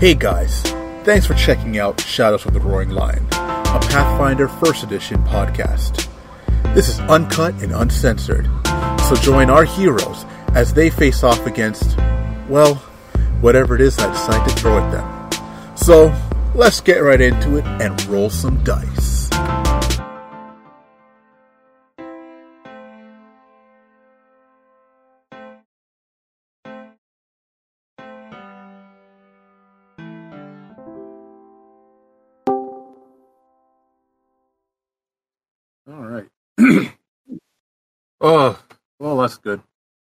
Hey guys, thanks for checking out Shadows of the Roaring Lion, a Pathfinder First Edition podcast. This is uncut and uncensored, so join our heroes as they face off against, well, whatever it is I decide to throw at them. So, let's get right into it and roll some dice. Oh, well, that's good.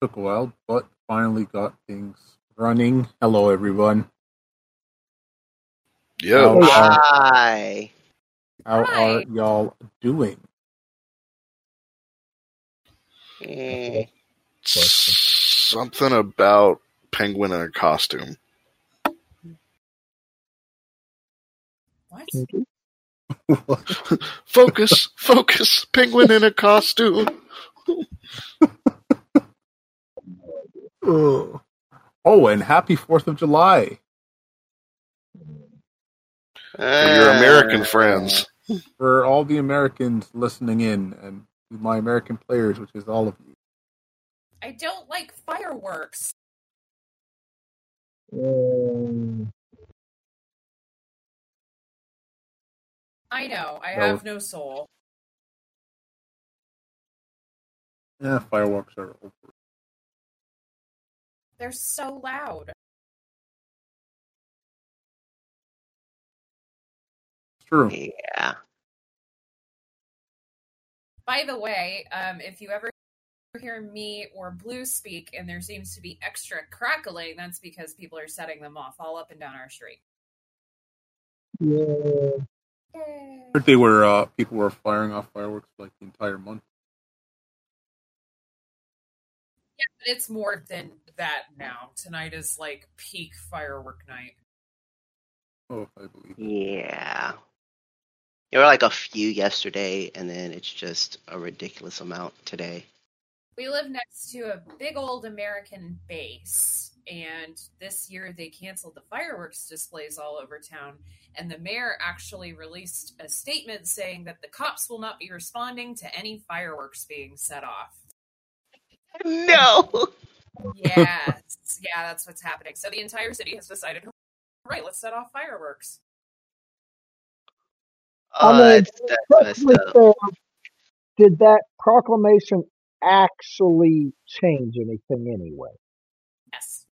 Took a while, but finally got things running. Hello, everyone. Yo, How are, Hi. how Hi. are y'all doing? Eh, something about penguin in a costume. What? Focus, focus, penguin in a costume. Ugh. Oh, and happy 4th of July For your American friends. for all the Americans listening in and my American players, which is all of you. I don't like fireworks. Um, I know. I No. have no soul. Yeah, fireworks are over. They're so loud. It's true. Yeah. By the way, um, if you ever hear me or Blue speak and there seems to be extra crackling, that's because people are setting them off all up and down our street. yeah, Heard They were uh, people were firing off fireworks like the entire month. It's more than that now. Tonight is like peak firework night. Oh, I believe. Yeah. There were like a few yesterday, and then it's just a ridiculous amount today. We live next to a big old American base, and this year they canceled the fireworks displays all over town. And the mayor actually released a statement saying that the cops will not be responding to any fireworks being set off. No. Yes, yeah, that's what's happening. So the entire city has decided, right, let's set off fireworks. Oh, I mean, that's, that's messed Quickly up. said, did that proclamation actually change anything anyway? Yes.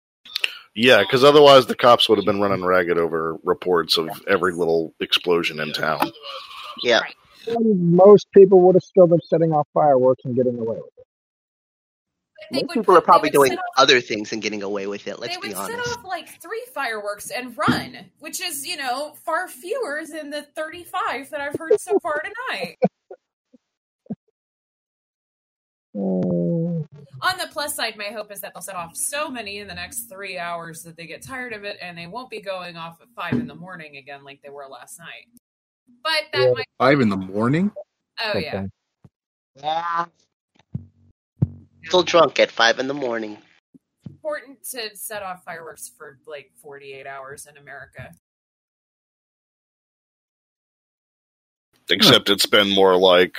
Yeah, because otherwise the cops would have been running ragged over reports of every little explosion in town. Yeah. Right. And most people would have still been setting off fireworks and getting away with it. But they Most would people are put- they probably would doing off- other things and getting away with it. Let's they be would honest. set off like three fireworks and run, which is, you know, far fewer than the 35 that I've heard so far tonight. On the plus side, my hope is that they'll set off so many in the next three hours that they get tired of it and they won't be going off at five in the morning again like they were last night. But that Yeah. might. Five in the morning. Oh, yeah. Yeah. Still drunk at five in the morning. Important to set off fireworks for like 48 hours in America. Except it's been more like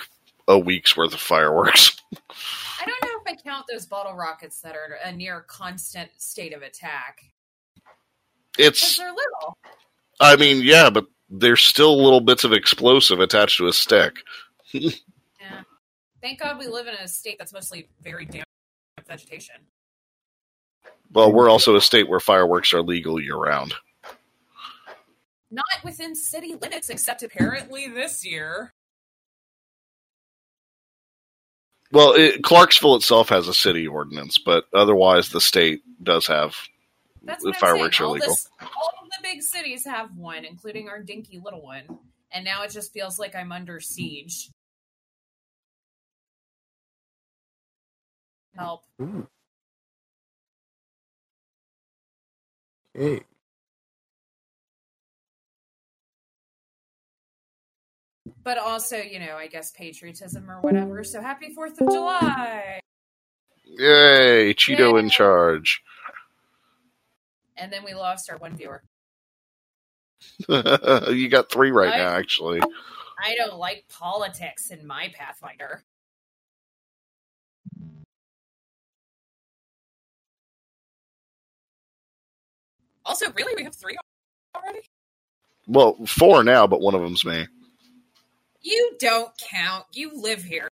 a week's worth of fireworks. I don't know if I count those bottle rockets that are a near constant state of attack. It's, they're little. I mean, yeah, but there's still little bits of explosive attached to a stick. Thank God we live in a state that's mostly very damp vegetation. Well, we're also a state where fireworks are legal year round. Not within city limits, except apparently this year. Well, it, Clarksville itself has a city ordinance, but otherwise the state does have That's what fireworks are legal. this, all of the big cities have one, including our dinky little one. And now it just feels like I'm under siege. Help. Ooh. Okay. But also, you know, I guess patriotism or whatever. So happy 4th of July! Yay, Cheeto in charge. And then we lost our one viewer. you got three right What? now, actually. I don't like politics in my Pathfinder. Also, really, we have three already? Well, four now, but one of them's me. You don't count. You live here.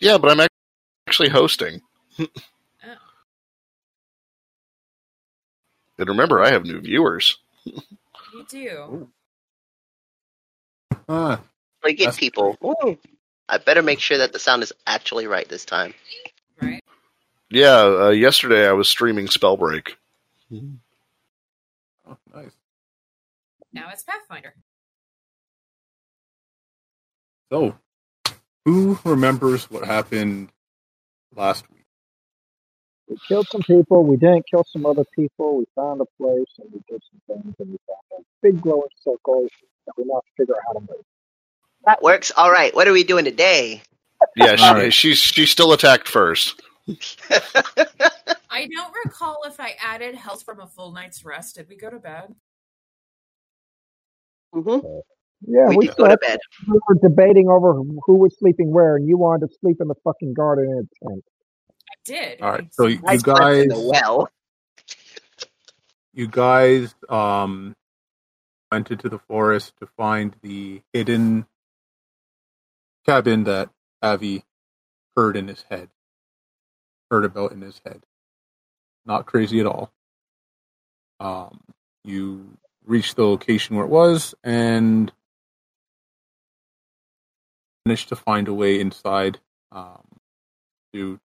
Yeah, but I'm actually hosting. Oh. And remember, I have new viewers. You do. Ah, We get That's people. Ooh. I better make sure that the sound is actually right this time. Right? Yeah, uh, yesterday I was streaming Spellbreak. oh, nice. Now it's Pathfinder. So, who remembers what happened last week? We killed some people. We didn't kill some other people. We found a place and we did some things and we found a big glowing circle that we now figure out how to move. That works. All right. What are we doing today? Yeah, she, All right. she's she still attacked first. I don't recall if I added health from a full night's rest. Did we go to bed? hmm Yeah, we we, did go to bed. We were debating over who was sleeping where, and you wanted to sleep in the fucking garden in a tent. I did. All right, so you, you guys, in the well. you guys, um, went into the forest to find the hidden cabin that Avi heard in his head, heard about in his head. Not crazy at all. Um, you reach the location where it was and managed to find a way inside um, due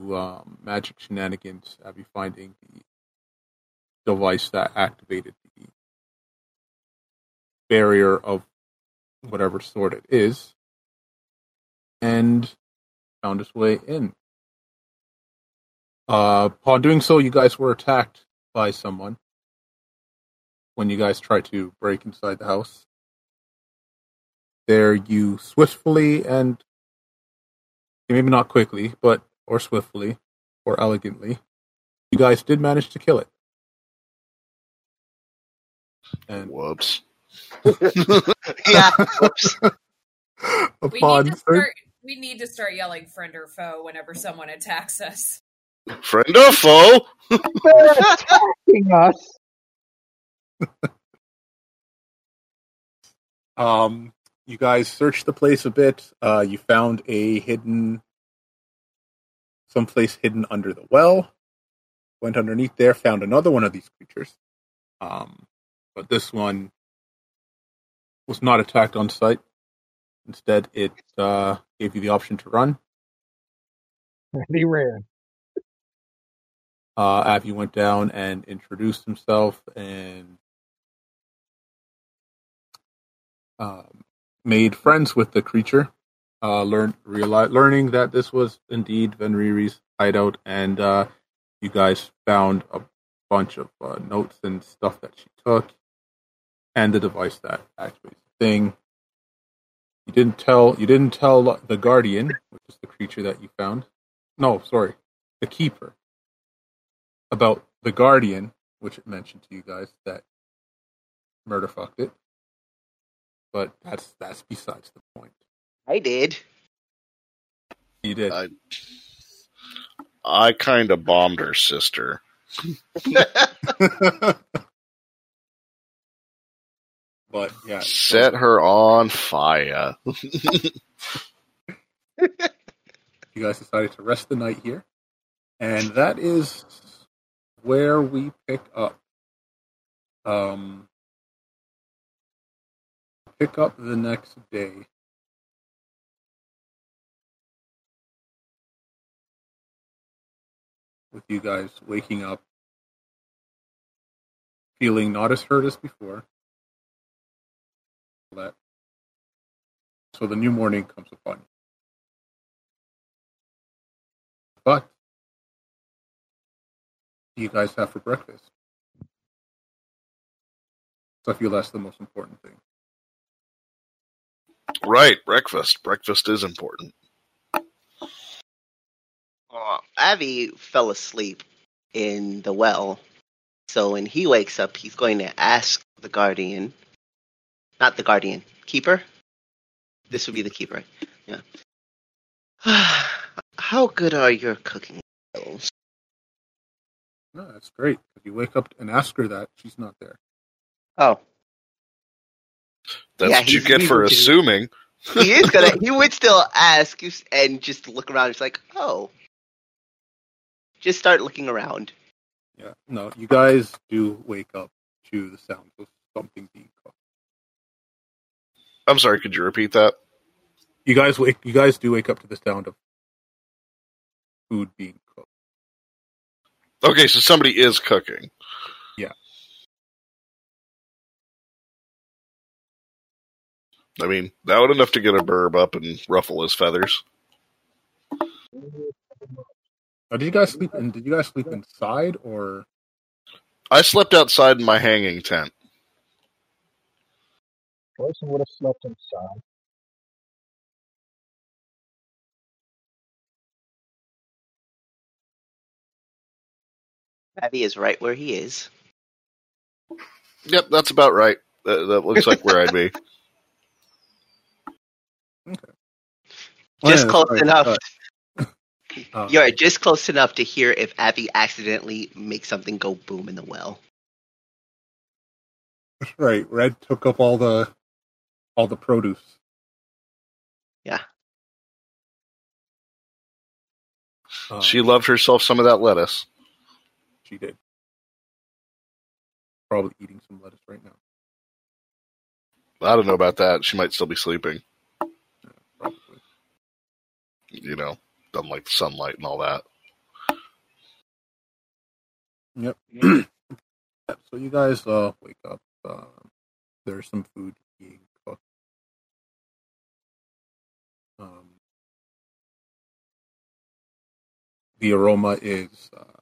to um, magic shenanigans, Abby finding the device that activated the barrier of whatever sort it is and found its way in. Uh, upon doing so, you guys were attacked by someone when you guys tried to break inside the house. There, you swiftly and maybe not quickly, but or swiftly or elegantly, you guys did manage to kill it. And Whoops. yeah. Whoops. We upon need to start. We need to start yelling friend or foe whenever someone attacks us. Friend or foe? They're attacking us. Um, you guys searched the place a bit. Uh, you found a hidden, someplace hidden under the well. Went underneath there, found another one of these creatures. Um, but this one was not attacked on sight. Instead, it uh, gave you the option to run. And he ran. Uh, Avi went down and introduced himself and um, made friends with the creature. Uh, learned, reali learning that this was indeed Venriri's hideout, and uh, you guys found a bunch of uh, notes and stuff that she took, and the device that the thing. You didn't tell. You didn't tell the guardian, which is the creature that you found. No, sorry, the keeper about the Guardian, which it mentioned to you guys that murder fucked it. But that's that's besides the point. I did. You did. I I kind of bombed her sister. but yeah, Set her on fire. you guys decided to rest the night here, and that is where we pick up. Um, pick up the next day. With you guys waking up, feeling not as hurt as before. That so the new morning comes upon you. But do you guys have for breakfast? So I feel that's the most important thing. Right, breakfast. Breakfast is important. Uh, Abby fell asleep in the well, So when he wakes up, he's going to ask the guardian, not the guardian, keeper. This would be the keeper. Yeah. How good are your cooking skills? No, that's great. If you wake up and ask her that, she's not there. Oh, That's Yeah, what you get for evil, assuming. he is gonna. he would still ask and just look around. It's like, oh, just start looking around. Yeah. No, you guys do wake up to the sound of something being cooked. I'm sorry, could you repeat that? You guys wake. You guys do wake up to the sound of food being cooked. Okay, so somebody is cooking. Yeah. I mean, that would enough to get a burb up and ruffle his feathers. Now, did you guys sleep? In, did you guys sleep inside or? I slept outside in my hanging tent. Person would have slept inside. Abby is right where he is. Yep, that's about right. That, that looks like where I'd be. Just Yeah, close sorry, enough. uh, uh, You're just close enough to hear if Abby accidentally makes something go boom in the well. Right. Red took up all the all the produce. Yeah. Uh, She loved herself some of that lettuce. She did. Probably eating some lettuce right now. I don't know about that. She might still be sleeping. Probably. You know, doesn't like the sunlight and all that. Yep. Yeah, so you guys uh wake up. Uh, there's some food being cooked. Um, the aroma is uh,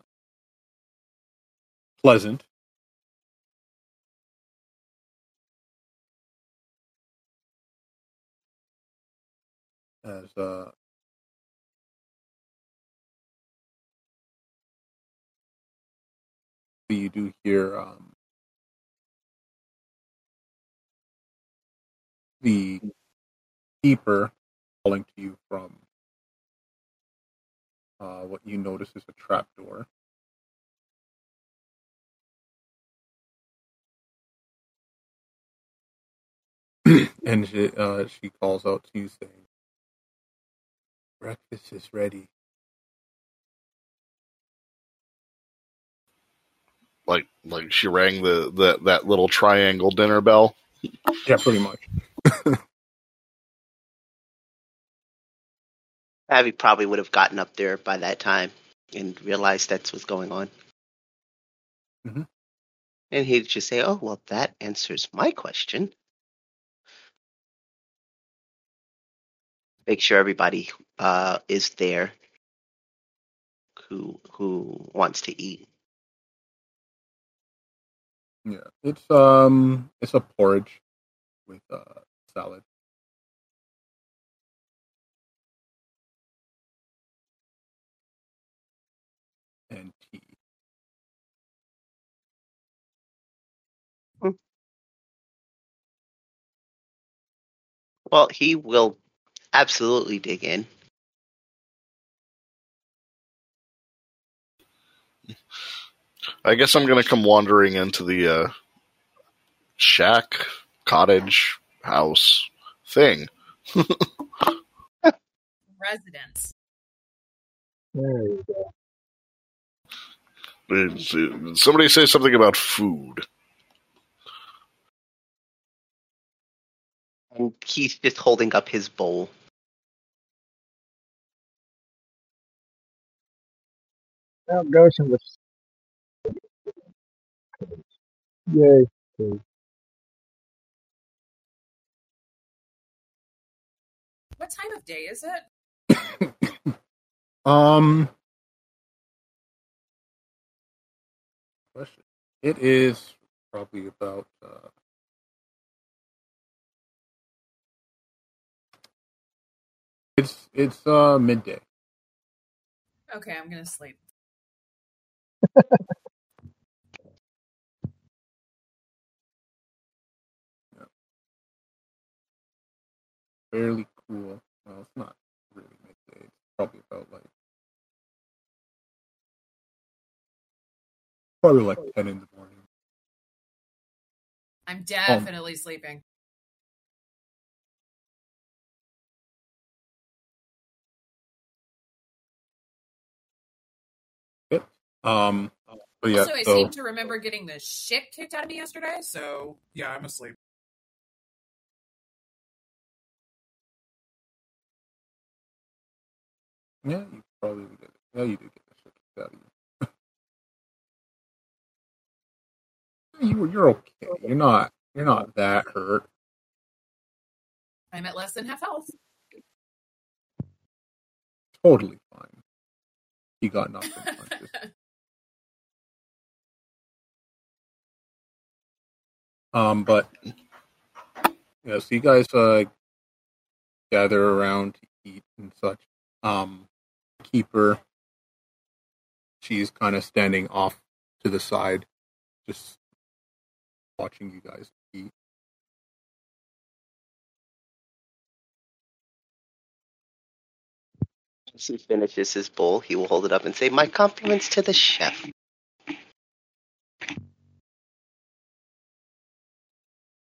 pleasant. As uh, you do hear um, the keeper calling to you from uh, what you notice is a trapdoor. and she, uh, she calls out to you saying, Breakfast is ready. Like, like she rang the, the that little triangle dinner bell. Yeah, pretty much. Abby probably would have gotten up there by that time and realized that's what's going on. Mhm. And he'd just say, "Oh, well, that answers my question." Make sure everybody uh, is there who who wants to eat. Yeah, it's um, it's a porridge with uh salad. And tea. Well, he will absolutely dig in. I guess I'm gonna come wandering into the uh, shack, cottage, house thing. Residence. There you go. It's, Somebody say something about food. And he's just holding up his bowl. Now it goes in the. Yay. What time of day is it? Um, question. It is probably about uh, it's it's uh midday. Okay, I'm gonna sleep. Fairly cool. Well, it's not really midday. It's probably about like probably like oh. ten in the morning. I'm um, definitely um, sleeping. Um, but yeah, also, I so seem to remember getting the shit kicked out of me yesterday, so yeah, I'm asleep. yeah, you probably did. it. Yeah, you did get the shit kicked out of you. you you're okay. You're not. You're not that hurt. I'm at less than half health. Totally fine. He got knocked unconscious. Um, but yeah, so you guys uh gather around to eat and such. Um, keeper, she's kind of standing off to the side, just watching you guys eat. As he finishes his bowl, he will hold it up and say, My compliments to the chef.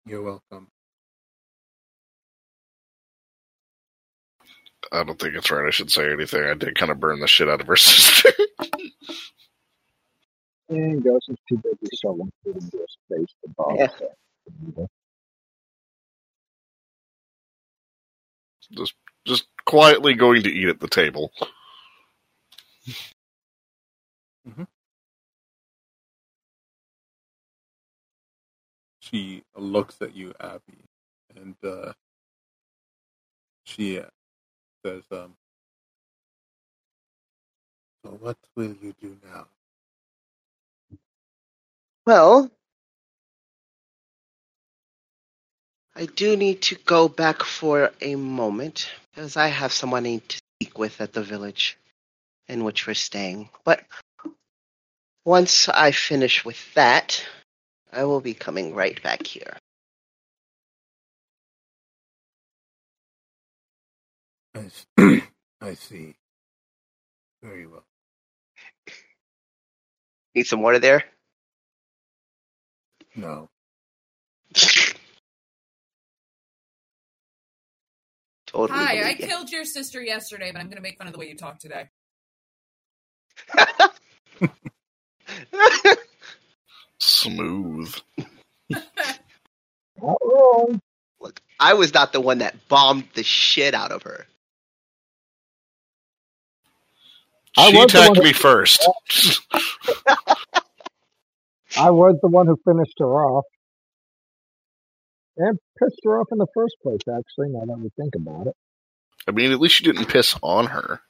You're welcome. I don't think it's right. I should say anything. I did kind of burn the shit out of her sister. And Ghost too busy shoveling food into his face to bother Yeah. just, just quietly going to eat at the table. Mm-hmm. She looks at you, Abby, and uh, she says, um, "So what will you do now?" Well, I do need to go back for a moment because I have someone I need to speak with at the village in which we're staying. But once I finish with that, I will be coming right back here. I see. Very well. Need some water there? No, totally. Hi, I you. killed your sister yesterday, but I'm going to make fun of the way you talk today. Smooth. Not wrong. Look, I was not the one that bombed the shit out of her. I she was the one attacked who- me first. I was the one who finished her off. And pissed her off in the first place, actually, now that we think about it. I mean, at least you didn't piss on her.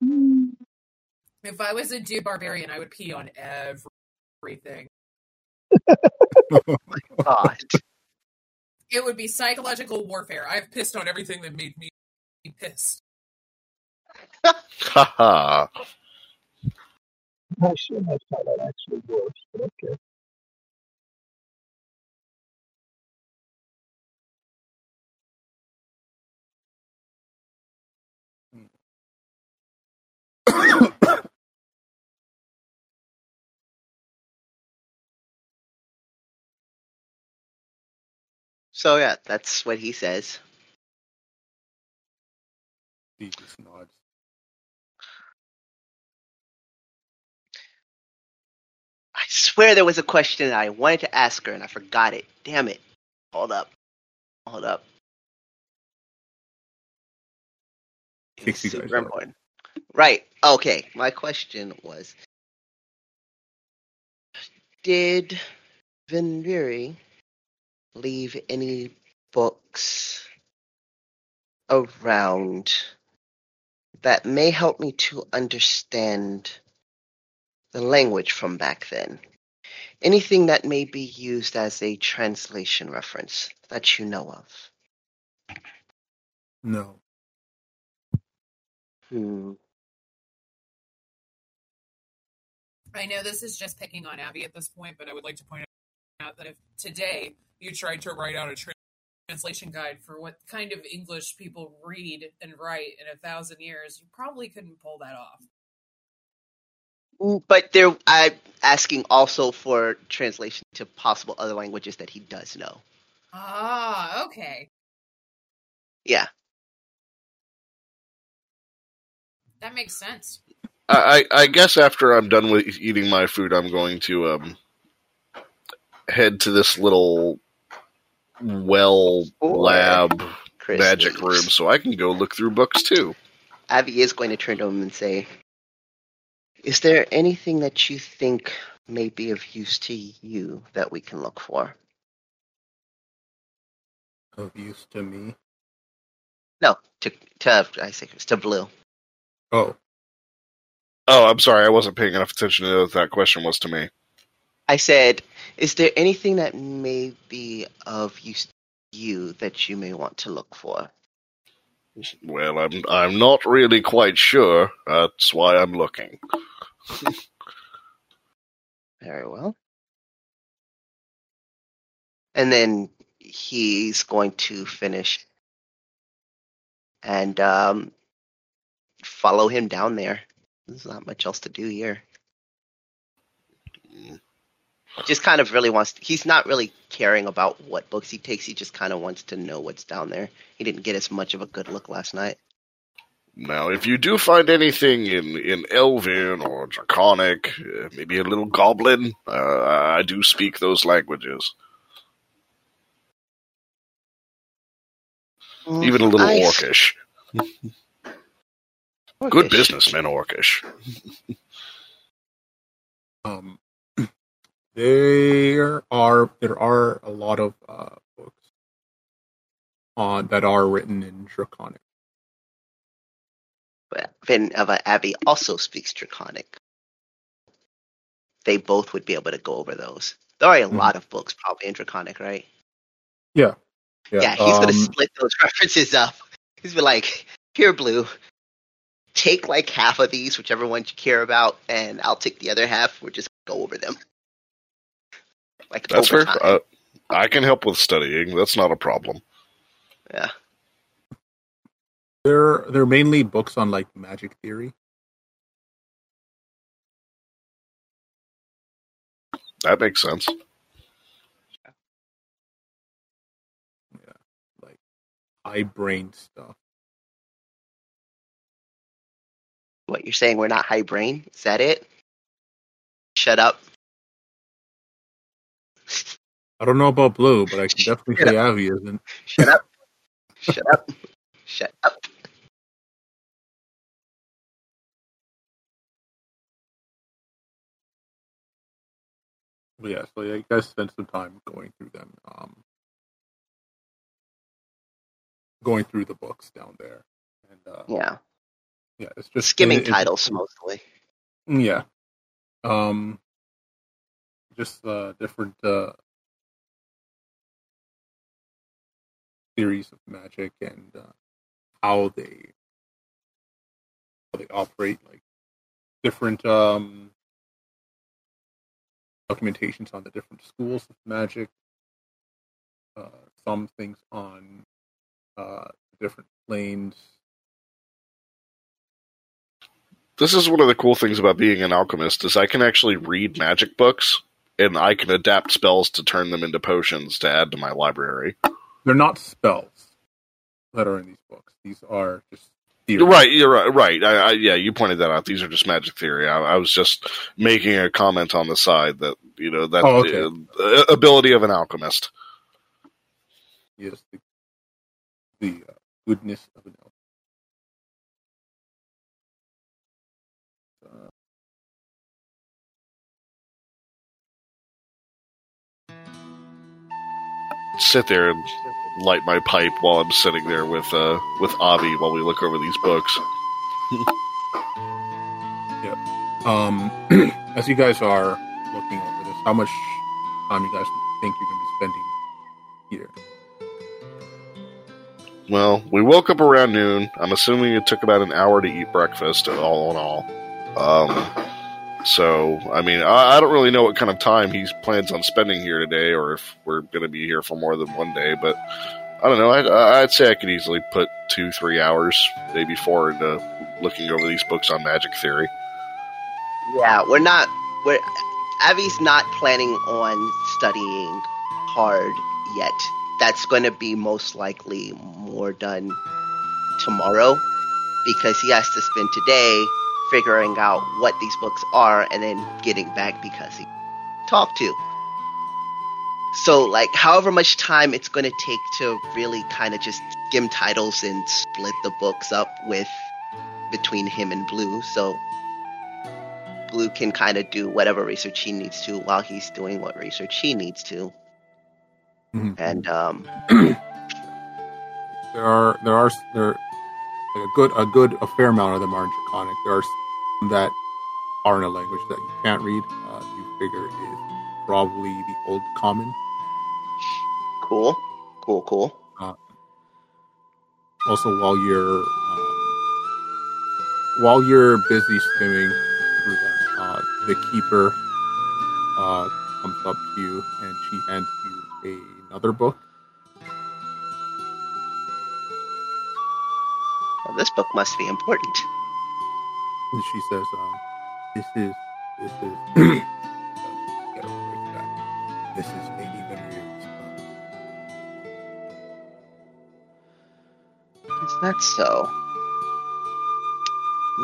If I was a dude barbarian, I would pee on everything. God. It would be psychological warfare. I've pissed on everything that made me pissed. Haha. Not sure that's how that actually works, but okay. So yeah, that's what he says. he just nods. I swear there was a question that I wanted to ask her and I forgot it. Damn it. Hold up. Hold up. It was Kicks you guys super important. Right. Okay. My question was Did Vinviri leave any books around that may help me to understand the language from back then? Anything that may be used as a translation reference that you know of? No. Hmm. I know this is just picking on Abby at this point, but I would like to point out that if today you tried to write out a translation guide for what kind of English people read and write in a thousand years, you probably couldn't pull that off. Mm, But there, I'm asking also for translation to possible other languages that he does know. Ah, okay. Yeah. That makes sense. I, I I guess after I'm done with eating my food, I'm going to um, head to this little well Boy. lab Chris magic leaves. room so I can go look through books too. Abby is going to turn to him and say, Is there anything that you think may be of use to you that we can look for? Of use to me. No, to, to I say Chris, to Blue. Oh, Oh, I'm sorry, I wasn't paying enough attention to know that that question was to me. I said, Is there anything that may be of use to you that you may want to look for? Well, I'm I'm not really quite sure. That's why I'm looking. Very well. And then he's going to finish and um, follow him down there. There's not much else to do here. Just kind of really wants. he's not really caring about what books he takes. He just kind of wants to know what's down there. He didn't get as much of a good look last night. Now, if you do find anything in, in Elven or Draconic, uh, maybe a little Goblin, uh, I do speak those languages. Even a little I- Orcish. Good businessman, Orcish. um, there are there are a lot of uh, books on that are written in Draconic. But Van Eva Abbey also speaks Draconic. They both would be able to go over those. There are a Mhm. lot of books probably in Draconic, right? Yeah, Yeah, he's gonna um, split those references up. He's be like, "Here, Blue, take like half of these, whichever ones you care about, and I'll take the other half. We'll just go over them." Like That's fair. Uh, I can help with studying. That's not a problem. yeah. They're they're mainly books on like magic theory. That makes sense. Yeah, like high brain stuff. What you're saying? We're not high brain? Is that it? Shut up. I don't know about blue, but I can definitely Shut say Avi isn't. Shut up. Shut up. Shut up. But yeah, so yeah, you guys spend some time going through them, um, going through the books down there, and uh, Yeah. yeah, it's just Skimming it- it- titles mostly. Yeah. Um just uh different uh theories of magic and uh, how they how they operate like different um documentations on the different schools of magic uh some things on uh different planes This is one of the cool things about being an alchemist is I can actually read magic books and I can adapt spells to turn them into potions to add to my library. They're not spells that are in these books these are just theories. You're right. You're right. Right. I, I, yeah, you pointed that out. These are just magic theory. I, I was just making a comment on the side that you know that Oh, okay. uh, ability of an alchemist. Yes, the, the uh, goodness of an. Sit there and light my pipe while I'm sitting there with uh with Avi while we look over these books. yeah. um, as you guys are looking over this, how much time you guys think you're going to be spending here? Well, we woke up around noon. I'm assuming it took about an hour to eat breakfast, all in all. Um, so, I mean, I, I don't really know what kind of time he plans on spending here today, or if we're going to be here for more than one day. But I don't know. I'd, I'd say I could easily put two, three hours, maybe four, into looking over these books on magic theory. Yeah, we're not. We're Abby's not planning on studying hard yet. That's going to be most likely more done tomorrow because he has to spend today figuring out what these books are and then getting back because he talked to. So, like, however much time it's going to take to really kind of just skim titles and split the books up with between him and Blue. So, Blue can kind of do whatever research he needs to while he's doing what research he needs to. Mhm. And um, There are there are there a good a good a fair amount of them are Draconic. There are that are in a language that you can't read. Uh, you figure is probably the Old Common. cool, cool, cool. Also, while you're um, while you're busy skimming through them, uh, the keeper uh, comes up to you and she hands you another book. Well, this book must be important. And she says, um, "This is this is gotta write that. this is Lady Venier's book. Is that so?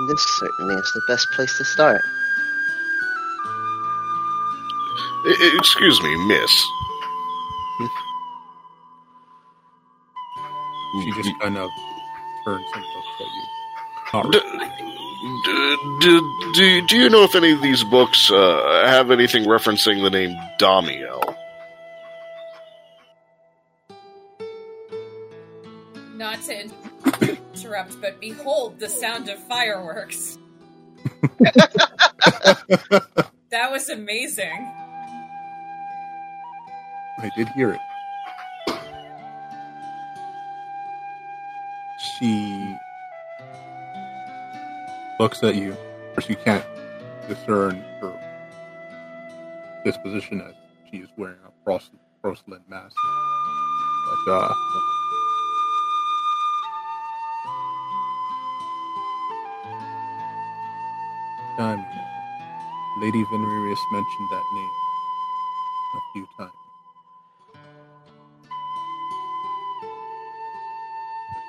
This certainly is the best place to start. I- I- excuse me, miss. She just kind of turns and looks at you. Not D- really. d- d- do, do you know if any of these books uh, have anything referencing the name Damiel? Not to interrupt, but behold the sound of fireworks. That was amazing. I did hear it. She looks at you. Of course, you can't discern her disposition as she is wearing a pros- porcelain mask. But, uh, time, Lady Venerius mentioned that name a few times.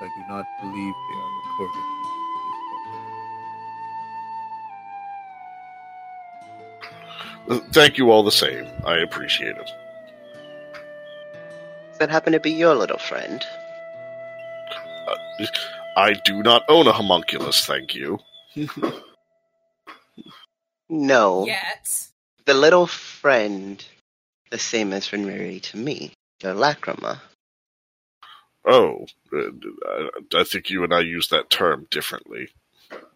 But I do not believe they are recorded Thank you all the same. I appreciate it. Does that happen to be your little friend? I do not own a homunculus, thank you. No. Yet. The little friend, the same as Renri to me, your Lacrima. Oh, uh, I, I think you and I use that term differently.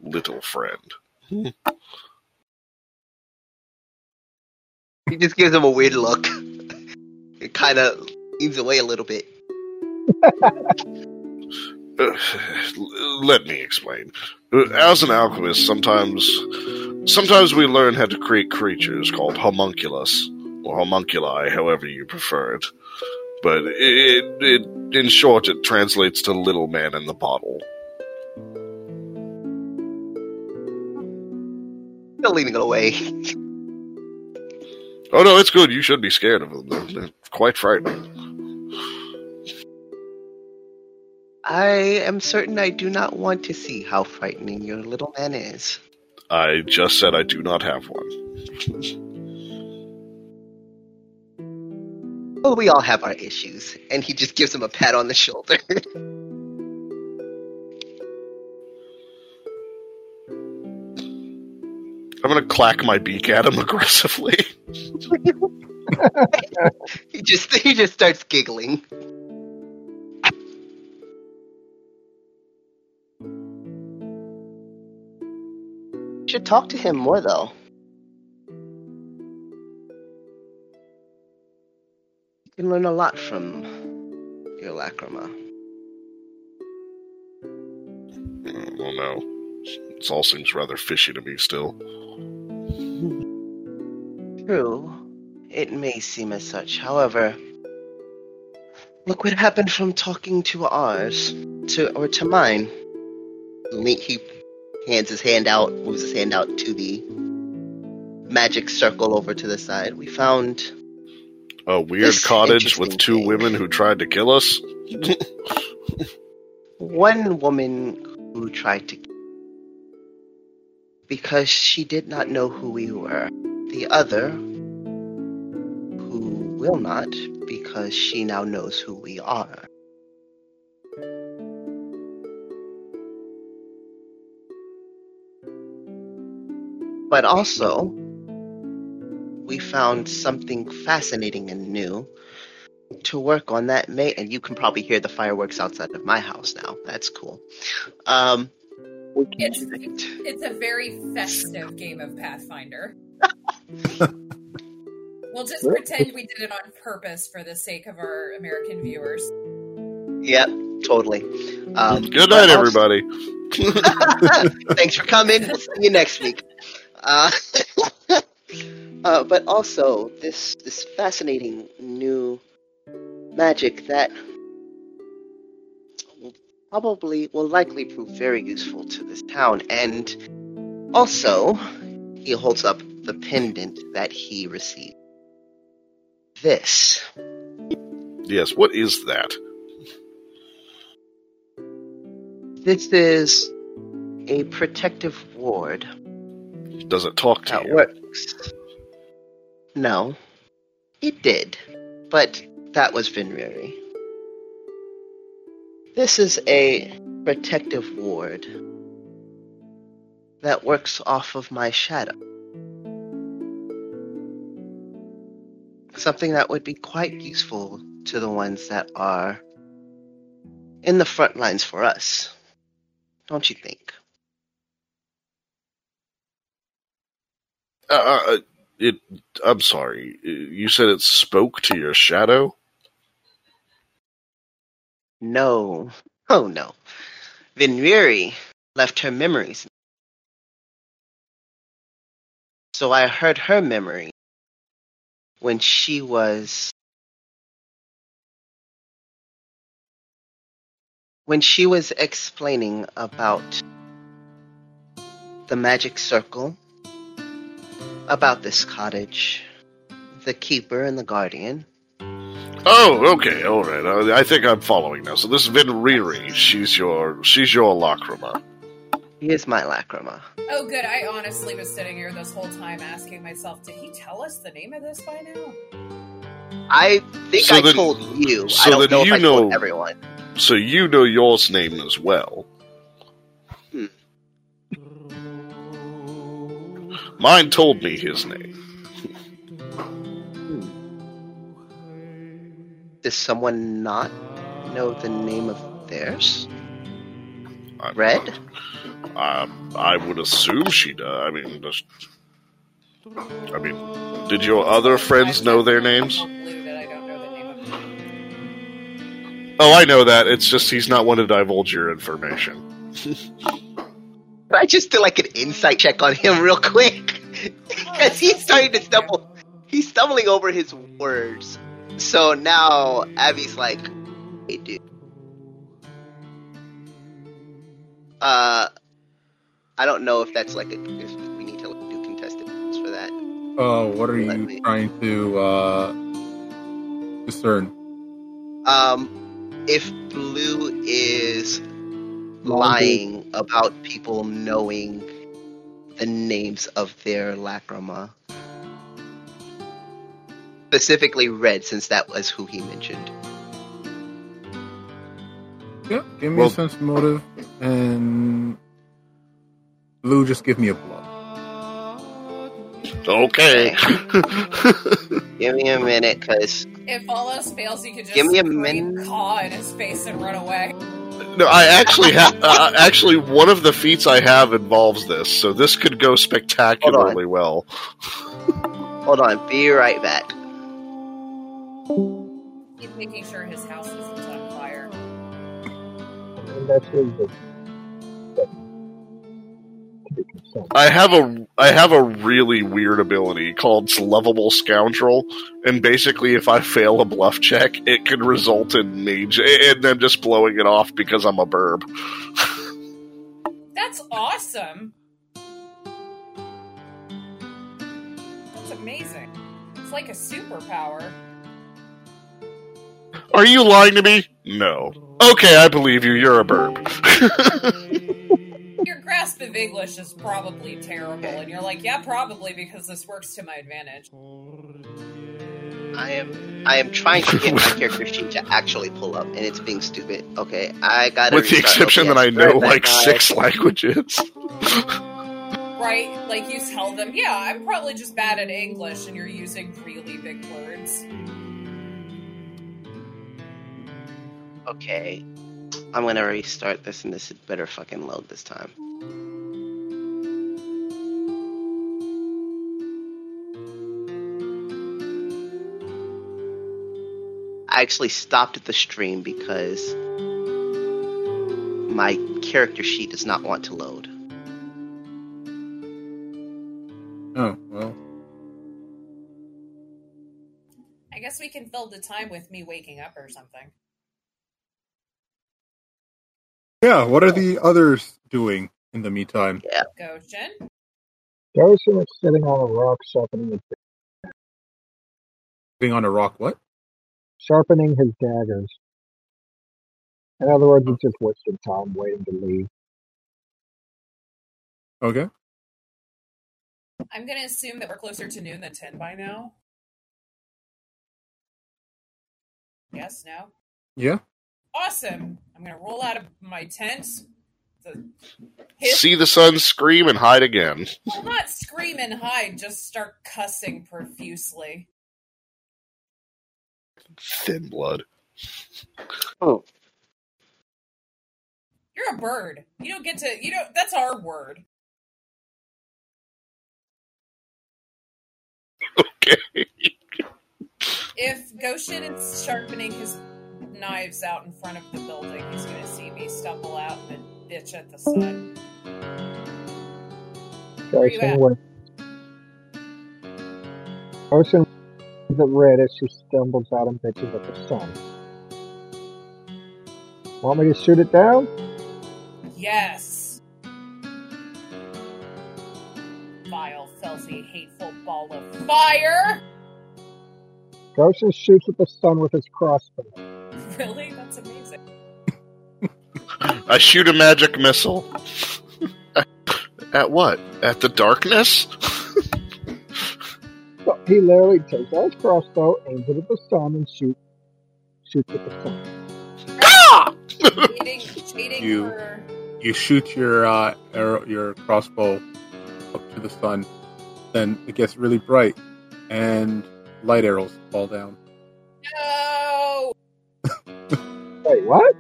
Little friend. He just gives him a weird look. It kind of leans away a little bit. Uh, let me explain. Uh, As an alchemist, sometimes, sometimes we learn how to create creatures called homunculus or homunculi, however you prefer it. But it, it, in short, it translates to little man in the bottle. Still leaning away. Oh no, it's good. You should be scared of them. They're, they're quite frightening. I am certain I do not want to see how frightening your little man is. I just said I do not have one. Well, we all have our issues. And he just gives him a pat on the shoulder. I'm gonna clack my beak at him aggressively. he just he just starts giggling. Should talk to him more though. You can learn a lot from your lacrima. Mm, Well, no. This all seems rather fishy to me still. True, it may seem as such. However, Look what happened from talking to ours to or to mine. He he hands his hand out, moves his hand out to the magic circle over to the side. We found A weird cottage with two thing. women who tried to kill us. one woman who tried to because she did not know who we were. The other who will not because she now knows who we are. But also, we found something fascinating and new to work on that may and you can probably hear the fireworks outside of my house now that's cool um We can It's it's a very festive game of Pathfinder. we'll just pretend we did it on purpose for the sake of our American viewers. yep totally um Good night, also- everybody. thanks for coming see you next week uh, uh but also this this fascinating new magic that will probably will likely prove very useful to this town and also he holds up the pendant that he received this Yes, what is that? this is a protective ward Does it talk to that you? works no it did but that was Vinriri. This is a protective ward that works off of my shadow. Something that would be quite useful to the ones that are in the front lines for us. Don't you think? Uh, uh, it. I'm sorry. You said it spoke to your shadow. No. Oh no. Vinriri left her memories. So I heard her memory when she was when she was explaining about the magic circle, about this cottage, the keeper and the guardian. Oh, okay, all right. I, I think I'm following now. So this is Vin Riri. She's your. She's your lacrima. He is my lacrima. Oh, good. I honestly was sitting here this whole time asking myself, did he tell us the name of this by now? I think So I then- told you. so I don't then know if you I told know- everyone. So you know yours name as well. Hmm. Mine told me his name. Does someone not know the name of theirs? I, Red? I, I would assume she does. I mean, does, I mean, did your other friends know their names? Blue that I don't know the name of. Oh, I know that. It's just he's not one to divulge your information. I just do like an insight check on him real quick? Because he's starting to stumble. He's stumbling over his words. So now Abby's like, hey, dude. Uh, I don't know if that's like a. If we need to do contested for that. Oh, what are Let you me- trying to uh, discern? Um, if Blue is lying about people knowing the names of their lacrima. Specifically red, since that was who he mentioned. Yeah, give me Well- a sense motive, and Blue, just give me a blood. Okay. Give me a minute, cause If all else fails, you could just Give me a scream minute. caw in his face and run away. no, I actually have. Uh, actually, one of the feats I have involves this, so this could go spectacularly well. hold on, be right back. He's making sure his house isn't on fire. And that's his. be concerned. I have a I have a really weird ability called lovable scoundrel, and basically, if I fail a bluff check, it can result in me j- and them just blowing it off because I'm a burb. That's awesome. That's amazing. It's like a superpower. Are you lying to me? No. Okay, I believe you. You're a burb. Your grasp of English is probably terrible, and you're like, yeah, probably because this works to my advantage. I am I am trying to get my character sheet to actually pull up, and it's being stupid. Okay, I got it. With the exception that I know like six languages. Right? Like you tell them, yeah, I'm probably just bad at English, and you're using really big words. Okay, I'm gonna restart this, and this had better fucking load this time. I actually stopped at the stream because my character sheet does not want to load. Oh well. I guess we can fill the time with me waking up or something. Yeah. What are the others doing in the meantime? Goshen? Garrison is sitting on a rock sharpening his, Being on a rock. What? sharpening his daggers. In other words, he's just wasting time waiting to leave. Okay. I'm gonna assume that we're closer to noon than 10 by now. Yes, no? Yeah. Awesome! I'm gonna roll out of my tent. The his See the sun scream and hide again. will not scream and hide, just start cussing profusely. Thin blood. Oh, You're a bird. You don't get to you know that's our word. Okay. If Goshen is sharpening his knives out in front of the building, he's gonna see me stumble out and bitch at the sun. Where you at? Garrison waits. Is at red as she stumbles out and bitches at the sun. Want me to shoot it down? Yes. Vile, filthy, hateful ball of fire! Garrison shoots at the sun with his crossbow. Really? That's amazing. I shoot a magic missile. At what? At the darkness? So he literally takes out his crossbow, aims it at the sun, and shoot, shoots at the sun. Shading, shading You- her. You shoot your uh, arrow, your crossbow up to the sun, then it gets really bright, and light arrows fall down. No! Wait, what?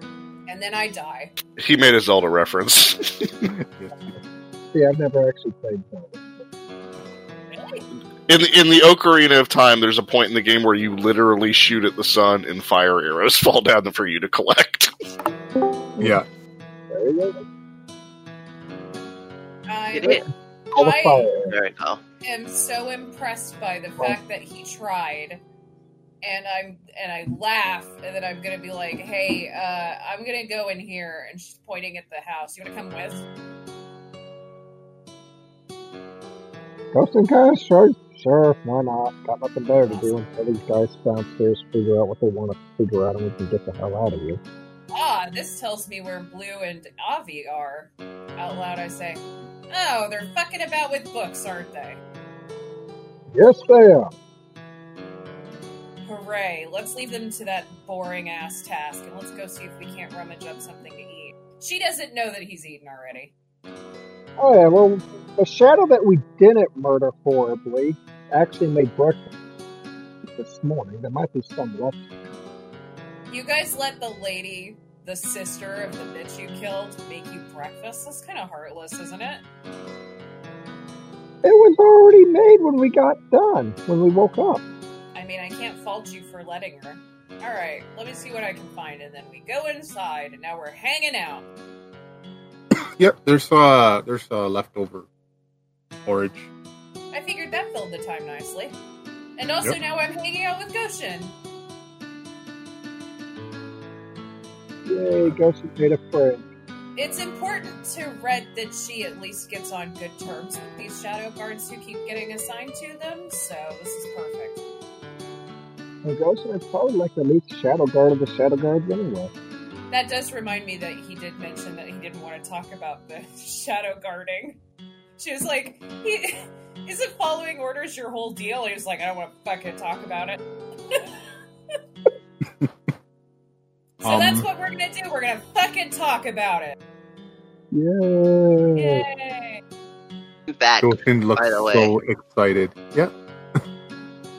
And then I die. he made a Zelda reference. Yes. See, I've never actually played Zelda. Really? In the, in the Ocarina of Time, there's a point in the game where you literally shoot at the sun and fire arrows fall down for you to collect. Yeah. There you go. I Did it? All the I- fire. there we go. am so impressed by the fact that he tried. And I'm and I laugh, and then I'm gonna be like, "Hey, uh, I'm gonna go in here," and she's pointing at the house. You wanna come with? Ghost and guys, sure, sure, why not? Got nothing better to do until these guys downstairs figure out what they want to figure out and we can get the hell out of here. Ah, this tells me where Blue and Avi are. Out loud, I say, "Oh, they're fucking about with books, aren't they?" Yes, they are. Hooray! Let's leave them to that boring ass task, and let's go see if we can't rummage up something to eat. She doesn't know that he's eaten already. Oh yeah, well, the shadow that we didn't murder horribly actually made breakfast this morning. There might be some left. You guys let the lady, the sister of the bitch you killed, make you breakfast? That's kind of heartless, isn't it? It was already made when we got done, when we woke up. I mean, I can't fault you for letting her. Alright, let me see what I can find, and then we go inside, and now we're hanging out. Yep, there's uh there's uh leftover porridge. I figured that filled the time nicely. And also Yep. now I'm hanging out with Goshen. Yay, Goshen made a friend. It's important to Red that she at least gets on good terms with these shadow guards who keep getting assigned to them, so this is perfect. Ghost, and Goshen is probably like the least shadow guard of the shadow guards anyway. That does remind me that he did mention that he didn't want to talk about the shadow guarding. She was like, he, isn't following orders your whole deal? He was like, I don't want to fucking talk about it. so Um, that's what we're gonna do. We're gonna fucking talk about it. Yay! Yay! Back. Goshen looks by the way. so excited. Yep.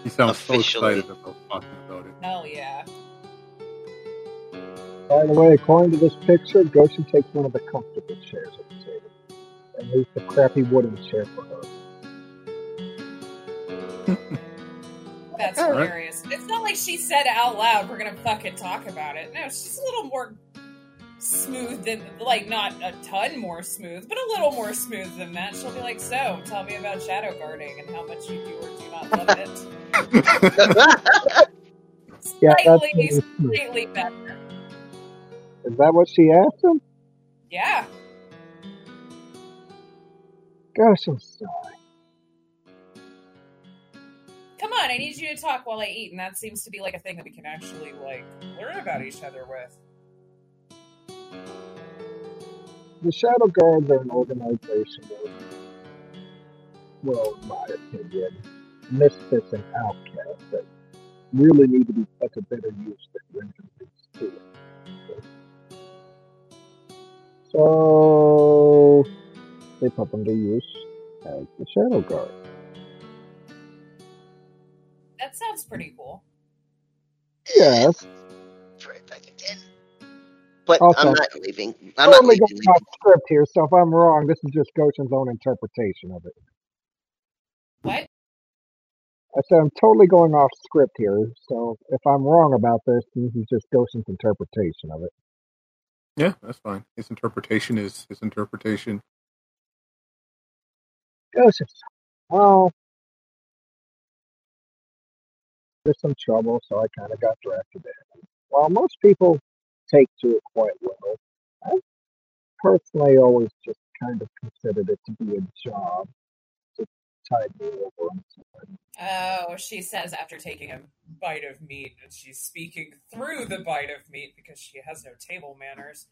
He sounds Officially. so excited about talking about it. Hell yeah. By the way, according to this picture, Goshen takes one of the comfortable chairs at the table and leaves the crappy wooden chair for her. That's All right. hilarious. It's not like she said out loud, we're gonna fucking talk about it. No, she's a little more smooth than, like, not a ton more smooth, but a little more smooth than that. She'll be like, So, tell me about shadow guarding and how much you do or do not love it. Yeah, that's Slightly, smooth. slightly better. Is that what she asked him? Yeah. Gosh, I'm sorry. Come on, I need you to talk while I eat, and that seems to be like a thing that we can actually, like, learn about each other with. The Shadow Guards are an organization of, well, in my opinion, misfits and outcasts that really need to be put to better use than rendering to it. So they put them to use as the Shadow Guard. That sounds pretty cool. Yes, Right back again. But Also- I'm not leaving. I'm not totally leaving. going off script here, so if I'm wrong, this is just Goshen's own interpretation of it. What? I said I'm totally going off script here, so if I'm wrong about this, this is just Goshen's interpretation of it. Yeah, that's fine. His interpretation is his interpretation. Goshen, well, there's some trouble, so I kind of got drafted in. While most people take to it quite well, I personally always just kind of considered it to be a job to tide me over. Oh, she says after taking a bite of meat, and she's speaking through the bite of meat because she has no table manners.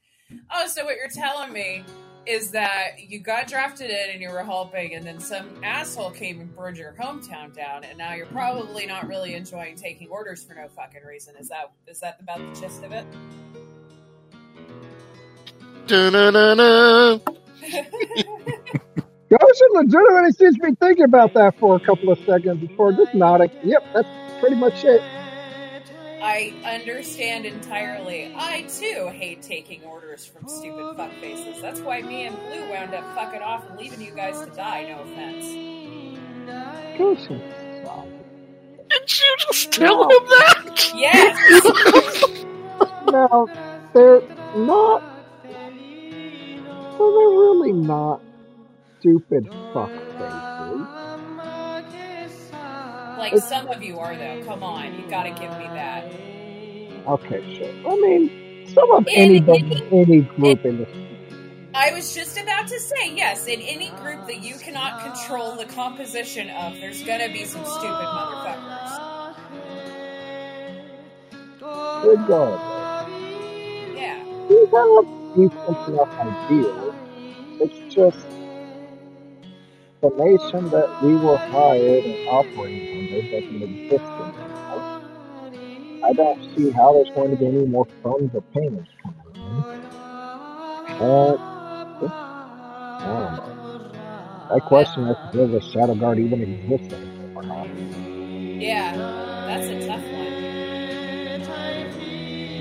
Oh, so what you're telling me is that you got drafted in and you were helping, and then some asshole came and burned your hometown down, and now you're probably not really enjoying taking orders for no fucking reason. Is that is that about the gist of it? Goshen legitimately seems to be thinking about that for a couple of seconds before just nodding. Yep, that's pretty much it. I understand entirely. I too hate taking orders from stupid fuckfaces. That's why me and Blue wound up fucking off and leaving you guys to die. No offense. Goshen. Did you just tell him that? Yes. Now, they're not. Well, they're really not stupid fuckfaces. like some of you are though. Come on, you gotta give me that. Okay, sure. I mean, some of In anybody, any group in the I was just about to say yes. In any group that you cannot control the composition of, there's gonna be some stupid motherfuckers. good God, Yeah. Decent enough ideas. It's just the nation that we were hired and operating under doesn't exist anymore. I don't see how there's going to be any more funds or payments coming in. And I. I question if the Shadow Guard even exists anymore or not. Yeah. That's a tough one.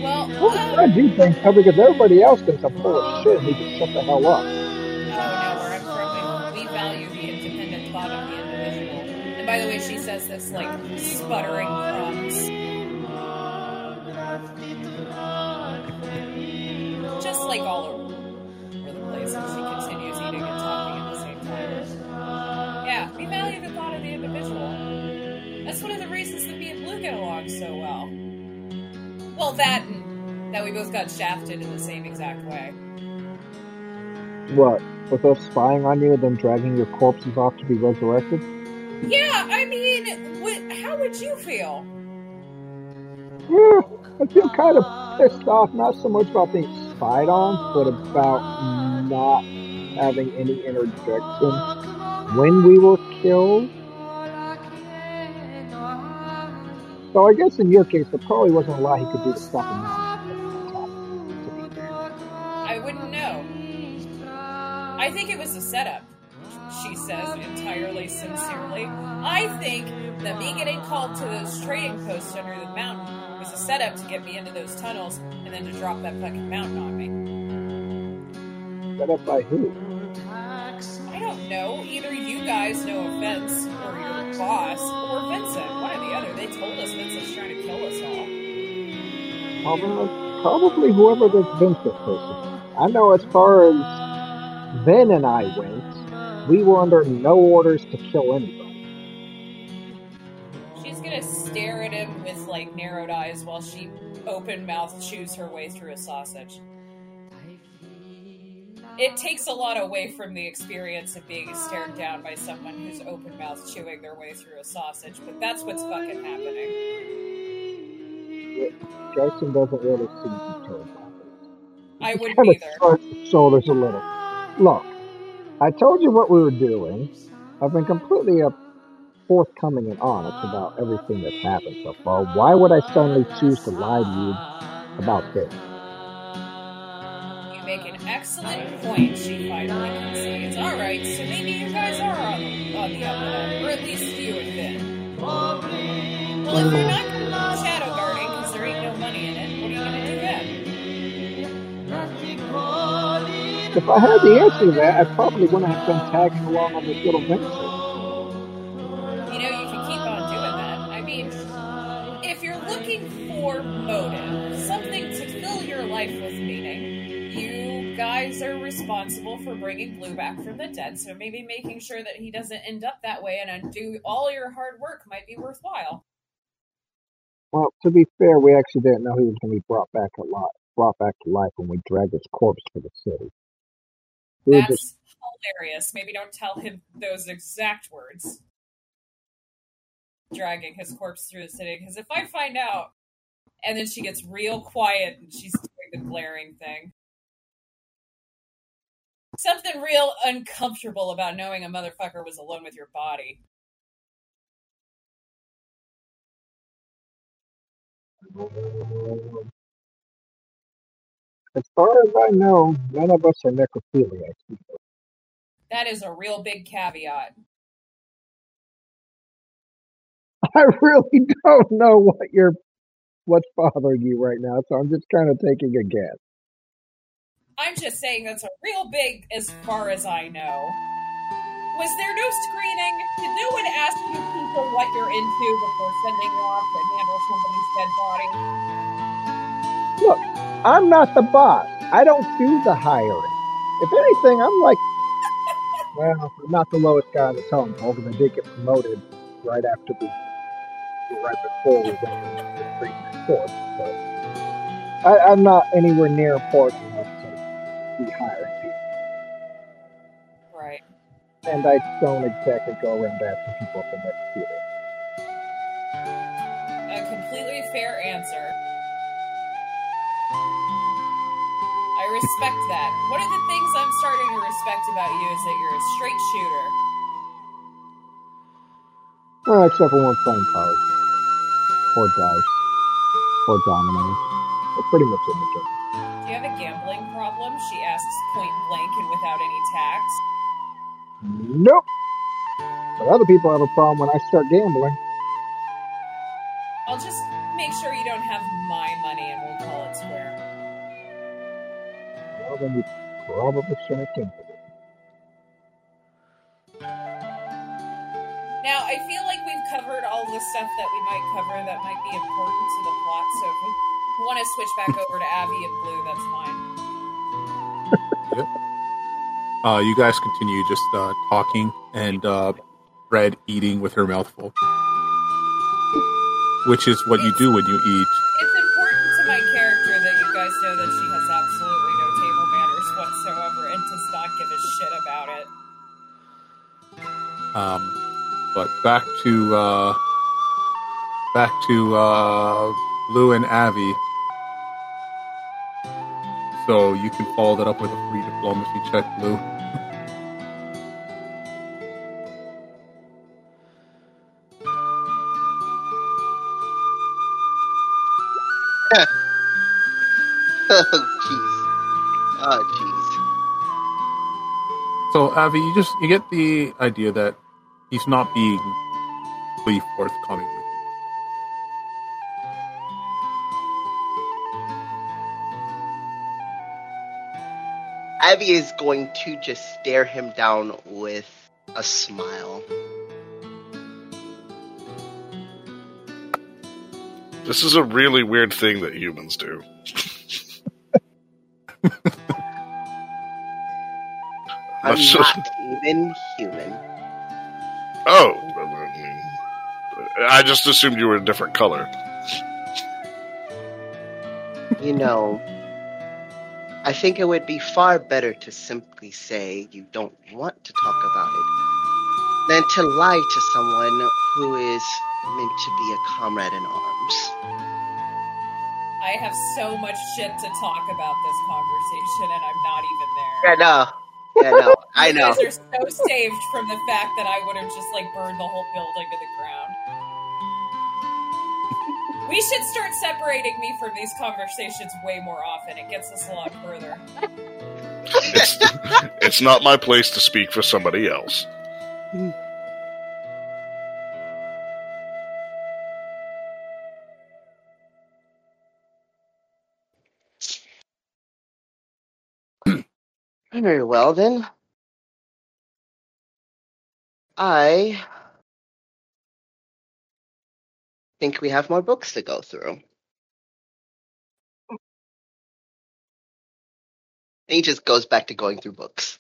Well, Well, um, I do think so because everybody else thinks I'm full of shit and he can shut the hell up. No, where I'm from, we, we value the independent thought of the individual. And by the way, she says this like sputtering crumbs. Just like all over. The place and she continues eating and talking at the same time. Yeah, we value the thought of the individual. That's one of the reasons that me and Blue get along so well. Well, that and that we both got shafted in the same exact way. What? With us spying on you and then dragging your corpses off to be resurrected? Yeah, I mean, what, how would you feel? Yeah, I feel kind of pissed off, not so much about being spied on, but about not having any interjection when we were killed. So I guess in your case, there probably wasn't a lot he could do to stop him. I wouldn't know. I think it was a setup, she says entirely sincerely. I think that me getting called to those trading posts under the mountain was a setup to get me into those tunnels and then to drop that fucking mountain on me. Set up by who? I don't know. Either you guys, no offense, or your boss, or Vincent. One or the other. They told us Vincent's trying to kill us all. Probably, probably whoever this Vincent person. I know as far as Ben and I went, we were under no orders to kill anybody. She's gonna stare at him with like narrowed eyes while she open mouth chews her way through a sausage. It takes a lot away from the experience of being stared down by someone who's open mouth chewing their way through a sausage, but that's what's fucking happening. Jason doesn't really seem deterred by this. I wouldn't kind of either. shoulders a little. Look, I told you what we were doing. I've been completely uh, forthcoming and honest about everything that's happened so far. Why would I suddenly choose to lie to you about this? Make an excellent point, she finally concedes. Alright, so maybe you guys are on, on the up and up, or at least you and Finn. Well, if we're not shadow guarding because there ain't no money in it, what are you going to do then? If I had the answer to that, I probably wouldn't have been tagging along on this little venture. You know, you can keep on doing that. I mean, if you're looking for motive, something to fill your life with meaning, guys are responsible for bringing Blue back from the dead, so maybe making sure that he doesn't end up that way and uh, undo all your hard work might be worthwhile. Well, to be fair, we actually didn't know he was going to be brought back alive, brought back to life when we dragged his corpse to the city. We That's just hilarious. Maybe don't tell him those exact words. Dragging his corpse through the city, because if I find out, and then she gets real quiet and she's doing the glaring thing. Something real uncomfortable about knowing a motherfucker was alone with your body. As far as I know, none of us are necrophiliacs. That is a real big caveat. I really don't know what you're, what's bothering you right now, so I'm just kind of taking a guess. I'm just saying that's a real big as far as I know. Was there no screening? Did no one ask you people what you're into before sending you off to handle somebody's dead body? Look, I'm not the boss. I don't do the hiring. If anything, I'm like, well, I'm not the lowest guy on the totem pole because I did get promoted right after we, right before we went to the previous course. I, I'm not anywhere near important to be hiring. Right. And I don't exactly go around asking people if they're. A completely fair answer. I respect that. One of the things I'm starting to respect about you is that you're a straight shooter. Uh, except for when playing cards, or dice, or dominoes, or pretty much anything. Do you have a gambling problem? She asks point blank and without any tact. Nope. But other people have a problem when I start gambling. I'll just make sure you don't have my money and we'll call it square. Well, then you probably shouldn't. Now, I feel like we've covered all the stuff that we might cover that might be important to the plot, so want to switch back over to Abby and Blue, that's fine. uh, you guys continue just uh, talking and uh, Red eating with her mouth full, which is what you do when you eat. It's important to my character that you guys know that she has absolutely no table manners whatsoever and does not give a shit about it. Um, but back to uh, back to uh, Lou and Avi. So you can follow that up with a free diplomacy check, Lou. Oh jeez. Oh jeez. So Avi, you just you get the idea that he's not being fully forthcoming Abby is going to just stare him down with a smile. This is a really weird thing that humans do. I'm Much- not even human. Oh, I mean, I just assumed you were a different color. You know, I think it would be far better to simply say you don't want to talk about it than to lie to someone who is meant to be a comrade in arms. I have so much shit to talk about this conversation, and I'm not even there. no I know. I know. You guys are so saved from the fact that I would have just like burned the whole building to the ground. We should start separating me from these conversations way more often. It gets us a lot further. It's, it's not my place to speak for somebody else. Very well then. I think we have more books to go through. And he just goes back to going through books.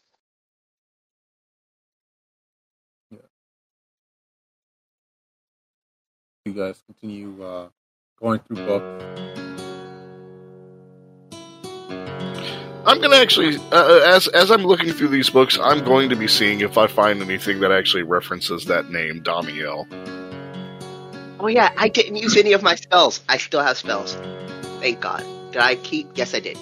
You guys continue uh, going through books. I'm gonna actually, uh, as as I'm looking through these books, I'm going to be seeing if I find anything that actually references that name, Damiel. Oh yeah, I didn't use any of my spells. I still have spells. Thank God. Did I keep? Yes, I did.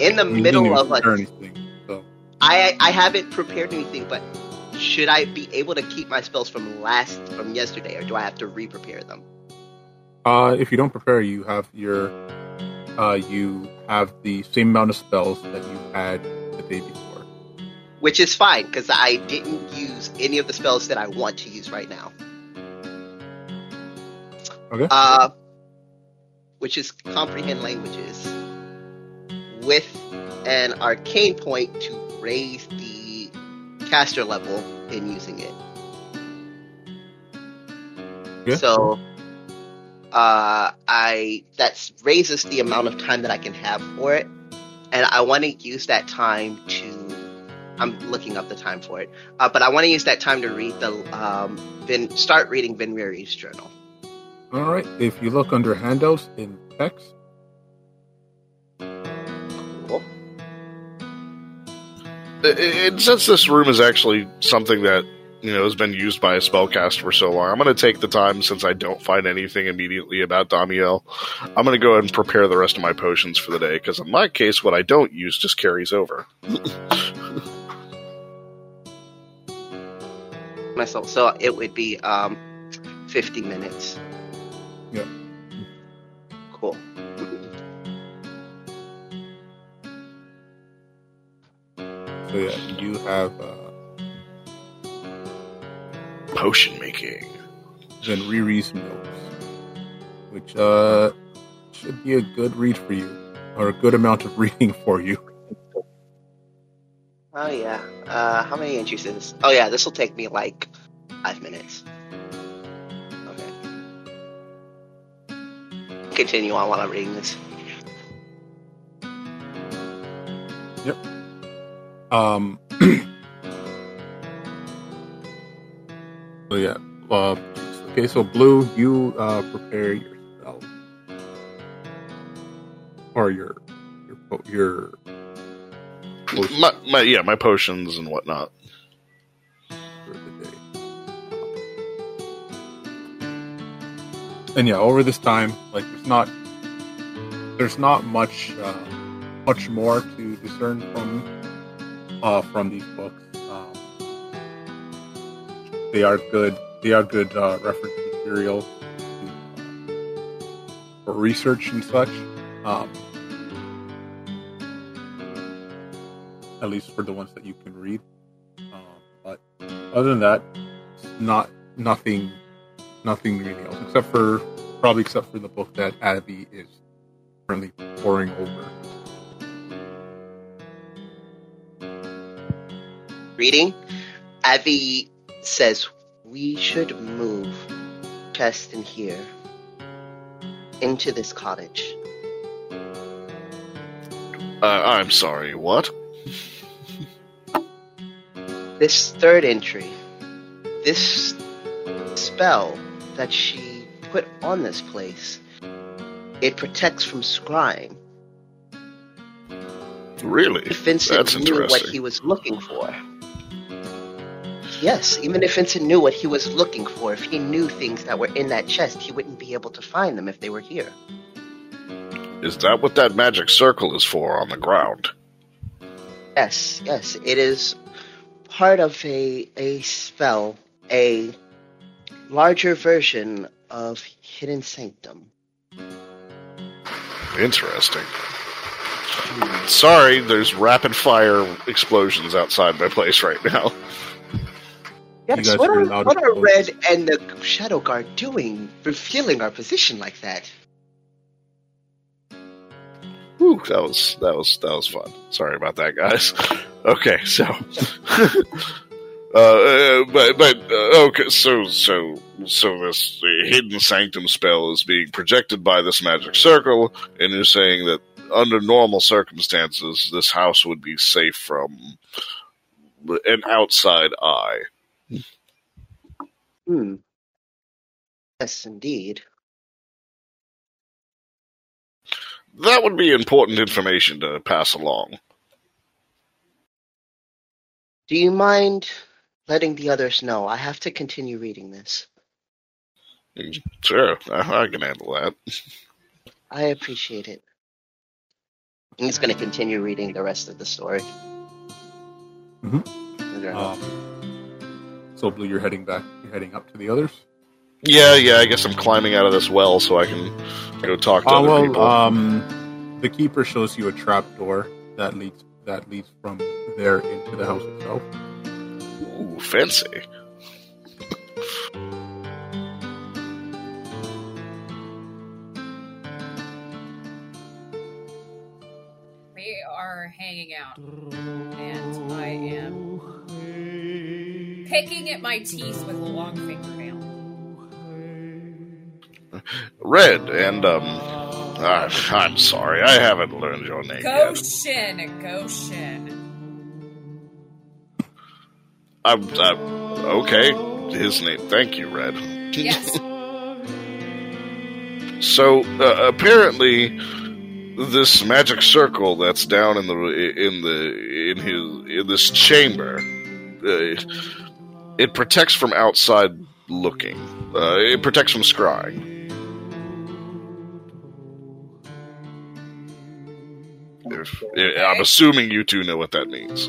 In the middle of a, prepare anything, so I I haven't prepared anything, but should I be able to keep my spells from last from yesterday, or do I have to re-prepare them? Uh, if you don't prepare, you have your, uh, you have the same amount of spells that you had the day before. Which is fine because I didn't use any of the spells that I want to use right now. Okay. Uh, which is comprehend languages with an arcane point to raise the caster level in using it. Yeah. So, uh, I that raises the amount of time that I can have for it, and I want to use that time to. I'm looking up the time for it, uh, but I want to use that time to read the um, Vin, start reading Vinriri's journal. All right. If you look under handouts in text, Cool. And since this room is actually something that you know has been used by a spellcaster for so long, I'm going to take the time since I don't find anything immediately about Damiel. I'm going to go ahead and prepare the rest of my potions for the day because in my case, what I don't use just carries over. myself. So it would be um, 50 minutes. Yep. Cool. so yeah, you have uh, Potion making. Vinriri's notes, which uh should be a good read for you, or a good amount of reading for you. Oh yeah. Uh, how many entries is this? Oh yeah, this will take me like five minutes. Continue on while I'm reading this. Yep. Um. so yeah. Uh, okay, so blue, you uh, prepare your spell or your your your My, my yeah, my potions and whatnot. And yeah, over this time, like there's not there's not much uh, much more to discern from uh, from these books. Um, they are good. They are good uh, reference material for research and such. Um, at least for the ones that you can read. Um, but other than that, not nothing, nothing really else except for probably except for the book that Abby is currently poring over. Reading, Abby says we should move chest in here into this cottage. Uh, I'm sorry. What? This third entry, this spell that she put on this place, it protects from scrying. Really? If Vincent That's knew what he was looking for. Yes, even if Vincent knew what he was looking for, if he knew things that were in that chest, he wouldn't be able to find them if they were here. Is that what that magic circle is for on the ground? Yes, yes, it is part of a a spell, a larger version of Hidden Sanctum. Interesting. Sorry, there's rapid fire explosions outside my place right now. Yes, what are are, what are. Red and the Shadow Guard doing, revealing our position like that? Whew, that was that was that was fun. Sorry about that, guys. Okay, so, uh, uh, but but uh, okay, so so so this hidden sanctum spell is being projected by this magic circle, and you're saying that under normal circumstances, this house would be safe from an outside eye. Hmm. Yes, indeed. That would be important information to pass along. Do you mind letting the others know? I have to continue reading this. Sure, I, I can handle that. I appreciate it. And he's going to continue reading the rest of the story. Mhm. Okay. Um, so blue, you're heading back. You're heading up to the others. Yeah, yeah. I guess I'm climbing out of this well so I can go talk to Uh, other well, people. um, the keeper shows you a trap door that leads that leads from there into the house itself. Ooh, fancy. We are hanging out, and I am picking at my teeth with a long fingernail. Red and um. ah, I'm sorry, I haven't learned your name yet. Goshen, Goshen. I'm, I'm okay. His name. Thank you, Red. Yes, So uh, apparently, this magic circle that's down in the in the in his in this chamber, uh, it protects from outside looking. Uh, it protects from scrying. If, I'm assuming you two know what that means.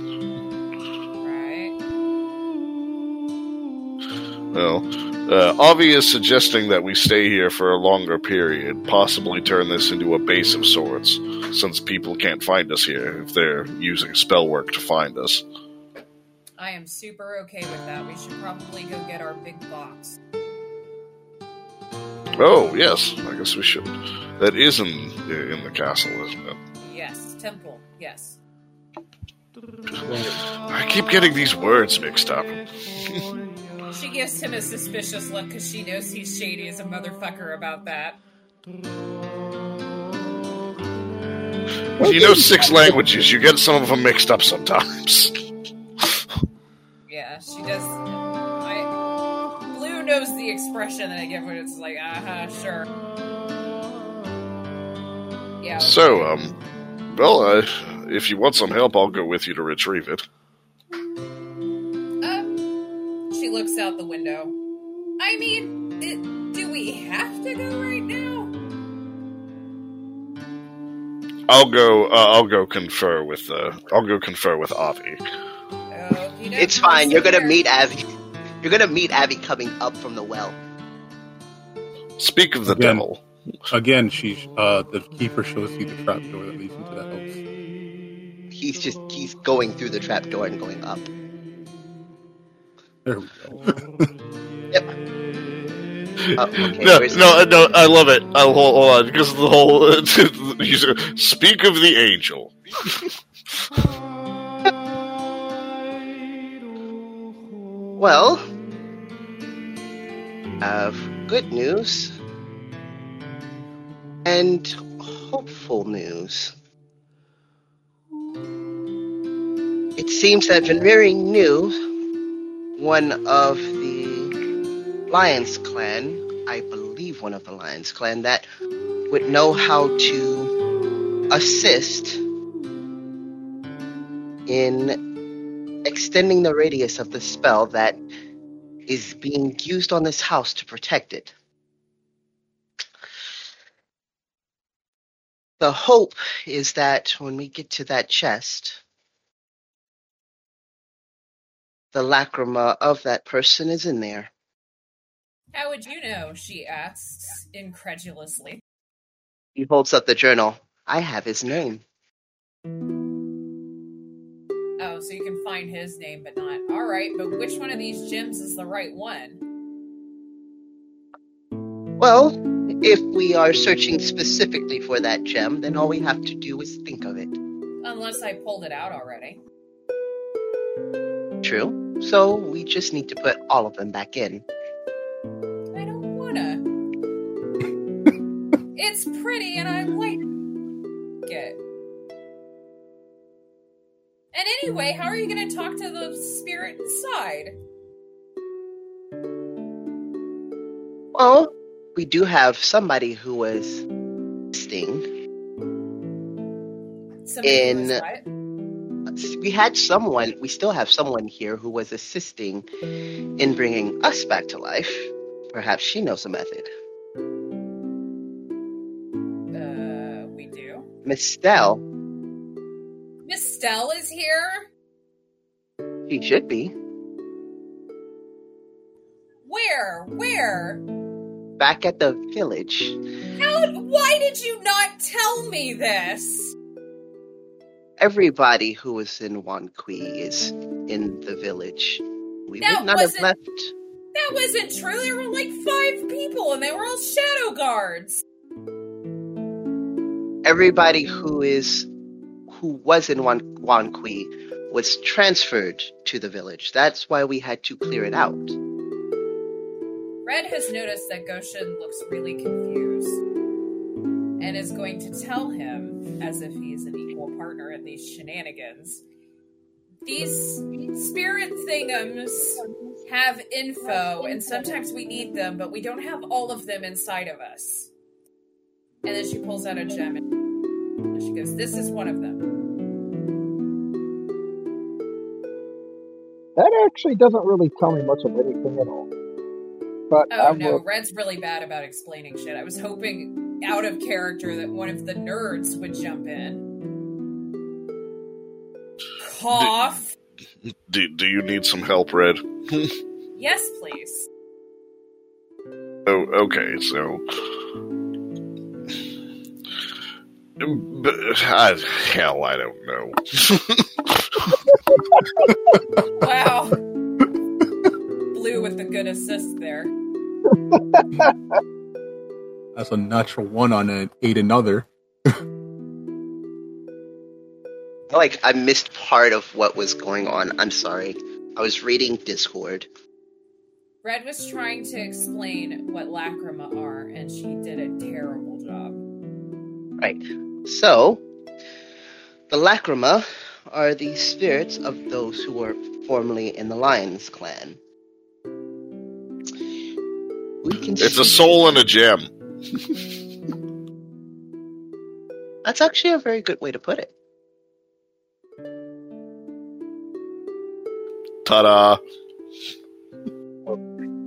Well, uh, Avi is suggesting that we stay here for a longer period, possibly turn this into a base of sorts, since people can't find us here if they're using spell work to find us. I am super okay with that. We should probably go get our big box. Oh, yes, I guess we should. That is in in the castle, isn't it? Yes, temple. Yes. I keep getting these words mixed up. Gives him a suspicious look because she knows he's shady as a motherfucker about that. Well, you know six languages. You get some of them mixed up sometimes. Yeah, she does. I Blue knows the expression that I give when it's like, uh huh, sure. Yeah. So, um, well, uh, if you want some help, I'll go with you to retrieve it. She looks out the window. I mean, it, do we have to go right now? I'll go. Uh, I'll go confer with. Uh, I'll go confer with Avi. Okey doke, It's fine. You're gonna there. meet Avi. You're gonna meet Avi coming up from the well. Speak of the Again. devil. Again, she uh, the keeper shows you the trap door that leads into that house. He's just he's going through the trap door and going up. There we go. Oh, okay, No, no, no. I love it. I'll hold, hold on because the whole. you said, Speak of the angel. Well, have good news and hopeful news. It seems that Vinriri knew one of the Lions clan, I believe one of the Lions clan, that would know how to assist in extending the radius of the spell that is being used on this house to protect it. The hope is that when we get to that chest, the lacrima of that person is in there. How would you know? She asks incredulously. He holds up the journal. I have his name. Oh, so you can find his name, but not. All right, but which one of these gems is the right one? Well, if we are searching specifically for that gem, then all we have to do is think of it. Unless I pulled it out already. True. So we just need to put all of them back in. I don't wanna. it's pretty and I like it. And anyway, how are you gonna talk to the spirit inside? Well, we do have somebody who was Sting. Somebody who In- was what? We had someone, we still have someone here who was assisting in bringing us back to life. Perhaps she knows a method. Uh, we do. Miss Stell, Miss Stell is here. she should be. Where? Where? Back at the village. How? Why did you not tell me this? Everybody who was in Wanqui is in the village. We That would not have left. That wasn't true. There were like five people, and they were all shadow guards. Everybody who is who was in Wan Wanqui was transferred to the village. That's why we had to clear it out. Red has noticed that Goshen looks really confused and is going to tell him, as if he's an equal partner in these shenanigans, these spirit thingums have info, and sometimes we need them, but we don't have all of them inside of us. And then she pulls out a gem and she goes, This is one of them. That actually doesn't really tell me much of anything at all. But oh, I Oh no, will, Red's really bad about explaining shit. I was hoping out of character that one of the nerds would jump in. Cough. Do, do you need some help, Red? Yes, please. Oh, okay. So, but, I, hell, I don't know. Wow. Blue with the good assist there. That's a natural one on an eight another. Like I missed part of what was going on. I'm sorry. I was reading Discord. Red was trying to explain what lacrima are, and she did a terrible job. Right. So, The Lacrima are the spirits of those who were formerly in the Lions clan. We can It's a soul and a gem. That's actually a very good way to put it. Ta-da!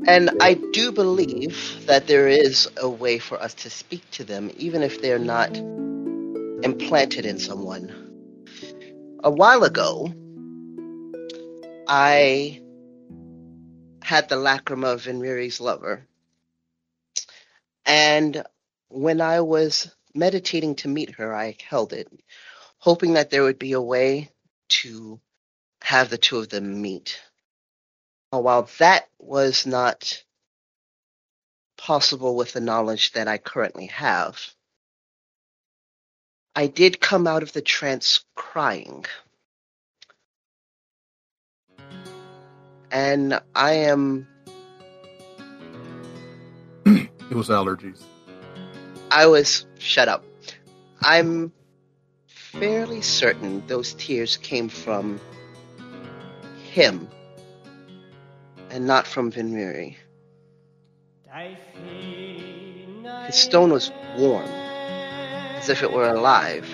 And I do believe that there is a way for us to speak to them, even if they're not implanted in someone. A while ago, I had the lacrima of Vinriri's lover. And when I was meditating to meet her, I held it, hoping that there would be a way to have the two of them meet. While that was not possible with the knowledge that I currently have, I did come out of the trance crying. And I am, It was allergies. I was, shut up. I'm fairly certain those tears came from him and not from Vinriri. His stone was warm, as if it were alive.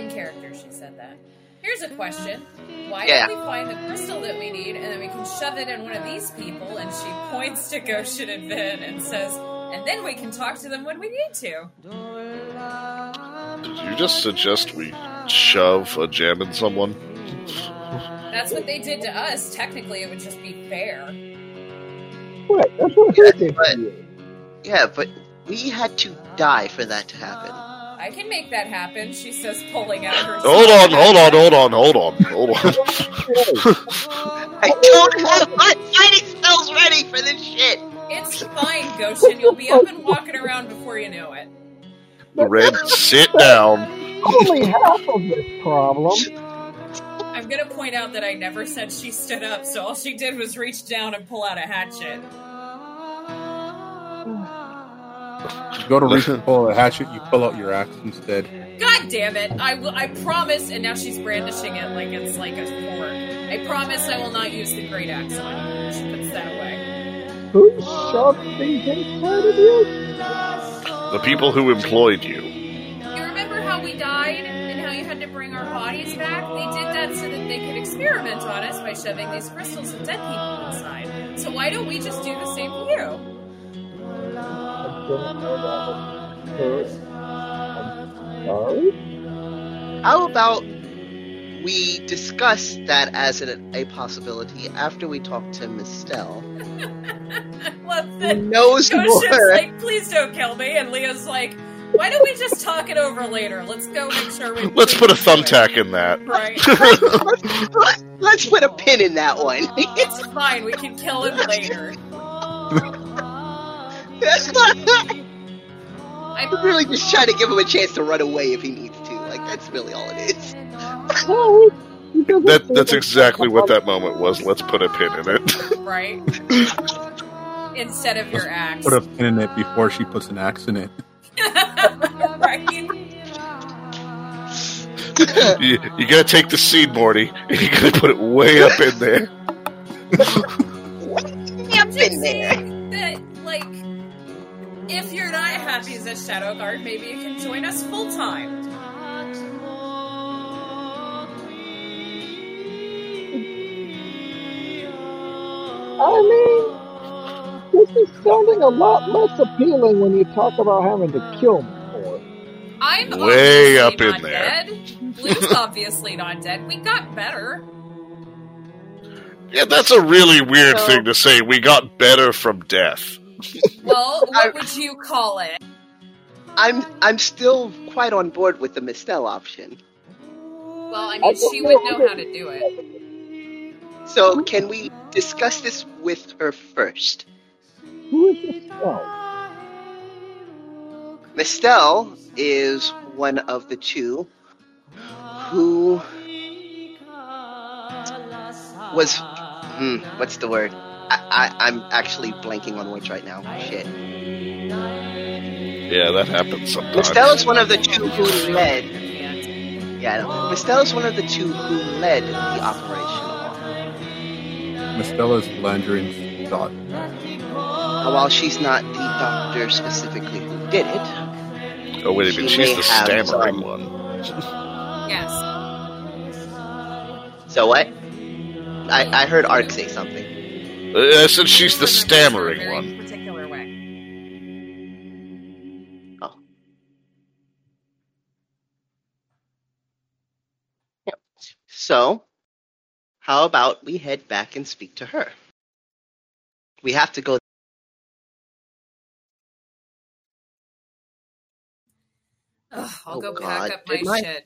In character, she said that. Here's a question. Why Yeah. don't we find the crystal that we need and then we can shove it in one of these people? And she points to Goshen and Vin and says, and then we can talk to them when we need to. Did you just suggest we shove a gem in someone? That's what they did to us. Technically, it would just be fair. Right, that's what Yeah, but- Yeah, but we had to die for that to happen. I can make that happen, she says, pulling out her. Hold on, hold on, hold on, hold on, hold on. I don't have my fighting spells ready for this shit. It's fine, Goshen. You'll be up and walking around before you know it. Red, sit down. Only half of this problem. I'm gonna point out that I never said she stood up, so all she did was reach down and pull out a hatchet. You go to reach and pull a hatchet, you pull out your axe instead. God damn it! I will. I promise. And now she's brandishing it like it's like a fork. I promise I will not use the great axe on you. She puts that away. Who shoved things inside of you? The people who employed you. You remember how we died and how you had to bring our bodies back? They did that so that they could experiment on us by shoving these crystals of dead people inside. So why don't we just do the same to you? How about we discuss that as an, a possibility after we talk to Miss Stell, Love who that. knows Goshen's more? like, please don't kill me. And Leah's like, why don't we just talk it over later? Let's go make sure we. Let's put a thumbtack in that. Right. Let's, let's put a pin in that one. It's fine. We can kill him later. I'm really just trying to give him a chance to run away if he needs to. Like that's really all it is. No, he- he doesn't That that's exactly what that moment was. Let's put a pin in it. Right. Instead of your axe. Put a pin in it before she puts an axe in it. right. you, you gotta take the seed, Morty. And you gotta put it way up in there. Up Just in there. saying that, like, if you're not happy as a shadow guard, maybe you can join us full time. I mean, this is sounding a lot less appealing when you talk about having to kill more. I'm Way obviously up in there. dead. Blue's obviously not dead. We got better. Yeah, that's a really weird So- thing to say. We got better from death. Well, I- what would you call it? I'm I'm still quite on board with the Mistel option. Well, I I mean, don't she know would know how how to do it. So can we discuss this with her first? Who is this spell? Mistel is one of the two who was Hmm, what's the word? I, I, I'm actually blanking on words right now. Shit. Yeah, that happens sometimes. Mistella's one of the two who led. Yeah, I know. Mistella's one of the two who led the operation. Mistella's Landrin's daughter. While she's not the doctor specifically who did it, Oh, wait a minute. She She's the stammering some- one. Yes. so what? I, I heard Ark say something. Uh, I said she's the stammering one. Particular way. So, how about we head back and speak to her? We have to go. Ugh, I'll Oh, go God. pack up my Did my- shit.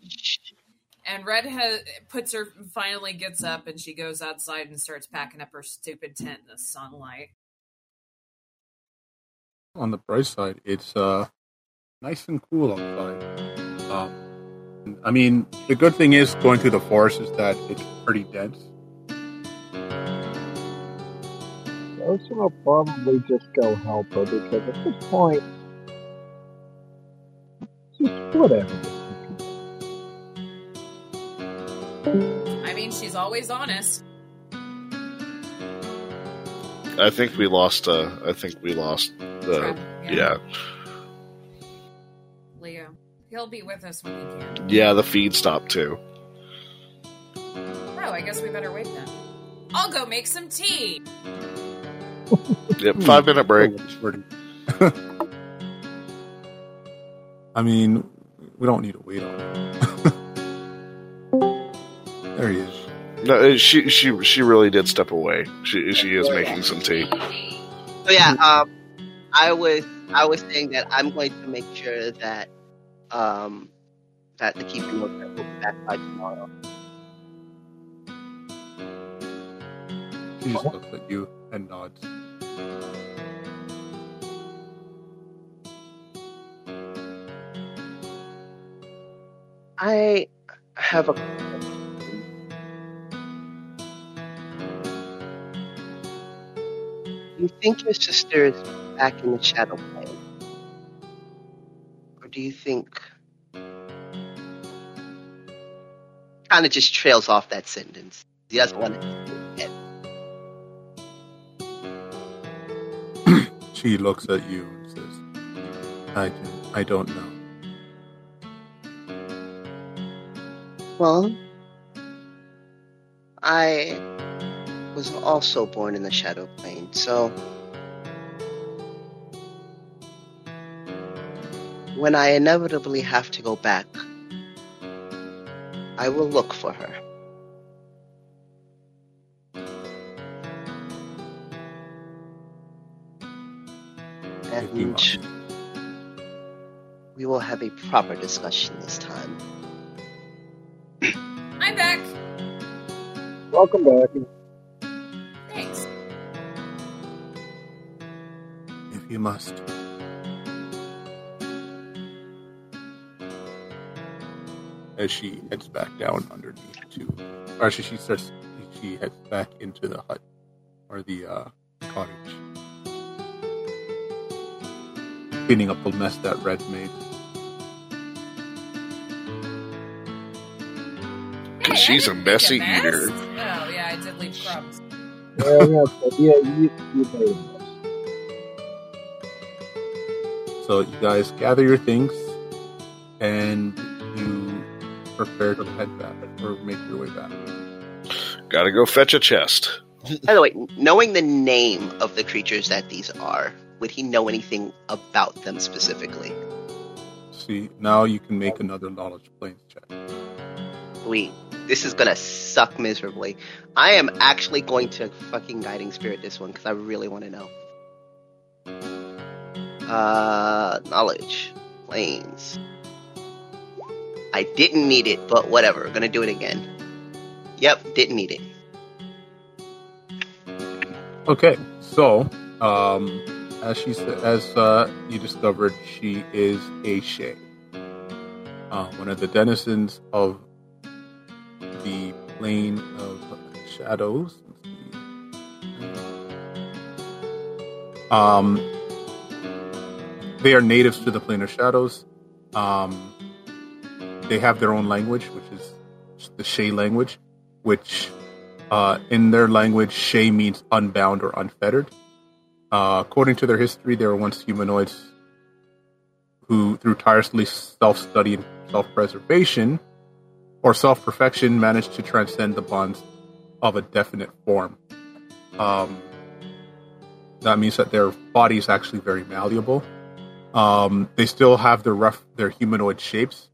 And Red ha- puts her finally gets up and she goes outside and starts packing up her stupid tent in the sunlight. On the bright side, it's uh nice and cool outside. Um, I mean, the good thing is going through the forest is that it's pretty dense. Ocean will probably just go help her because at this point, it's just whatever. I mean, she's always honest. I think we lost. Uh, I think we lost. The, Trump, yeah, Leo. He'll be with us when he can. yeah. The feed stopped too. Oh, I guess we better wait then. I'll go make some tea. Yep. Five minute break. I mean, we don't need to wait on him. There he is. No, uh, she she she really did step away. She she is making some tea. So yeah, um, I was I was saying that I'm going to make sure that um that the keeping will will be back by tomorrow. She just looks at you and nods. I have a you think your sister is back in the shadow plane? Or do you think kind of just trails off that sentence? He doesn't want to She looks at you and says, I, I don't know. Well, I was also born in the shadow plane, so when I inevitably have to go back, I will look for her. And must. we will have a proper discussion this time. I'm back. Welcome back. You must. As she heads back down underneath to, or actually she starts, she heads back into the hut or the uh, cottage, cleaning up the mess that Red made. Hey, she's a didn't messy mess. eater. Oh yeah, I did leave crumbs. Yeah, yeah, yeah, you, you So you guys gather your things and you prepare to head back or make your way back. Gotta go fetch a chest. By the way, knowing the name of the creatures that these are, would he know anything about them specifically? See, now you can make another knowledge planes check. Sweet. This is gonna suck miserably. I am actually going to fucking guiding spirit this one because I really want to know. Uh, knowledge, planes. I didn't need it, but whatever. Gonna do it again. Yep, didn't need it. Okay, so um, as she said, as uh, you discovered, she is a Shae, uh, one of the denizens of the plane of shadows. Um, they are natives to the plane of shadows. Um, they have their own language, which is the Shae language, which uh, in their language, Shae means unbound or unfettered. Uh, according to their history, they were once humanoids who, through tirelessly self study and self preservation or self perfection, managed to transcend the bonds of a definite form. Um, that means that their body is actually very malleable. Um, they still have their rough, their humanoid shapes,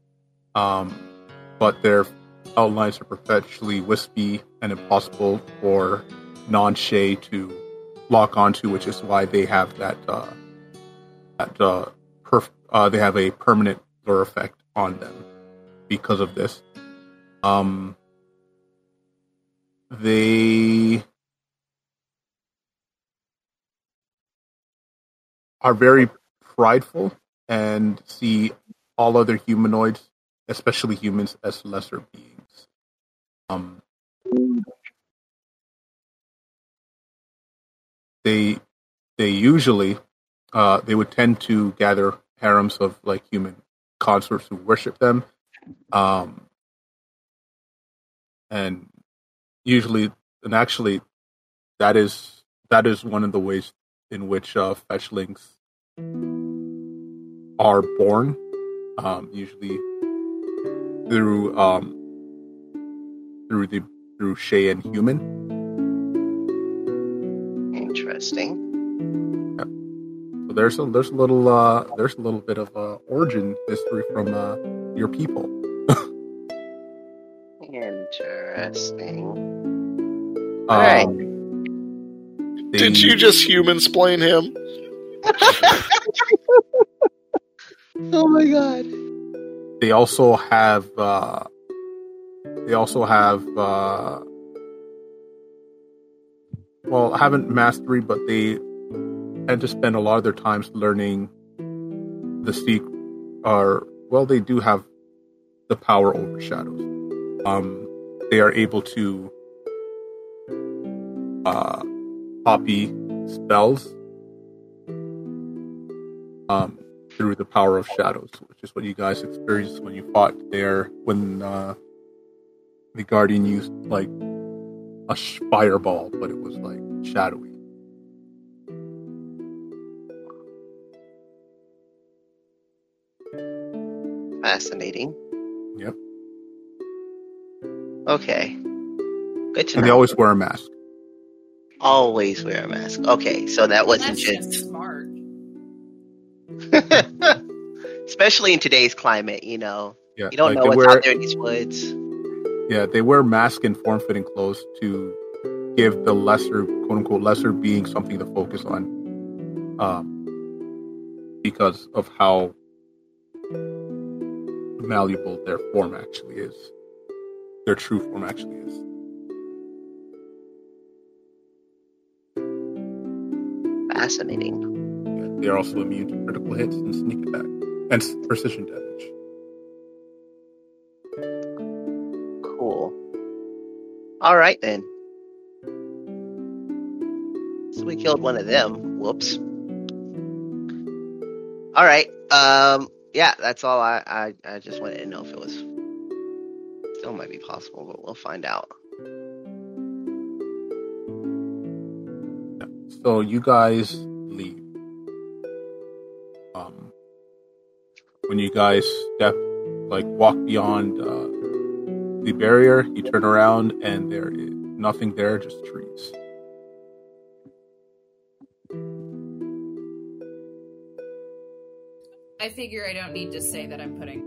um, but their outlines are perpetually wispy and impossible for non-Shae to lock onto, which is why they have that uh, that uh, perf- uh, they have a permanent blur effect on them because of this. Um, they are very prideful and see all other humanoids, especially humans, as lesser beings. Um, they they usually uh, they would tend to gather harems of like human consorts who worship them, um, and usually and actually that is that is one of the ways in which uh, fetchlings are born, um, usually through um, through the through Shae and human. Interesting. So there's a there's a little uh, there's a little bit of uh, origin history from uh, your people. Interesting. Um, right. they- Did you just human splain him? Oh my god. They also have uh, they also have uh, well haven't mastery, but they tend to spend a lot of their times learning the seek or well they do have the power over shadows. Um, they are able to uh, copy spells um, through the power of shadows, which is what you guys experienced when you fought there when uh, the guardian used like a fireball, but it was like shadowy. Fascinating. Yep. Okay. Good to And know. they always wear a mask. Always wear a mask. Okay, so that wasn't That's just just smart. especially in today's climate, you know. Yeah, You don't like know what's wear, out there in these woods. Yeah, they wear masks and form-fitting clothes to give the lesser, quote unquote, lesser being something to focus on, um, because of how malleable their form actually is. Their true form actually is. Fascinating. Yeah, they are also immune to critical hits and sneak attack and precision damage. Cool. All right then. So we killed one of them. Whoops. All right. Um. Yeah, that's all. I I, I just wanted to know if it was still might be possible, but we'll find out. So you guys when you guys step, like walk beyond uh, the barrier, you turn around and there is nothing there, just trees. I figure I don't need to say that I'm putting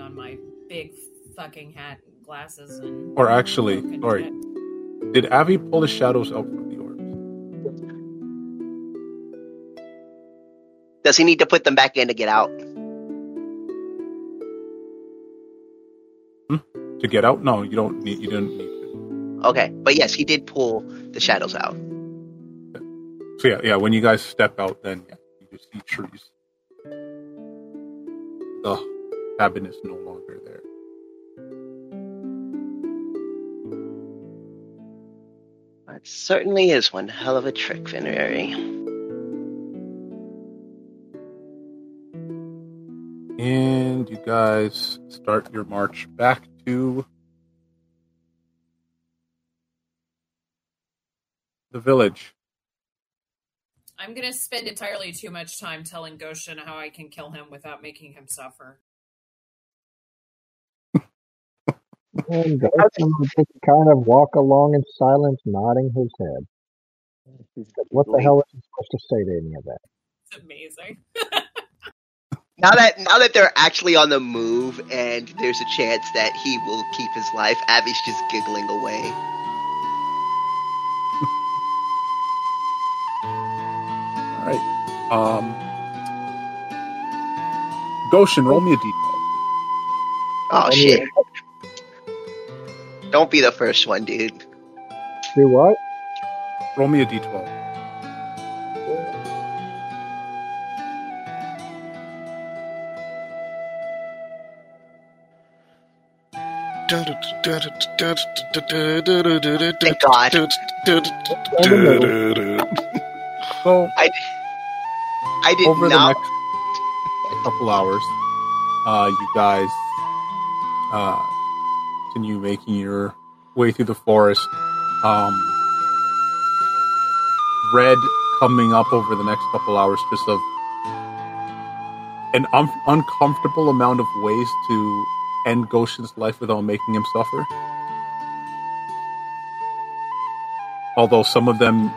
on my big fucking hat, and glasses, and Or actually, sorry, shit. did Avi pull the shadows out from the orbs? Does he need to put them back in to get out? to get out? No, you don't need. You didn't need to. Okay, but yes, he did pull the shadows out. So yeah, yeah. When you guys step out, then yeah, you just see trees. The cabin is no longer there. That certainly is one hell of a trick, Vinriri. and you guys start your march back to the village. I'm gonna spend entirely too much time telling Goshen how I can kill him without making him suffer. And Goshen would just kind of walk along in silence, nodding his head. What the hell is he supposed to say to any of that? It's amazing. Now that now that they're actually on the move and there's a chance that he will keep his life, Abby's just giggling away. All right. Um, Goshen, roll me a d12. Oh And shit! Don't be the first one, dude. Do what? Roll me a d12. Thank God. So I I did over the not. next couple hours, uh, you guys uh, continue making your way through the forest. Um, red coming up over the next couple hours, just of an un- uncomfortable amount of ways to end Goshen's life without making him suffer. Although some of them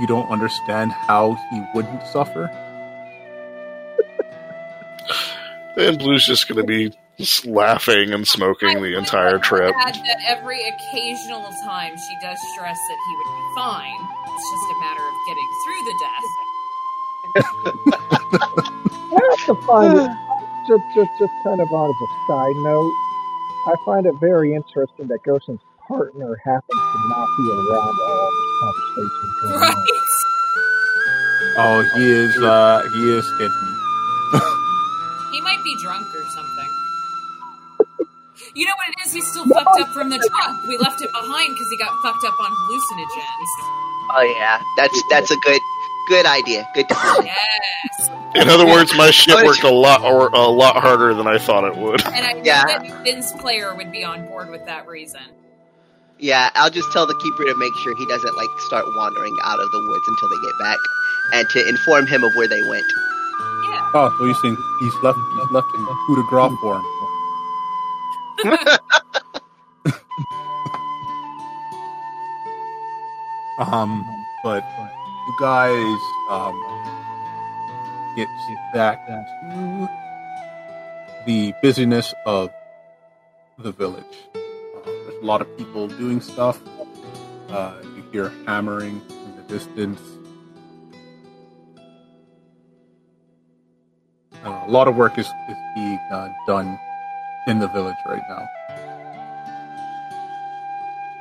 you don't understand how he wouldn't suffer. And Blue's just going to be just laughing and smoking the entire trip. That every occasional time she does stress that he would be fine. It's just a matter of getting through the death. I have to find it. Just, just, just kind of on as a side note, I find it very interesting that Goshen's partner happens to not be around all this conversation going Right. on. Oh, he is. Uh, he is hidden. He might be drunk or something. You know what it is? He's still fucked up from the truck. We left it behind because he got fucked up on hallucinogens. Oh yeah, that's that's a good good idea. Good. Yes. In other words, my shit worked a lot or a lot harder than I thought it would. And I know Yeah. that Vince player would be on board with that reason. Yeah, I'll just tell the keeper to make sure he doesn't like start wandering out of the woods until they get back, and to inform him of where they went. Yeah. Oh, so you think he's left? He's left in coup de grace form. um, but you guys um get back to the busyness of the village. Uh, there's a lot of people doing stuff. Uh, you hear hammering in the distance. Uh, a lot of work is, is being uh, done in the village right now.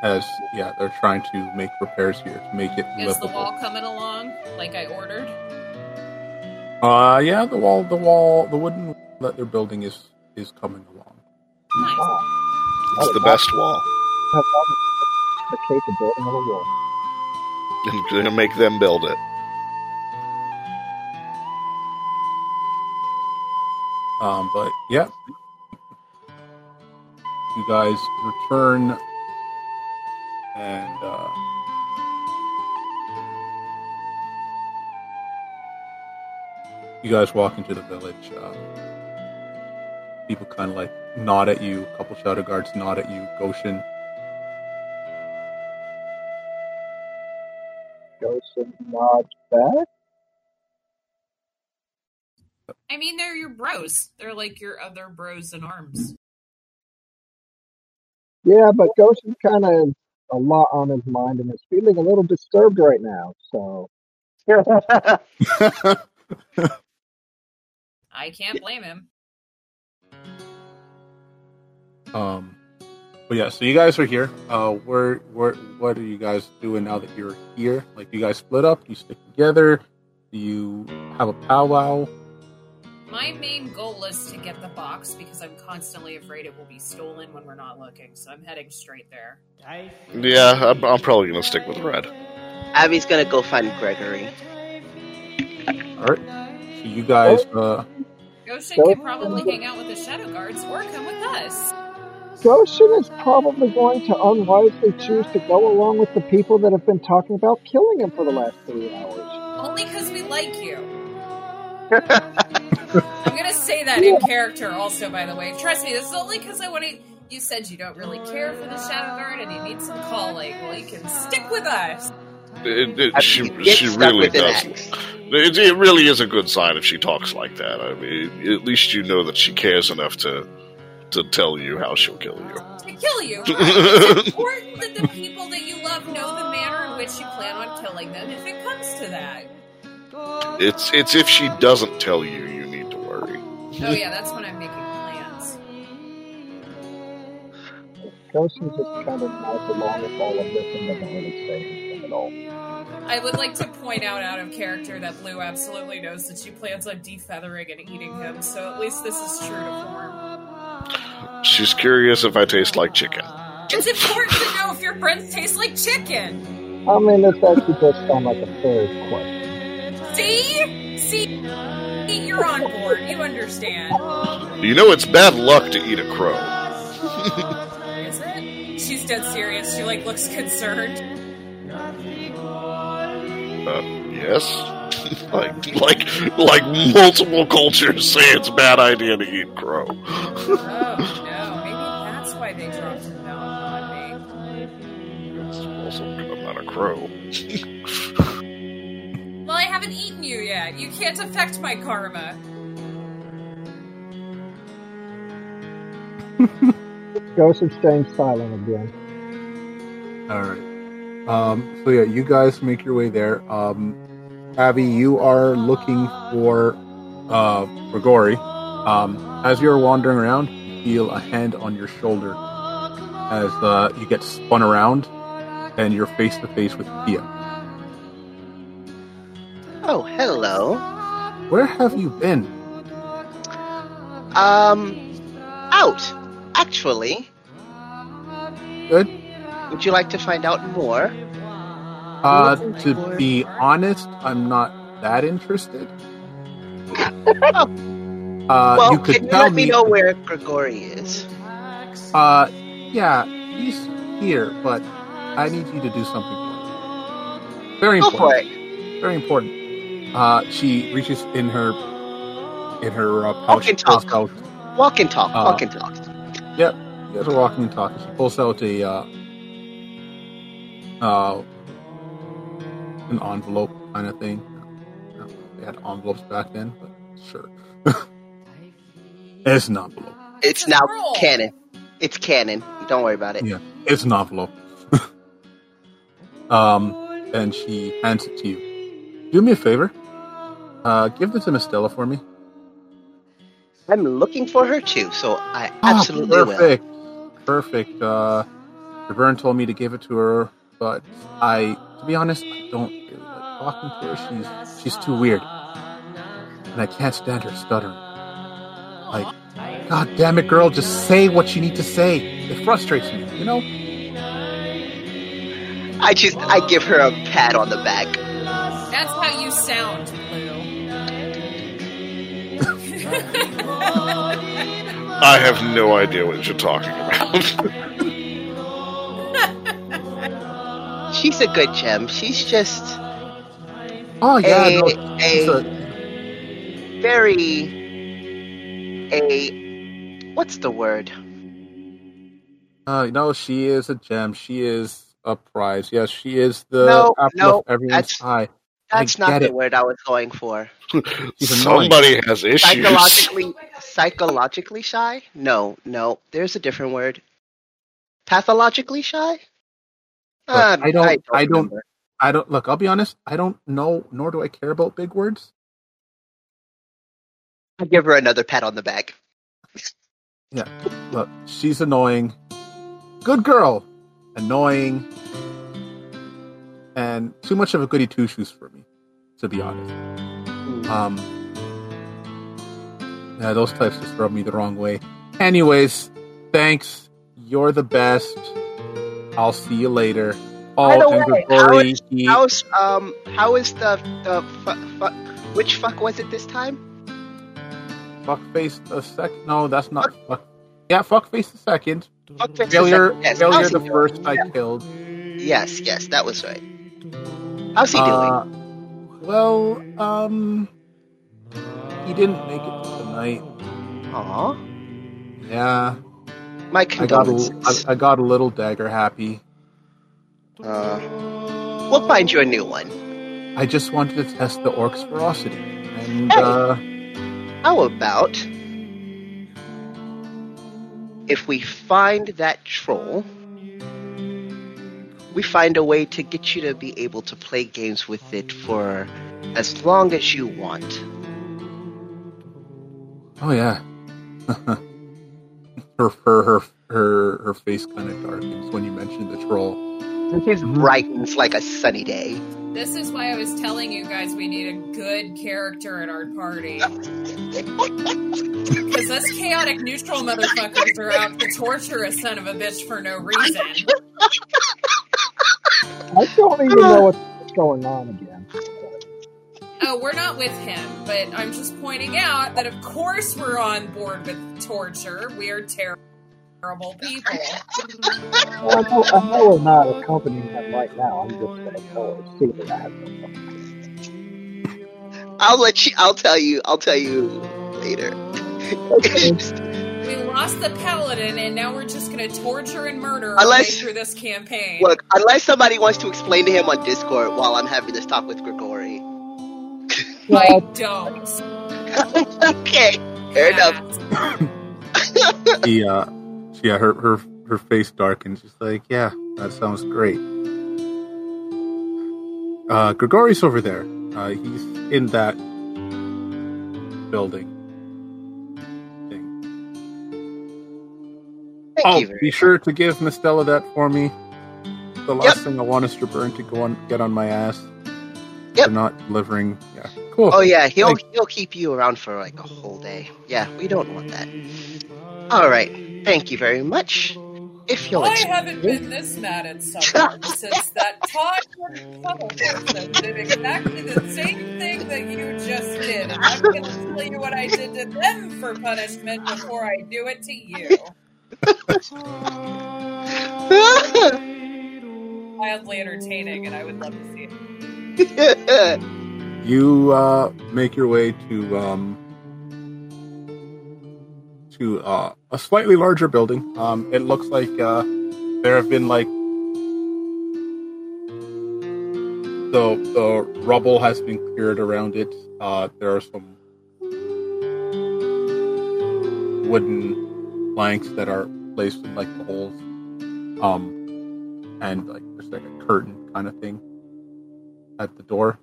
As yeah, they're trying to make repairs here to make it Is the wall coming along like I ordered? Uh, yeah, the wall, the wall, the wooden wall that they're building is is coming along. Nice. It's the best wall. Have all the, the of building a wall. I'm going to make them build it. Um, but yeah, you guys return and uh, you guys walk into the village. Uh, people kind of like nod at you. A couple shadow guards nod at you. Goshen. Goshen nods back. I mean, they're your bros. They're like your other bros in arms. Yeah, but Goshen kind of a lot on his mind and is feeling a little disturbed right now. So I can't blame him. Um, but yeah, so you guys are here. Uh, where, where, what are you guys doing now that you're here? Like, you guys split up? You stick together? Do you have a powwow? My main goal is to get the box because I'm constantly afraid it will be stolen when we're not looking. So I'm heading straight there. Yeah, I'm, I'm probably going to stick with red. Abby's gonna go find Gregory. All right. So you guys, uh, Go Goshen Go- can probably hang out with the Shadow Guards or come with us. Goshen is probably going to unwisely choose to go along with the people that have been talking about killing him for the last three hours. Only because we like you. I'm gonna say that in character also, by the way. Trust me, this is only because I want to. You said you don't really care for the Shadow Guard and you need some calling. Well, you can stick with us. It, it, she she really doesn't. It, it really is a good sign if she talks like that. I mean, at least you know that she cares enough to to tell you how she'll kill you. To kill you. Right. It's important that the people that you love know the manner in which you plan on killing them if it comes to that. It's it's if she doesn't tell you, Oh, yeah, that's when I'm making plans. Goshen just kind of nods along with all of this and doesn't really say anything at all. I would like to point out out of character that Blue absolutely knows that she plans on defeathering and eating him, so at least this is true to form. She's curious if I taste like chicken. It's important to know if your friends taste like chicken. I mean, this actually does sound like a fair question. See? See? You're on board. You understand. You know it's bad luck to eat a crow. Is it? She's dead serious. She like looks concerned. Uh, yes. like like like multiple cultures say it's a bad idea to eat crow. Oh no, maybe that's why they dropped him down on me. It's also I'm not a crow. Well, I haven't eaten you yet. You can't affect my karma. Goshen's staying silent again. All right. Um, so yeah, you guys make your way there. Um, Abby, you are looking for uh, Grigori. Um, as you're wandering around, you feel a hand on your shoulder as uh, you get spun around, and you're face to face with Pia. Oh, hello. Where have you been? Um, out. Actually, Good. would you like to find out more? Uh, to be honest, I'm not that interested. Uh, well, you could can you let me know where Grigori is? Uh, yeah, he's here, but I need you to do something for me. Very Go important. Very important. Uh, she reaches in her in her uh, pouch. Walk and talk. out- Walk and talk. Uh, walk and talk. Yep, you guys are walking and talking. She pulls out a uh, uh, an envelope kind of thing. I don't know if They had envelopes back then, but sure. it's an envelope. It's now canon. It's canon. Don't worry about it. Yeah, it's an envelope. um, and she hands it to you. Do me a favor. Uh, give this to Miss Stella for me. I'm looking for her too, so I Ah, absolutely will. perfect. Perfect. Uh, Vern told me to give it to her, but I, to be honest, I don't really like talking to her. She's she's too weird, and I can't stand her stuttering. Like, God damn it, girl, just say what you need to say. It frustrates me, you know. I just I give her a pat on the back. That's how you sound, Blue. I have no idea what you're talking about. She's a good gem. She's just Oh yeah, a, no, a a, very a what's the word? Uh, no, she is a gem. She is a prize. Yes, she is the No, apple no, of everyone's that's- eye. That's not the it. word I was going for. Somebody has issues. Psychologically psychologically shy? No, no. There's a different word. Pathologically shy? Uh, I don't- I don't- remember. I don't look. I'll be honest. I don't know, nor do I care about big words. I give her another pat on the back. Yeah. Look, she's annoying. Good girl, annoying, and too much of a goody two shoes for me, to be honest. Um, yeah, those types just rub me the wrong way. Anyways, thanks. You're the best. I'll see you later. Oh, By the way, how is- he- How's um how is the the fu- fu- which fuck was it this time? Fuckface the second. No, that's not. Fuck. Yeah, Fuckface the second. Fuckface the Failure, second, yes. failure the first. doing? I killed. Yes, yes, that was right. How's he Uh, well, um, he didn't make it tonight. doing? Aw, Yeah, my I got a, condolences. I, I got a little dagger happy. Uh, we'll find you a new one. I just wanted to test the orc's ferocity, and Hey. uh, How about if we find that troll, we find a way to get you to be able to play games with it for as long as you want. oh yeah, her her her her her face kind of darkens when you mention the troll. It just brightens like a sunny day. This is why I was telling you guys we need a good character in our party. Because us chaotic neutral motherfuckers are out to torture a son of a bitch for no reason. I don't even know uh. what's going on again. Oh, we're not with him, but I'm just pointing out that of course we're on board with torture. We are terrible terrible people. Well, I, know, I know we're not accompanying him right now. I'm just going to go see what happens. I'll let you. I'll tell you. I'll tell you later. Okay. We lost the paladin, and now we're just going to torture and murder our Unless- way through this campaign. Look, unless somebody wants to explain to him on Discord while I'm having this talk with Grigori. I don't. okay, fair enough. He, uh, yeah, her her her face darkens. She's like, yeah, that sounds great. Uh, Grigori's over there. Uh, he's in that building. Oh, thank Oh, you very be sure to give Miss Stella that for me. The last Yep. thing I want is to burn to go on get on my ass. Yep. For not delivering. Yeah, cool. Oh yeah, he'll Thank- he'll keep you around for like a whole day. Yeah, we don't want that. All right, thank you very much. If you'll I excuse haven't been this mad at someone since that Todd Puddle person did exactly the same thing that you just did. And I'm going to tell you what I did to them for punishment before I do it to you. Mildly entertaining, and I would love to see it. You uh, make your way to um, to uh, a slightly larger building. Um, it looks like uh, there have been like the the rubble has been cleared around it. Uh, there are some wooden planks that are placed in like the holes, um, and like there's like a curtain kind of thing at the door.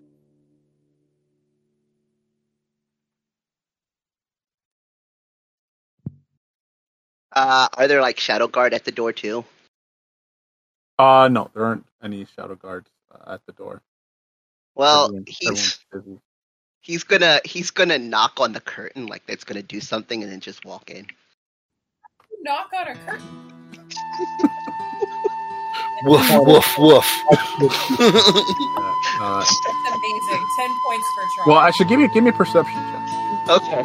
uh, are there like shadow guard at the door too? Uh no, there aren't any shadow guards uh, at the door. Well, Everyone- he's everyone's he's gonna he's gonna knock on the curtain like that's gonna do something and then just walk in. Knock on a curtain. Woof, woof, woof. Uh, That's amazing. Ten points for try. well, I should give you give me a perception check. Okay.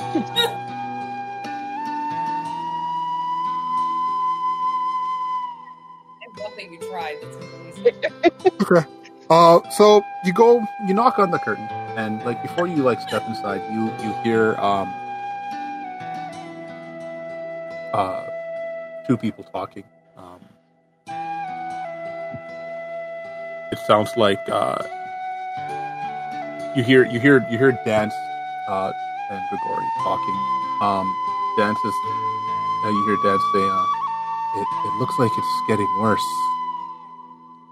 I love that you tried. Okay. Uh, so you go, you knock on the curtain, and like before you like step inside, you you hear um uh two people talking. Um, it sounds like uh you hear you hear you hear dance uh and Grigori talking. Um, dance is uh, you hear dance say, uh, "It it looks like it's getting worse."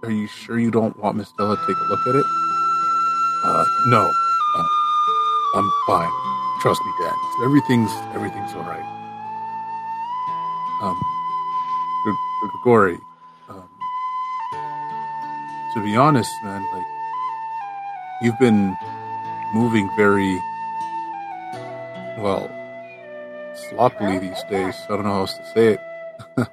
Are you sure you don't want Miss Stella to take a look at it? Uh, no. Uh, I'm fine. Trust me, Dad. Everything's everything's all right. Um, Grigori. Um, to be honest, man, like you've been moving very well sloppily these days. I don't know how else to say it.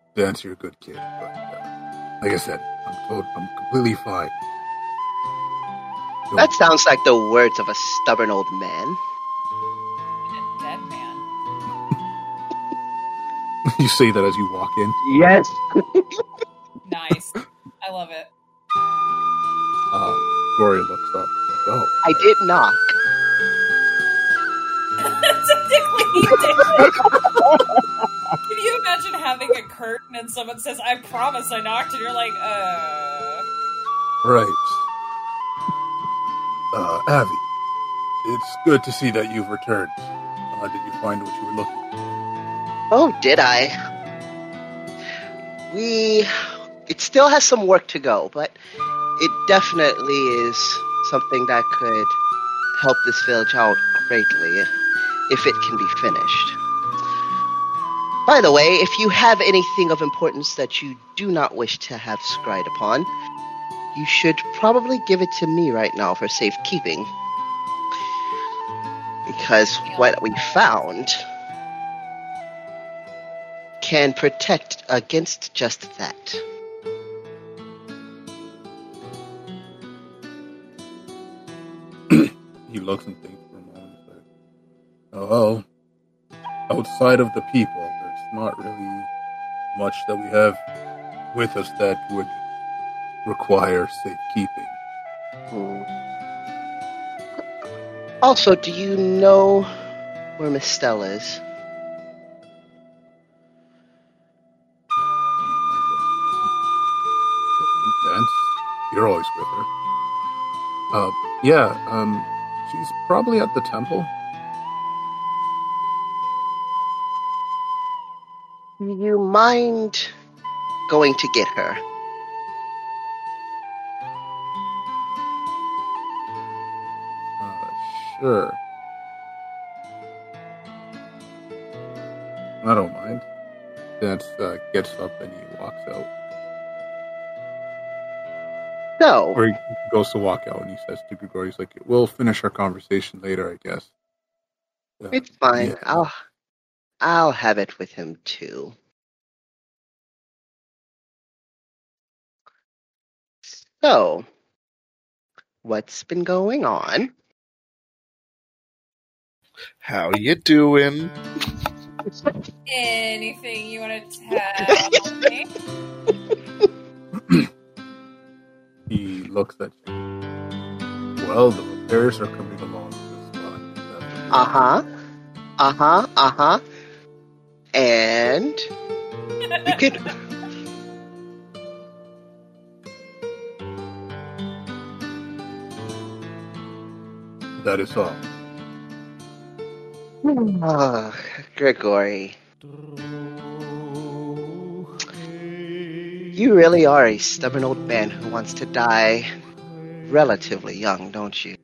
Dance, you're a good kid, but. Uh, like I said, I'm told I'm completely fine. Don't- That sounds like the words of a stubborn old man. You say that as you walk in. Yes. Nice. I love it. Uh, Gloria looks up. Like, oh, I did knock. Technically, he did. Can you imagine having a curtain and someone says, "I promise I knocked," and you're like, "Uh." right. Uh, Avi, it's good to see that you've returned. Uh, did you find what you were looking for? Oh, did I? We. It still has some work to go, but it definitely is something that could help this village out greatly if, if it can be finished. By the way, if you have anything of importance that you do not wish to have scried upon, you should probably give it to me right now for safekeeping. Because what we found can protect against just that. He looks and thinks for a moment. Like, oh, well, outside of the people, there's not really much that we have with us that would require safekeeping. Hmm. Also, do you know where Miss Stella is? You're always with her. Uh, yeah, um, she's probably at the temple. Do you mind going to get her? Uh, sure. I don't mind. Dance uh, gets up and he walks out. No. Or he goes to walk out and he says to Grigori, he's like, we'll finish our conversation later, I guess. Yeah. It's fine. Yeah. I'll I'll have it with him too. So, what's been going on? How you doing? Anything you want to tell me? He looks at you. Well, the repairs are coming along this month. Uh huh. Uh huh. Uh huh. And you could. That is all. Oh, Gregory. You really are a stubborn old man who wants to die relatively young, don't you?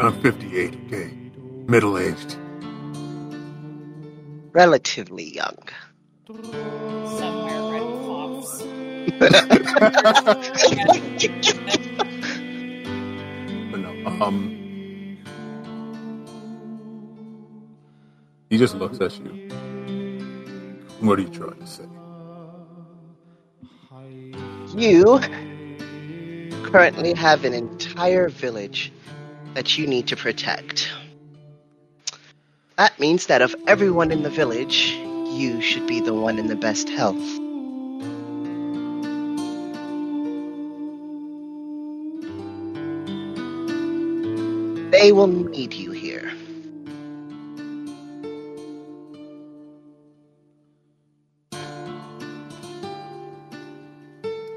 I'm 58, okay? Middle aged. Relatively young. Somewhere red no, um. He just looks at you. What are you trying to say? You currently have an entire village that you need to protect. That means that of everyone in the village, you should be the one in the best health. They will need you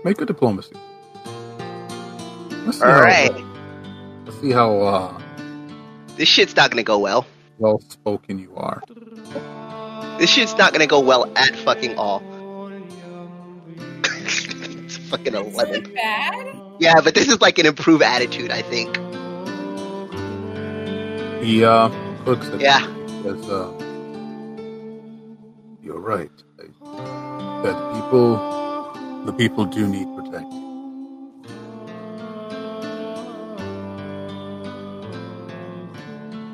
Make a diplomacy. Let's see All how, right. Let's see how uh, This shit's not gonna go well. well spoken you are. This shit's not gonna go well at fucking all. it's fucking Is 11. it bad? Yeah, but this is like an improved attitude, I think. He uh, looks at Yeah. you and says, uh, You're right. I, that people, the people do need protecting.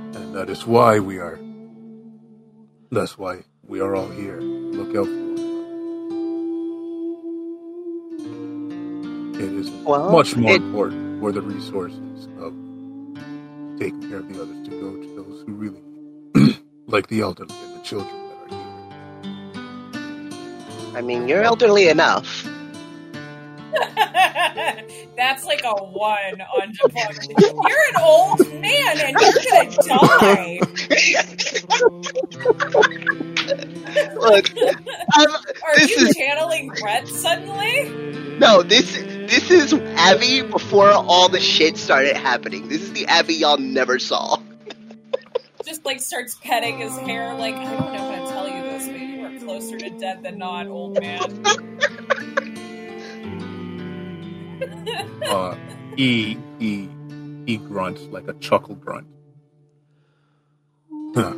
And that is why we are, that's why we are all here. Look out for one another. It is Well, much more it- important for the resources of taking care of the others to go to those who really like the elderly and the children that are here. I mean, you're elderly enough. That's like a one on diplomacy. You're an old man and you're gonna die. Look, I'm, Are This you is- channeling Brett suddenly? no, this this is Avi before all the shit started happening. This is the Avi y'all never saw. Just like starts petting his hair, like, I don't know how to tell you this, but you are closer to dead than not, old man. Uh, he he he grunts like a chuckle grunt. Huh.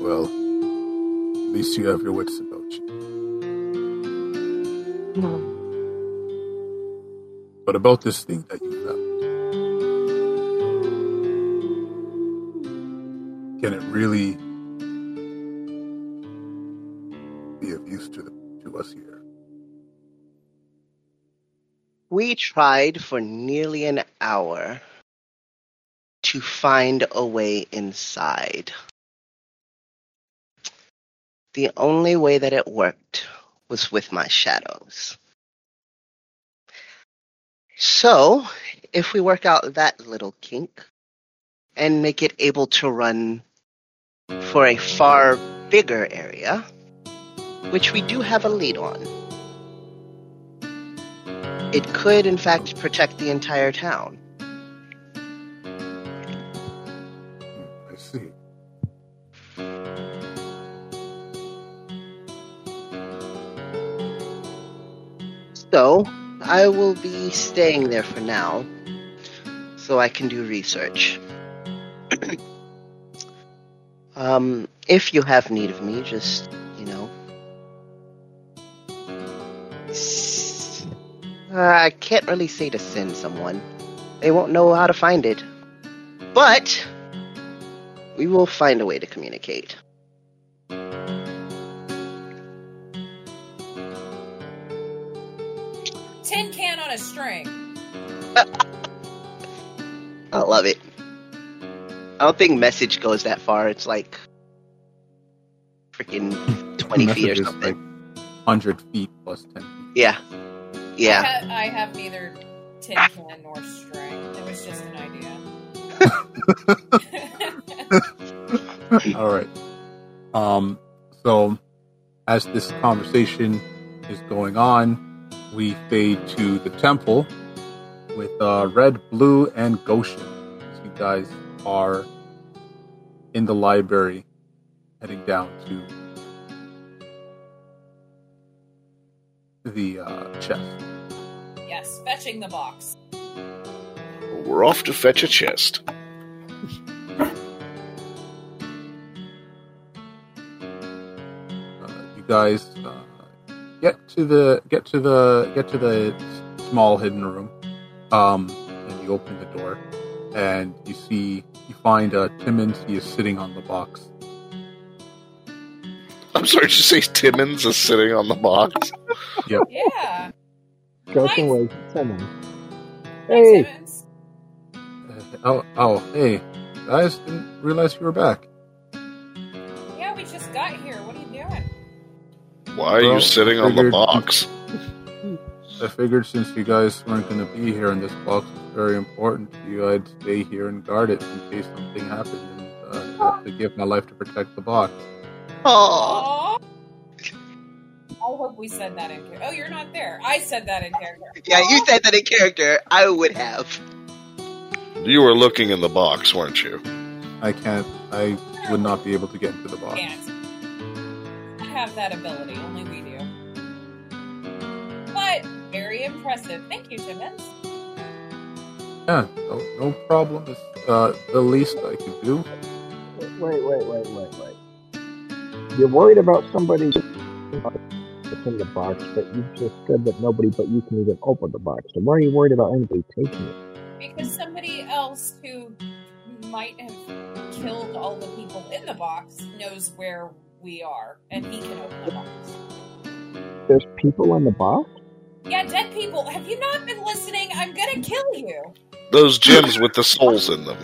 Well, at least you have your wits about you. No. But about this thing that you found, can it really be of use to the, to us here? We tried for nearly an hour to find a way inside. The only way that it worked was with my shadows. So, if we work out that little kink and make it able to run for a far bigger area, which we do have a lead on, it could, in fact, protect the entire town. I see. So, I will be staying there for now, so I can do research. um, if you have need of me, just, Uh, I can't really say to send someone. They won't know how to find it. But, we will find a way to communicate. Tin can on a string. I love it. I don't think message goes that far. It's like freaking 20 feet or something. like 100 feet plus 10 feet. Yeah. I, Yeah. ha- I have neither tin can nor string. It was just an idea. All right. Um, so, as this conversation is going on, we fade to the temple with uh, Red, Blue, and Goshen. As you guys are in the library, heading down to the uh, chest. yes, fetching the box. We're off to fetch a chest. uh, you guys uh, get to the get to the get to the small hidden room um, and you open the door and you see you find uh, Timmons he is sitting on the box I'm sorry, did you say Timmons is sitting on the box? Yeah. Goshen Nice. waves Timmons. Hey, Hey, Timmons. Oh oh hey guys didn't realize you were back Yeah, we just got here. What are you doing? Why are Well, you sitting on the box? I figured since you guys weren't going to be here and this box was very important to you I'd stay here and guard it in case something happened and uh, I have to give my life to protect the box Oh. Aww. I hope we said that in character. Oh, you're not there. I said that in character. Yeah, you said that in character. I would have. You were looking in the box, weren't you? I can't I would not be able to get into the box Can't. I have that ability. Only we do. But very impressive. Thank you, Timmons. Yeah, no, no problem. It's uh, the least I could do. wait, wait, wait, wait, wait. You're worried about somebody that's in the box, but you just said that nobody but you can even open the box. So why are you worried about anybody taking it? Because somebody else who might have killed all the people in the box knows where we are, and he can open the box. There's people in the box? Yeah, dead people. Have you not been listening? I'm gonna kill you. Those gems with the souls in them.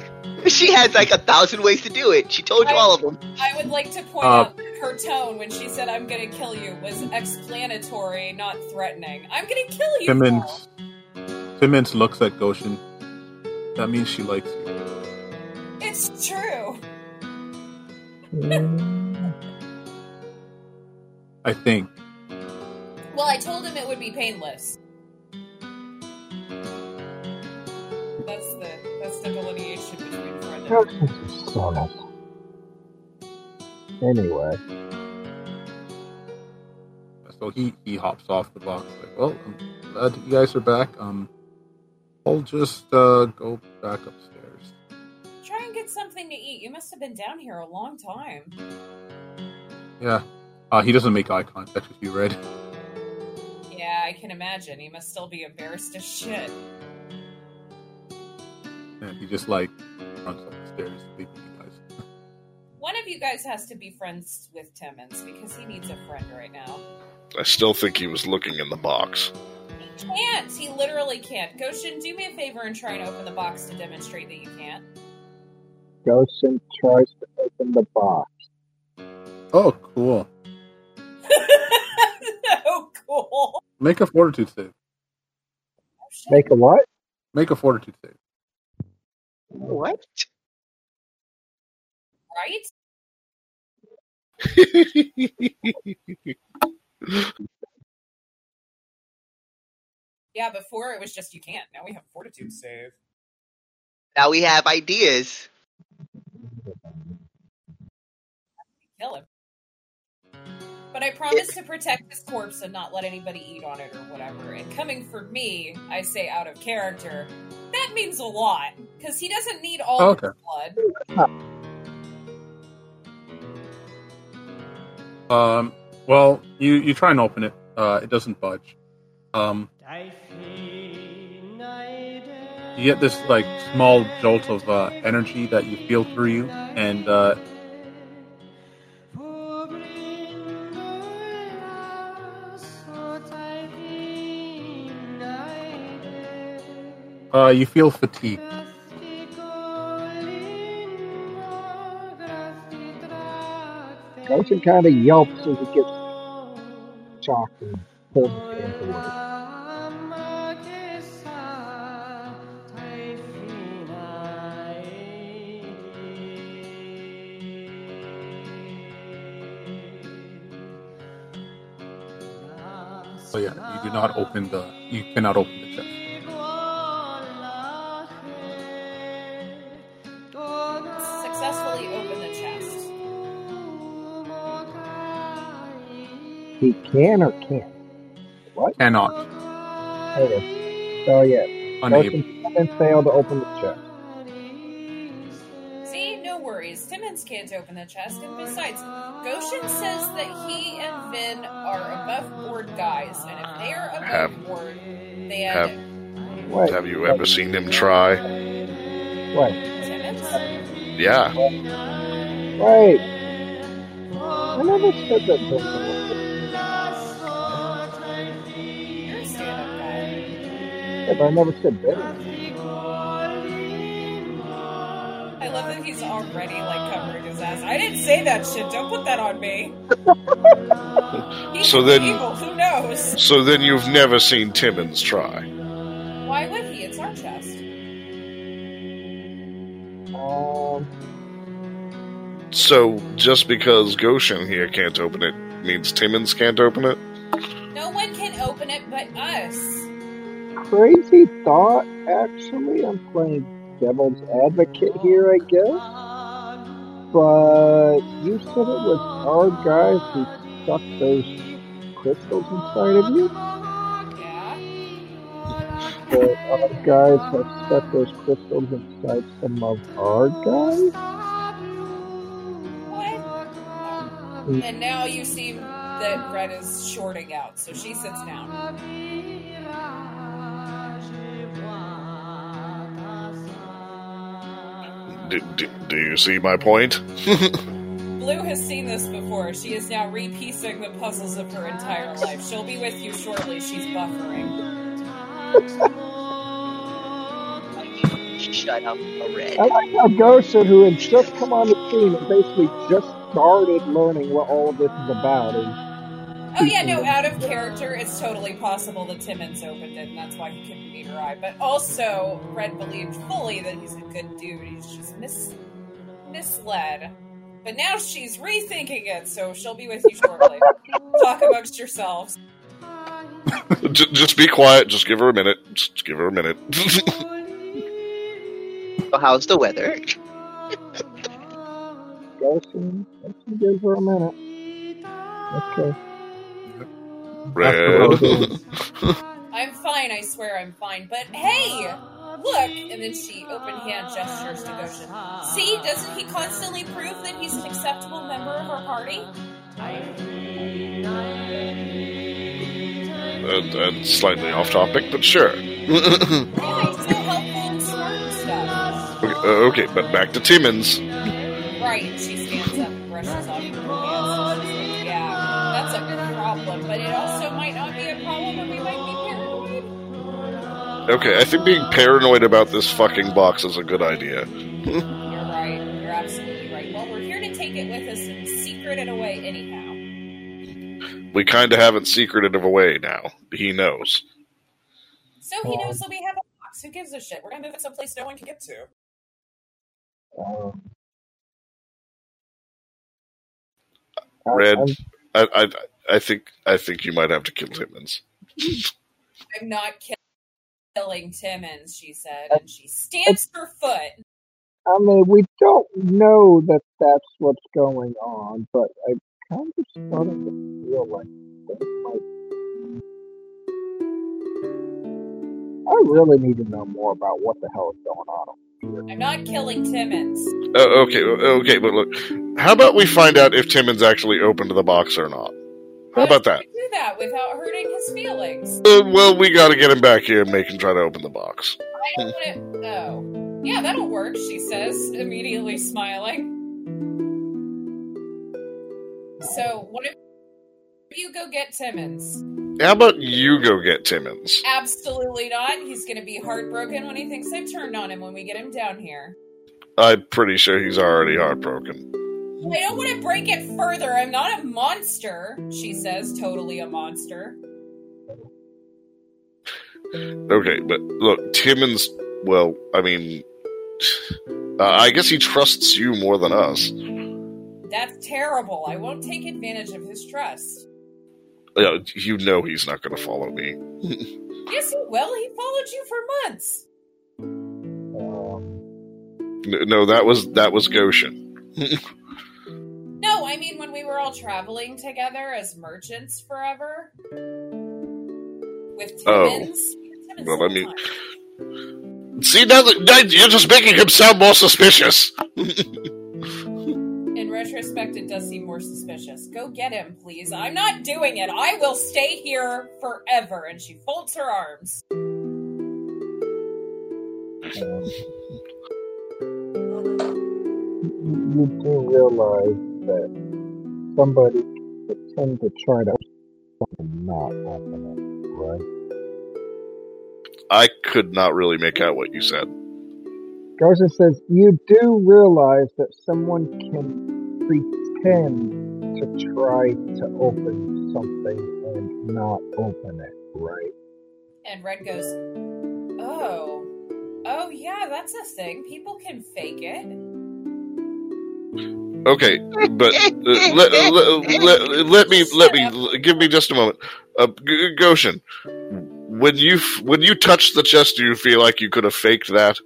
She has like a thousand ways to do it. She told you all of them. I would like to point Uh, out her tone when she said "I'm gonna kill you" was explanatory, not threatening. I'm gonna kill you. Paul." Timmons Timmons looks at Goshen. That means she likes you. It's true. I think. Well, I told him it would be painless. That's the that's the delineation between friend and Goshen's a. Anyway, So he he hops off the box. Like, well, I'm glad you guys are back. Um, I'll just uh, go back upstairs. Try and get something to eat. You must have been down here a long time. Yeah. Uh, he doesn't make eye contact with you, Red. Yeah, I can imagine. He must still be embarrassed as shit. And he just like mm-hmm. runs up the stairs, leaving you guys. One of you guys has to be friends with Timmons because he needs a friend right now. I still think he was looking in the box. He can't. He literally can't. Goshen, do me a favor and try and open the box to demonstrate that you can't. Goshen tries to open the box. Oh, cool. oh, cool. Make a fortitude save. Oh. Make a what? Make a fortitude save. What? Right? Yeah, before it was just you can't. Now we have fortitude save. Now we have ideas. Kill him. But I promise to protect this corpse and not let anybody eat on it or whatever. And coming for me, I say out of character, that means a lot. Because he doesn't need all Oh, of the blood. Um, well, you you try and open it. Uh, it doesn't budge. Um, you get this like small jolt of uh, energy that you feel through you, and uh, uh, you feel fatigued. Goshen kind of yelps as he gets shocked and pulls his hands away. So yeah, you do not open the. You cannot open the chest. Can or can't? What? Cannot. Oh, okay. So yeah, Unable. Goshen and failed to open the chest. See, no worries. Timmons can't open the chest, and besides, Goshen says that he and Vin are above board guys, and if they are above Have- board, they have- Wait, Have you ever seen him try? wait, Timmons? Yeah. wait. I never said that. Goshen Yeah, but I never said better. I love that he's already like covering his ass. I didn't say that shit. Don't put that on me. He So then- evil. Who knows? So then you've never seen Timmons try. Why would he? It's our chest. Um, So just because Goshen here can't open it means Timmons can't open it? No one can open it but us. Crazy thought. Actually, I'm playing devil's advocate here, I guess. But you said it was our guys who stuck those crystals inside of you. That our guys have stuck those crystals inside some of our guys. What? And now you see that Red is shorting out, so she sits down. Do, do, do you see my point? Blue has seen this before. She is now repiecing the puzzles of her entire life. She'll be with you shortly. She's buffering. shut up, Red. I like how Goshen, who had just come on the scene and basically just started learning what all of this is about, is Oh yeah, no, out of character, it's totally possible that Timmons opened it, and that's why he couldn't meet her eye. But also, Red believed fully that he's a good dude. He's just mis- misled. But now she's rethinking it, so she'll be with you shortly. Talk amongst yourselves. J- just be quiet. Just give her a minute. Just give her a minute. So how's the weather? Goshen. Goshen her a minute. Okay. Red. I'm fine, I swear I'm fine. But hey, look! And then she open hand gestures to Goshen. See, doesn't he constantly prove that he's an acceptable member of our party? and, and slightly off topic, but sure. Yeah, he's so helpful and smart and stuff. okay, uh, okay, but back to Timmons. Right, she stands up and brushes off but it also might not be a problem and we might be paranoid. Okay, I think being paranoid about this fucking box is a good idea. You're right, you're absolutely right. Well, we're here to take it with us and secret it away anyhow. We kind of haven't secreted it away now. He knows. So he knows that we have a box. Who gives a shit? We're gonna move it someplace no one can get to. Um, Red. I'm- I, I, I think, I think you might have to kill Timmons. I'm not kill- killing Timmons, she said, and she stamps her foot. I mean, we don't know that that's what's going on, but I'm kind of starting to feel like that might. I really need to know more about what the hell is going on. I'm not killing Timmons. Uh, okay, okay, but look, how about we find out if Timmons actually opened the box or not? How about that? Do that without hurting his feelings. Uh, well, we got to get him back here and make him try to open the box. I don't want. Oh. Yeah, that'll work, she says, immediately smiling. So, what if you go get Timmons? How about you go get Timmons? Absolutely not. He's going to be heartbroken when he thinks I turned on him when we get him down here. I'm pretty sure he's already heartbroken. I don't want to break it further. I'm not a monster, she says, totally a monster. Okay, but look, Timmons. Well, I mean, uh, I guess he trusts you more than us. That's terrible. I won't take advantage of his trust. Yeah, you know he's not going to follow me. Yes, he will. He followed you for months. No, that was that was Goshen. No, I mean when we were all traveling together as merchants forever. With Oh. Timmons. Timmons Well, the I mean- time. See, now, that, now you're just making him sound more suspicious. In retrospect, it does seem more suspicious. Go get him, please. I'm not doing it. I will stay here forever. And she folds her arms. um, you do realize that somebody could tend to try to and not open it, right? I could not really make out what you said. Garza says, You do realize that someone can pretend to try to open something and not open it, right? And Red goes, Oh. Oh, yeah, that's a thing. People can fake it. Okay, but uh, let, let, let, let me let me give me just a moment. Uh, G- Goshen, when you f- when you touch the chest, do you feel like you could have faked that?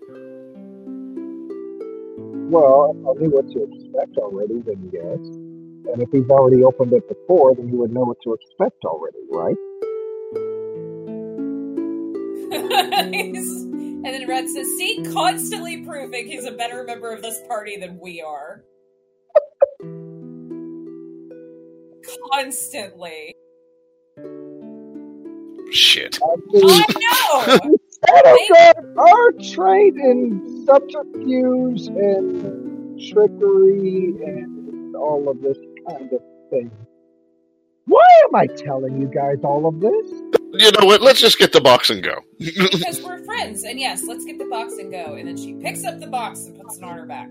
Well, I knew what to expect already, then yes. And if he's already opened it before, then you would know what to expect already, right? And then Red says, See, constantly proving he's a better member of this party than we are. Constantly. Shit. I mean, I know! Shadowguards are trained in subterfuge and trickery and all of this kind of thing. Why am I telling you guys all of this? You know what? Let's just get the box and go. because we're friends. And yes, let's get the box and go. And then she picks up the box and puts it on her back.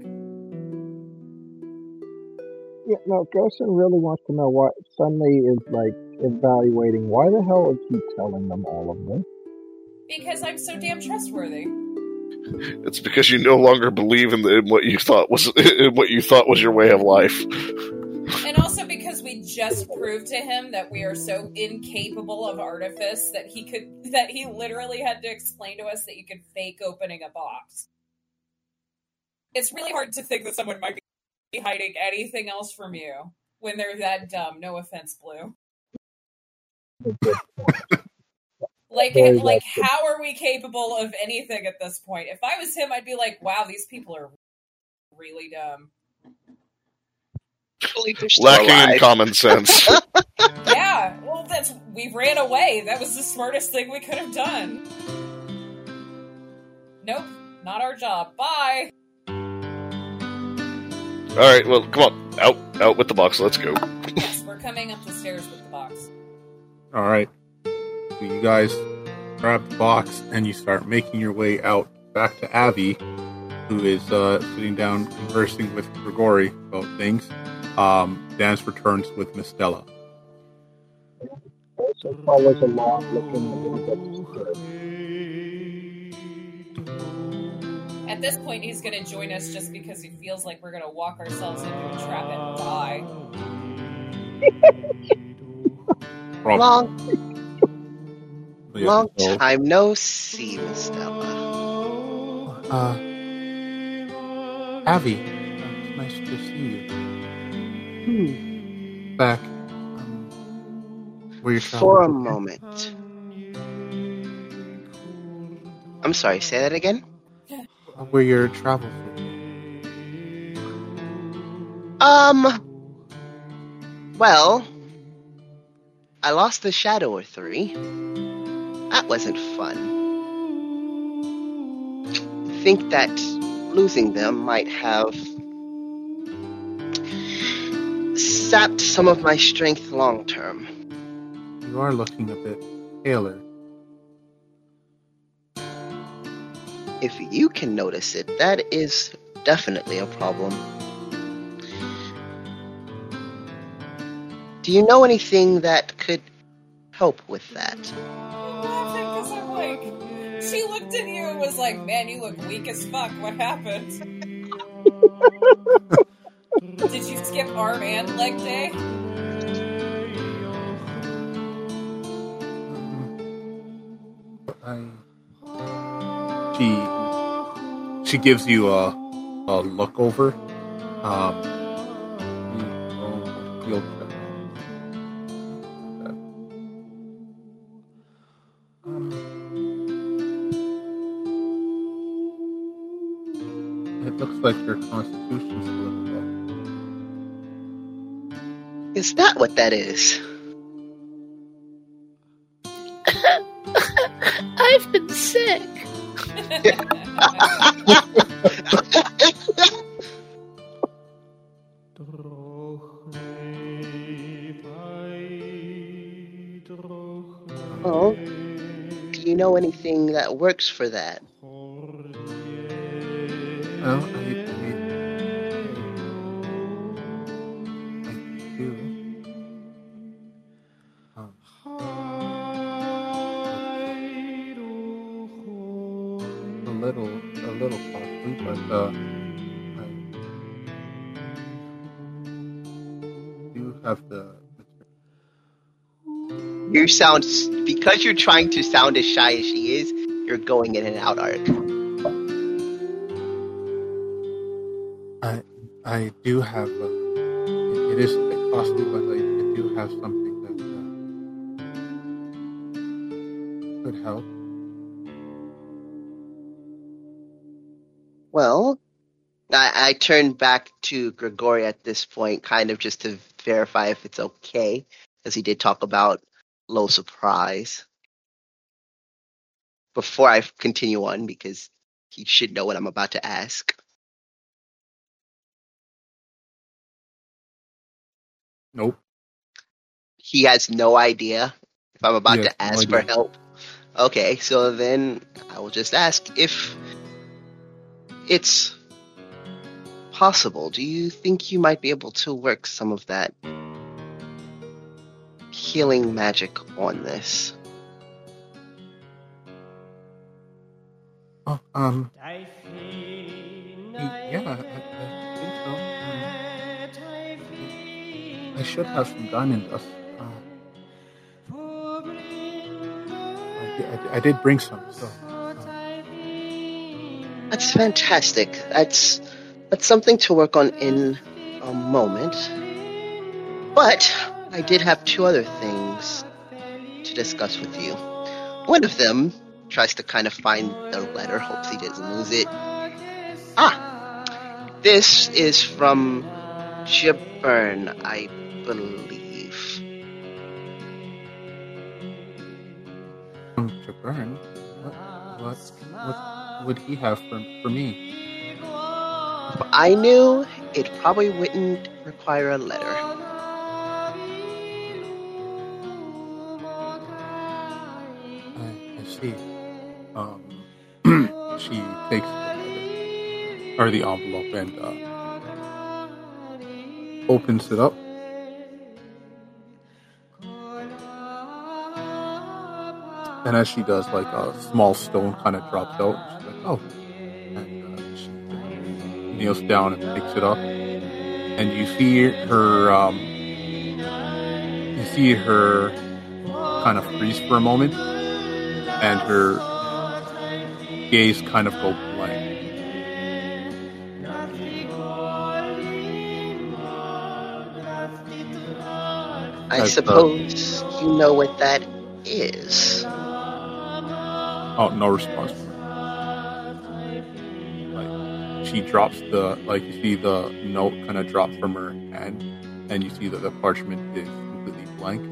Yeah, no, Gerson really wants to know why Sunny is like evaluating. Why the hell is he telling them all of this? Because I'm so damn trustworthy. It's because you no longer believe in, the, in what you thought was in what you thought was your way of life. And also because we just proved to him that we are so incapable of artifice that he could that he literally had to explain to us that you could fake opening a box. It's really hard to think that someone might be hiding anything else from you when they're that dumb. No offense, Blue. Like, Very like, well how are we capable of anything at this point? If I was him, I'd be like, "Wow, these people are really dumb." believe they're Lacking in common sense. yeah, well, that's we ran away. That was the smartest thing we could have done. Nope, not our job. Bye. All right, well, come on, out, out with the box. Let's go. Yes, we're coming up the stairs with the box. All right. So you guys grab the box and you start making your way out back to Avi, who is uh, sitting down conversing with Grigori about things. Um, Dance returns with Miss Stella. Gerson follows along, looking a little bit At this point, he's going to join us just because he feels like we're going to walk ourselves into a trap and die. Long, long time no see, Miss Stella. Uh, Avi, uh, it's nice to see you. Hmm. Back. Um, where you For a moment. I'm sorry, say that again? Where your travel from? Um. Well, I lost the Shadow or three. That wasn't fun. I think that losing them might have sapped some of my strength long term. You are looking a bit paler. If you can notice it, that is definitely a problem. Do you know anything that could help with that? I'm laughing because I'm like, she looked at you and was like, "Man, you look weak as fuck. What happened?" Did you skip arm and leg day? I. She. She gives you a, a look over. Um. Um, It looks like your constitution's a little low. Is that what that is? Oh. Do you know anything that works for that? Well, You sound because you're trying to sound as shy as she is. You're going in and out, Ark. I, I do have. Uh, it, it is a costly, but I, I do have something that uh, could help. Well, I, I turn back to Gregory at this point, kind of just to verify if it's okay, because he did talk about low surprise. Before I continue on, because he should know what I'm about to ask. Nope. He has no idea. If I'm about to ask no for help. Okay, so then I will just ask if it's possible. Do you think you might be able to work some of that healing magic on this? Oh, um, yeah, I, I think so. Um, I should have some diamond dust. Uh, I, I I did bring some, so. uh, That's fantastic. That's that's something to work on in a moment. But I did have two other things to discuss with you. One of them tries to kind of find the letter, hopes he doesn't lose it. Ah, this is from Gibern, I believe. um, Jabern, what, what, what would he have for, for me? If I knew, it probably wouldn't require a letter. I. Um, she takes or the envelope and uh, opens it up. And as she does, like a small stone kind of drops out. She's like, "Oh," and uh, she kneels down and picks it up. And you see her, um, you see her kind of freeze for a moment, and her gaze kind of go blank. I I've, uh, suppose you know what that is. Oh, no response. from her. Like she drops the like you see the note kind of drop from her hand, and you see that the parchment is completely blank.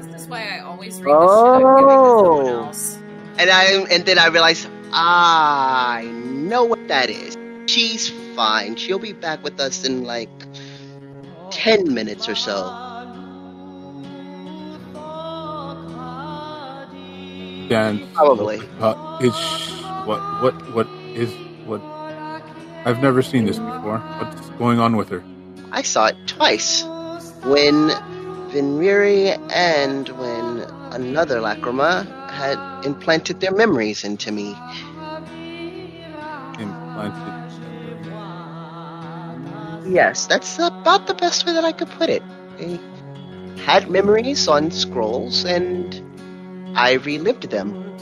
Is This is why I always read the shit I'm giving to Oh. And I and then I realized I know what that is. She's fine. She'll be back with us in like ten minutes or so. Dan Probably. Uh, is what what what is what? I've never seen this before. What's going on with her? I saw it twice. When Vinriri and when another Lacrima had implanted their memories into me. Implanted. Yes, that's about the best way that I could put it. They had memories on scrolls and I relived them.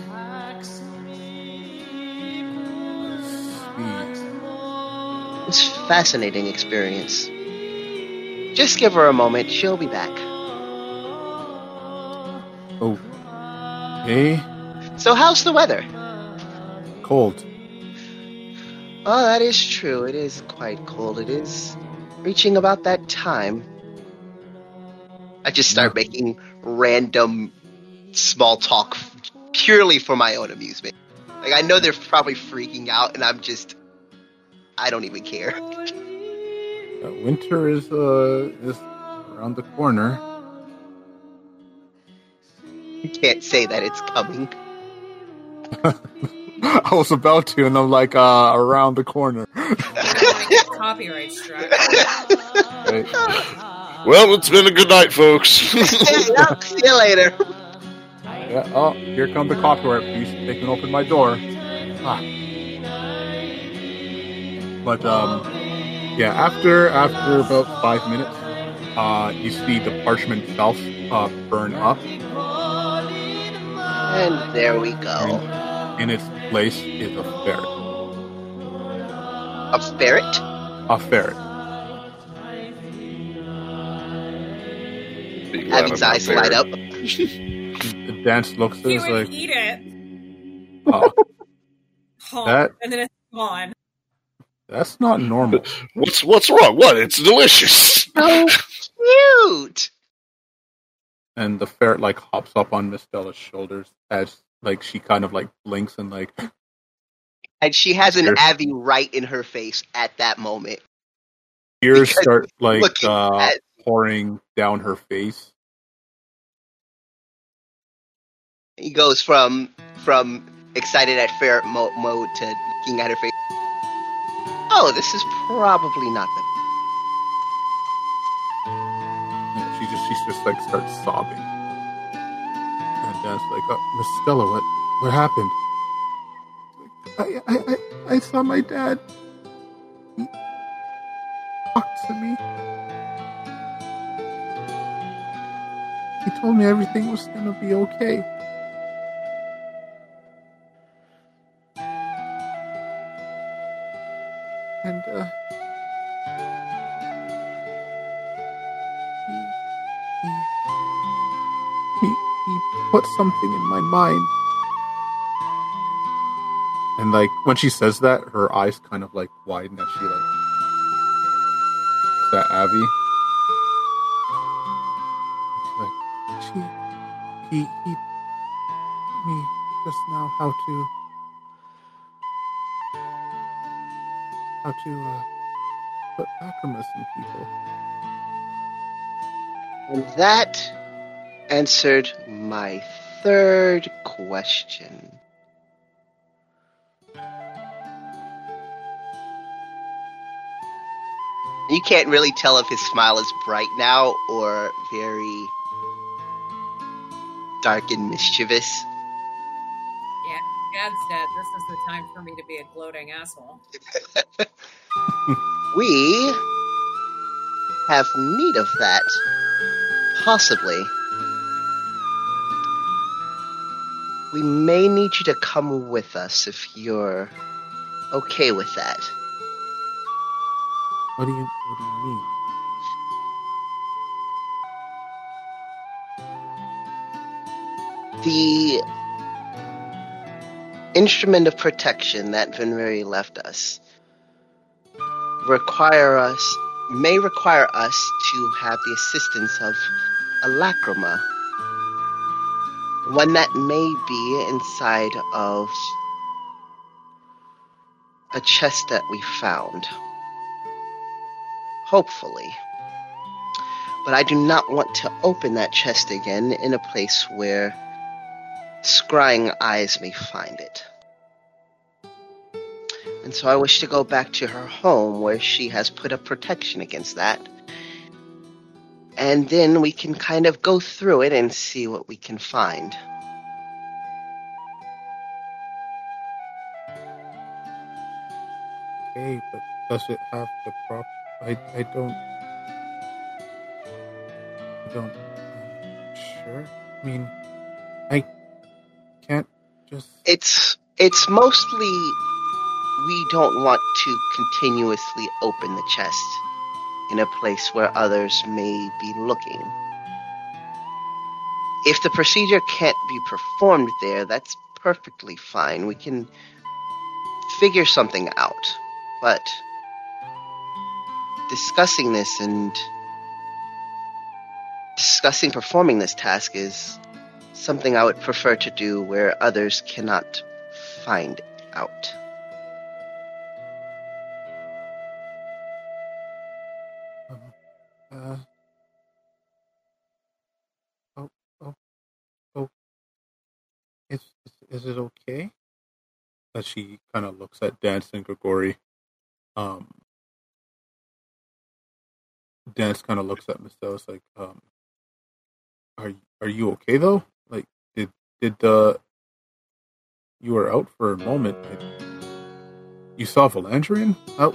It's a fascinating experience. Just give her a moment, she'll be back. Oh. Okay. So, how's the weather? Cold. Oh, that is true. It is quite cold. It is reaching about that time. I just start making random small talk purely for my own amusement. Like, I know they're probably freaking out, and I'm just. I don't even care. Uh, winter is uh is around the corner. You can't say that it's coming. I was about to, and I'm like, uh, around the corner. I don't want to get copyright struck. Right? Well, it's been a good night, folks. See you later. Yeah. Oh, here come the copyright police. They can open my door. Ah. But um, yeah. After after about five minutes, uh, you see the parchment itself uh burn up. And there we go. In its place is a ferret. A ferret? A ferret. Be glad I'm Abby's not eyes there. light up. The dance looks He is would like, eat it, ah. oh, honk, That- and then it's gone. that's not normal. What's what's wrong? What? It's delicious. Oh, so cute! And the ferret like hops up on Miss Bella's shoulders as like she kind of like blinks and like And she has an. Abby right in her face at that moment. tears Because start like uh, at- pouring down her face. He goes from from excited at ferret mo- mode to looking at her face. Oh, this is probably not the. Yeah, she just like starts sobbing. And Dan's like, oh, Miss Stella, what what happened? I I I, I saw my dad. He talked to me. He told me everything was gonna be okay. Put something in my mind. And like when she says that, her eyes kind of like widen as she like Is that Abby? Like she he he me just now how to how to uh put lacrimas in people. And that answered my third question. You can't really tell if his smile is bright now or very dark and mischievous. Yeah, Dad said This is the time for me to be a gloating asshole. We have need of that. Possibly. We may need you to come with us if you're okay with that. What do you what do you mean? The instrument of protection that Vinri left us require us may require us to have the assistance of a lacrima. One that may be inside of a chest that we found. Hopefully. But I do not want to open that chest again in a place where scrying eyes may find it. And so I wish to go back to her home where she has put up protection against that. And then we can kind of go through it and see what we can find. Okay, but does it have the prop? I I don't. I don't. Uh, sure. I mean, I can't just. It's it's mostly we don't want to continuously open the chest in a place where others may be looking. If the procedure can't be performed there, that's perfectly fine. We can figure something out. But discussing this and discussing performing this task is something I would prefer to do where others cannot find out. Is is, it okay? As she kind of looks at Dance and Grigori. Um. Dance kind of looks at Michelle. It's like, um, are are you okay though? Like, did did uh, you were out for a moment. You saw Valandrian out.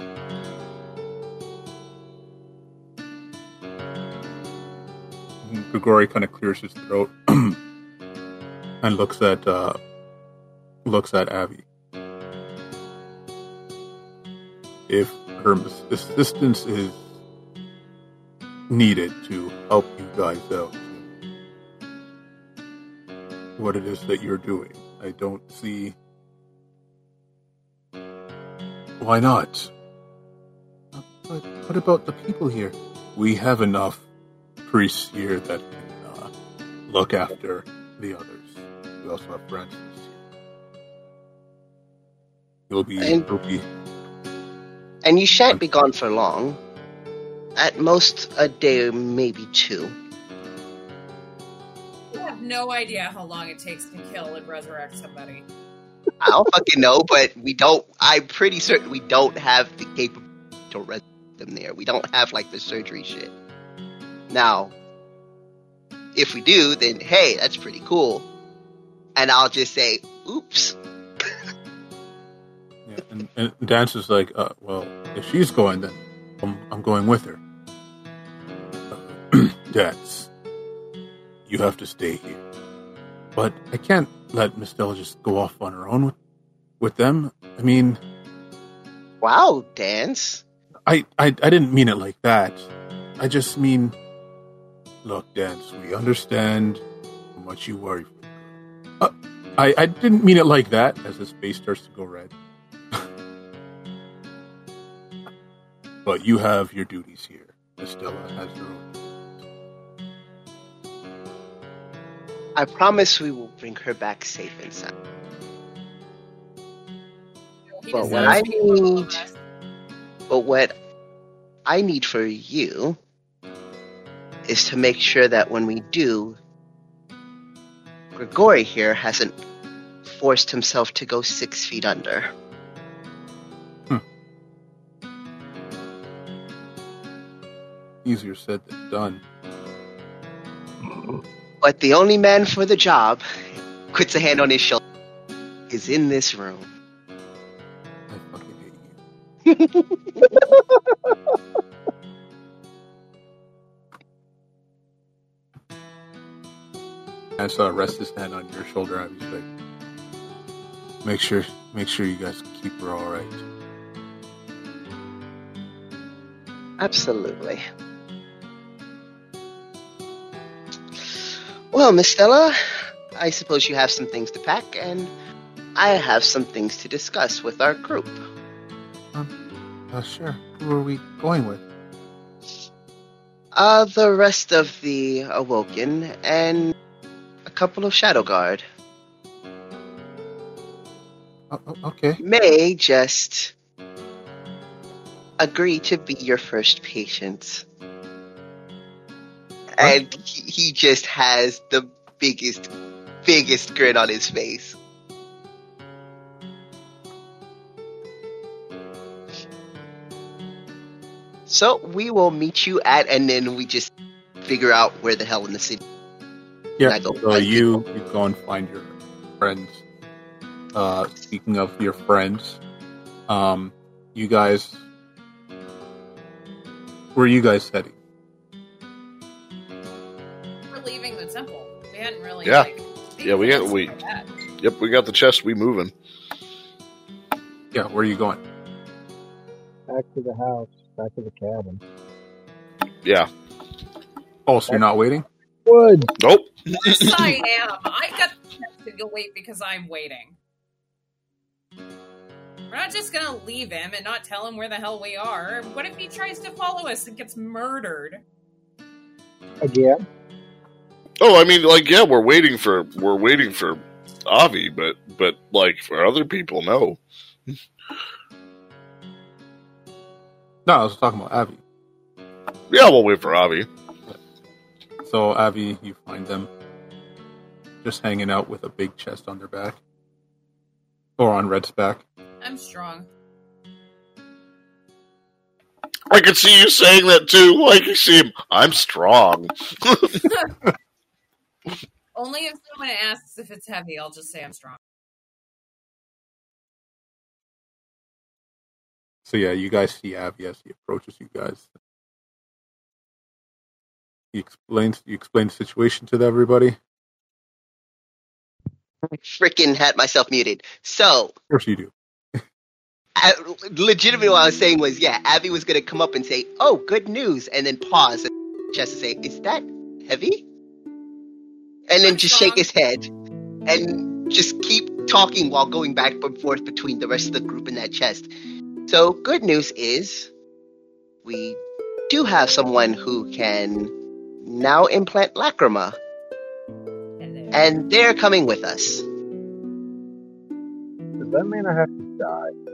Grigori kind of clears his throat and looks at uh, looks at Avi. If her assistance is needed to help you guys out, what it is that you're doing, I don't see why not. But what about the people here? We have enough priests here that can uh, look after the others. We also have Francis here. You'll be, And- you'll be. And you shan't be gone for long. At most, a day or maybe two. Yeah, have no idea how long it takes to kill and resurrect somebody. I don't fucking know, but we don't. I'm pretty certain we don't have the capability to resurrect them there. We don't have like the surgery shit. Now, if we do, then hey, that's pretty cool. And I'll just say, oops. Yeah, and, and Dance is like, uh, well, if she's going, then I'm, I'm going with her. Uh, Dance, you have to stay here. But I can't let Miss just go off on her own with, with them. I mean, Wow, dance. I, I, I didn't mean it like that. I just mean, look, Dance, we understand how much you worry I, I didn't mean it like that as his face starts to go red. but you have your duties here. Estella Stella has her own. I promise we will bring her back safe and sound. But what I to be one of need- But what I need for you is to make sure that when we do, Grigori here hasn't forced himself to go six feet under. Easier said than done. But the only man for the job, puts a hand on his shoulder, is in this room. I fucking hate you. I rest his hand on your shoulder. I was like, make sure, make sure you guys keep her all right. Absolutely. Well, Miss Stella, I suppose you have some things to pack, and I have some things to discuss with our group. Uh, sure. Who are we going with? Uh, the rest of the Awoken and a couple of Shadow Guard Uh, okay. may just agree to be your first patient. And he, just has the biggest, biggest grin on his face. So we will meet you at, and then we just figure out where the hell in the city. Yeah. So you you go and find your friends. Uh, speaking of your friends, um, you guys, where are you guys heading? We're leaving the temple. We hadn't really. Yeah. Like, Yeah, we got- got we- Yep, we got the chest. We moving. Yeah, where are you going? Back to the house, back to the cabin. Yeah. Oh, so you're not waiting? Wood! Nope. Yes, I am. I got the chance to go wait because I'm waiting. We're not just gonna leave him and not tell him where the hell we are. What if he tries to follow us and gets murdered? Again? Oh, I mean, like, yeah, we're waiting for we're waiting for Avi, but but like for other people, no. No, I was talking about Avi. Yeah, we'll wait for Avi. So Avi, you find them just hanging out with a big chest on their back, or on Red's back. I'm strong. I could see you saying that too. Like you see him. I'm strong. Only if someone asks if it's heavy, I'll just say I'm strong. So yeah, you guys see Avi as he approaches you guys. He explains you explain the situation to everybody. I freaking had myself muted. So, Of course you do. I, legitimately, what I was saying was, yeah, Avi was gonna come up and say, "Oh, good news," and then pause and just to say, "Is that heavy?" And then just shake his head and just keep talking while going back and forth between the rest of the group and that chest. So, good news is, we do have someone who can now implant lacrima, and they're coming with us. Does that mean I have to die?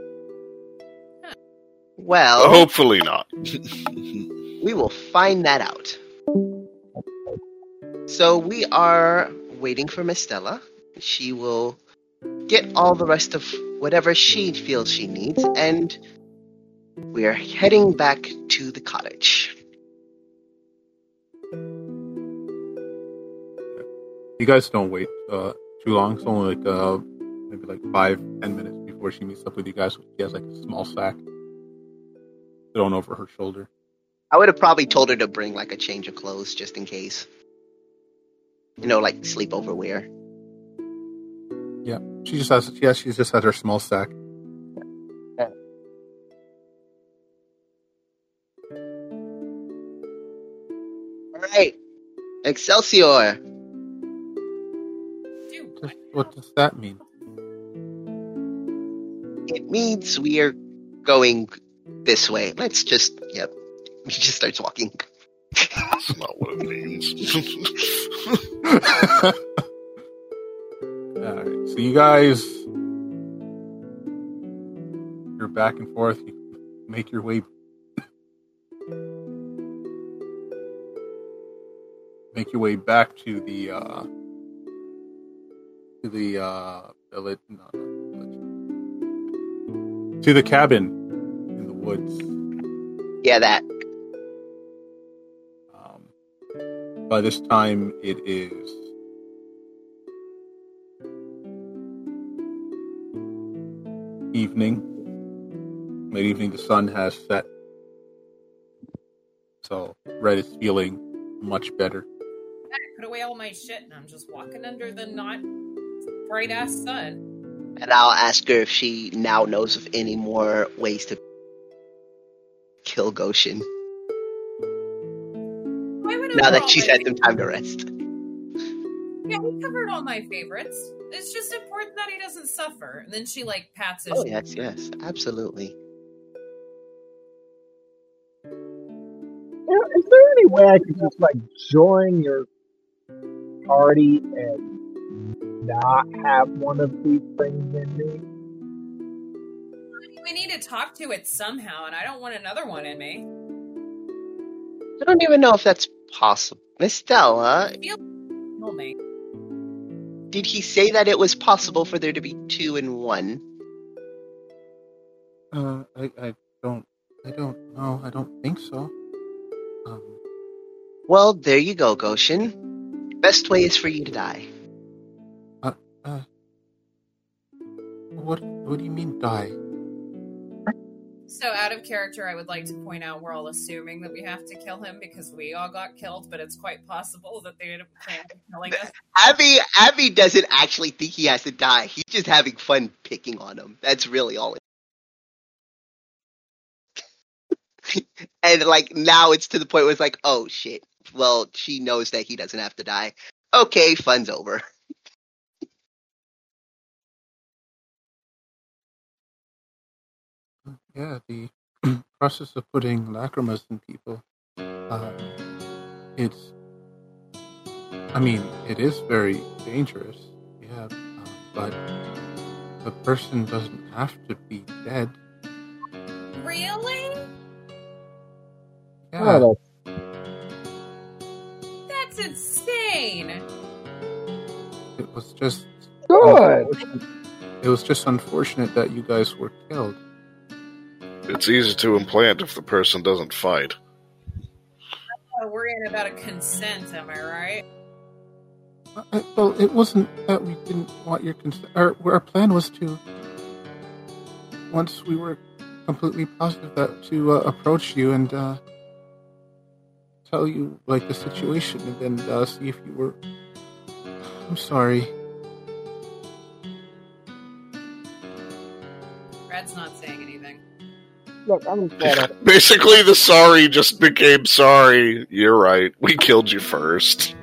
Well, Hopefully not. we will find that out. So we are waiting for Miss Stella. She will get all the rest of whatever she feels she needs, and we are heading back to the cottage. You guys don't wait uh, too long. It's only like uh, maybe like five, ten minutes before she meets up with you guys. She has like a small sack thrown over her shoulder. I would have probably told her to bring like a change of clothes just in case. You know, like sleepover wear. Yeah, she just has. Yeah, she just has her small sack. All right, Excelsior. Dude, What does that mean? It means we are going this way. Let's just, yep. He just starts walking. That's not what it means. All right, so you guys, you're back and forth. You make your way, make your way back to the uh, to the uh, village, no, not village, to the cabin in the woods. Yeah, that. Um, by this time, it is evening. Late evening, the sun has set. So, Red is feeling much better. I put away all my shit and I'm just walking under the not bright ass sun. And I'll ask her if she now knows of any more ways to kill Goshen. Why would Now that she's had some time to rest. Yeah, we covered all my favorites. It's just important that he doesn't suffer. And then she like pats his Oh, yes, yes, absolutely. Is there any way I could just like join your party and not have one of these things in me? We need to talk to it somehow, and I don't want another one in me. I don't even know if that's possible. Miss Stella, did he say that it was possible for there to be two in one? Uh, I, I don't, I don't know. I don't think so. Um, Well, there you go, Goshen. Best way is for you to die. uh, what, what do you mean die? So, out of character, I would like to point out we're all assuming that we have to kill him because we all got killed, but it's quite possible that they didn't plan on killing us. Avi, Avi doesn't actually think he has to die. He's just having fun picking on him. That's really all. It and like now, it's to the point where it's like, oh shit. Well, she knows that he doesn't have to die. Okay, fun's over. Yeah, the process of putting lacrimas in people. Um, it's, I mean, it is very dangerous. Yeah, um, but the person doesn't have to be dead. Really? Yeah, Oh, That's insane. it was just that's good. It was just unfortunate that you guys were killed. It's easy to implant if the person doesn't fight. Oh, worrying about a consent, am I right? Uh, uh, well, it wasn't that we didn't want your consent. Our, our plan was to, once we were completely positive that to uh, approach you and uh, tell you like the situation, and then uh, see if you were. I'm sorry. Look, I'm glad I Basically, the sorry just became sorry. You're right. We killed you first.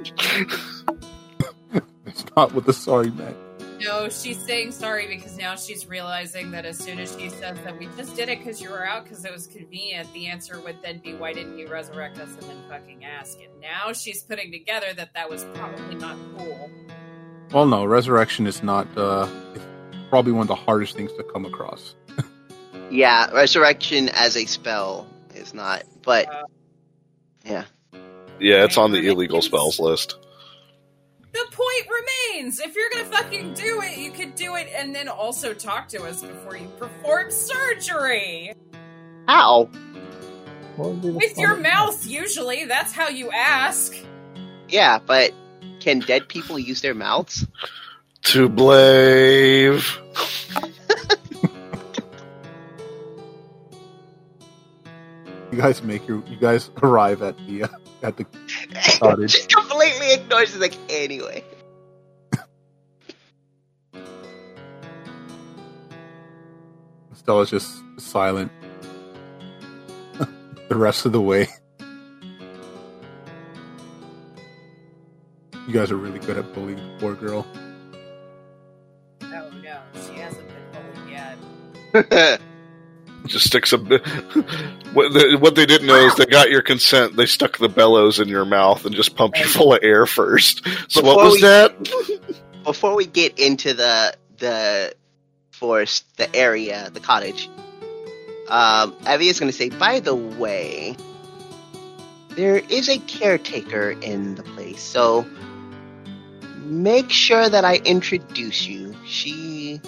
It's not what the sorry meant. No, she's saying sorry because now she's realizing that as soon as she says that we just did it because you were out because it was convenient, the answer would then be, why didn't you resurrect us and then fucking ask? And now she's putting together that that was probably not cool. Well, no, resurrection is not. Uh, probably one of the hardest things to come across. Yeah, resurrection as a spell is not, but Uh, yeah. Yeah, it's on the illegal spells list. The point remains. If you're gonna fucking do it, you could do it and then also talk to us before you perform surgery. How? What would be the With your mouth, usually. That's how you ask. Yeah, but can dead people use their mouths? To Blave. You guys make your. You guys arrive at the uh, at the cottage. Just completely ignores it. Like anyway. Stella's just silent the rest of the way. You guys are really good at bullying the poor girl. Oh no, she hasn't been bullied yet. Just sticks a. what, the, what they didn't know is they got your consent. They stuck the bellows in your mouth and just pumped you full of air first. So what Before was we- that? Before we get into the the forest, the area, the cottage, um, Avi is going to say, by the way, there is a caretaker in the place, so make sure that I introduce you. She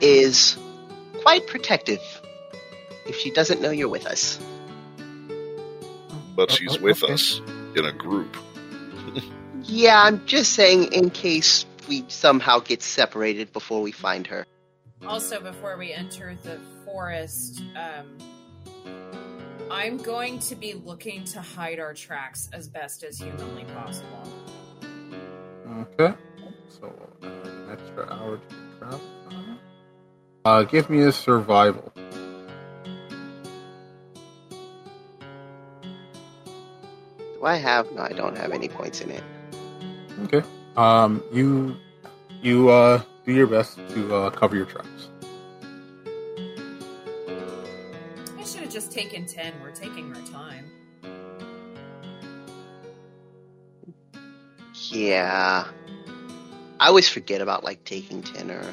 is quite protective if she doesn't know you're with us. But she's Oh, with okay. us in a group. Yeah, I'm just saying in case we somehow get separated before we find her. Also, before we enter the forest, um, I'm going to be looking to hide our tracks as best as humanly possible. Okay. So uh, an extra hour to travel. Uh, give me a survival. Do I have? No, I don't have any points in it. Okay. Um, you you uh do your best to uh, cover your tracks. I should have just taken 10. We're taking our time. Yeah. I always forget about like taking ten or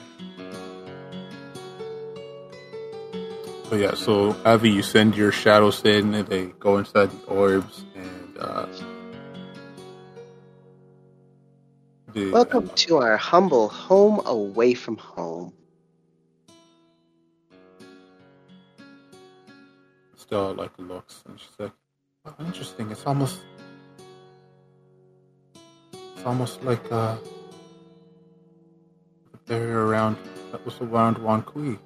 So yeah, so Avi, you send your shadows in, and they go inside the orbs, and uh, the, welcome to our humble home away from home. Stella like looks, and she's like, oh, "Interesting. It's almost, it's almost like uh, the area around that was around Wankui."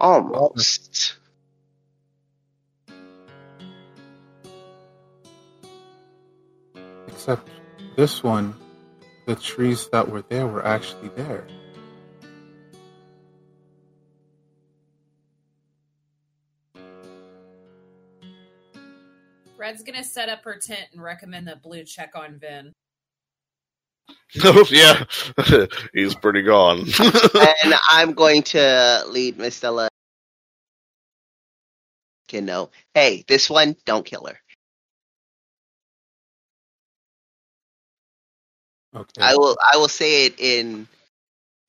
Almost. Except this one, the trees that were there were actually there. Red's gonna set up her tent and recommend that Blue check on Vin. Oh yeah, he's pretty gone. and I'm going to lead Miss Stella. Can know. Hey, this one, don't kill her. Okay. I will. I will say it in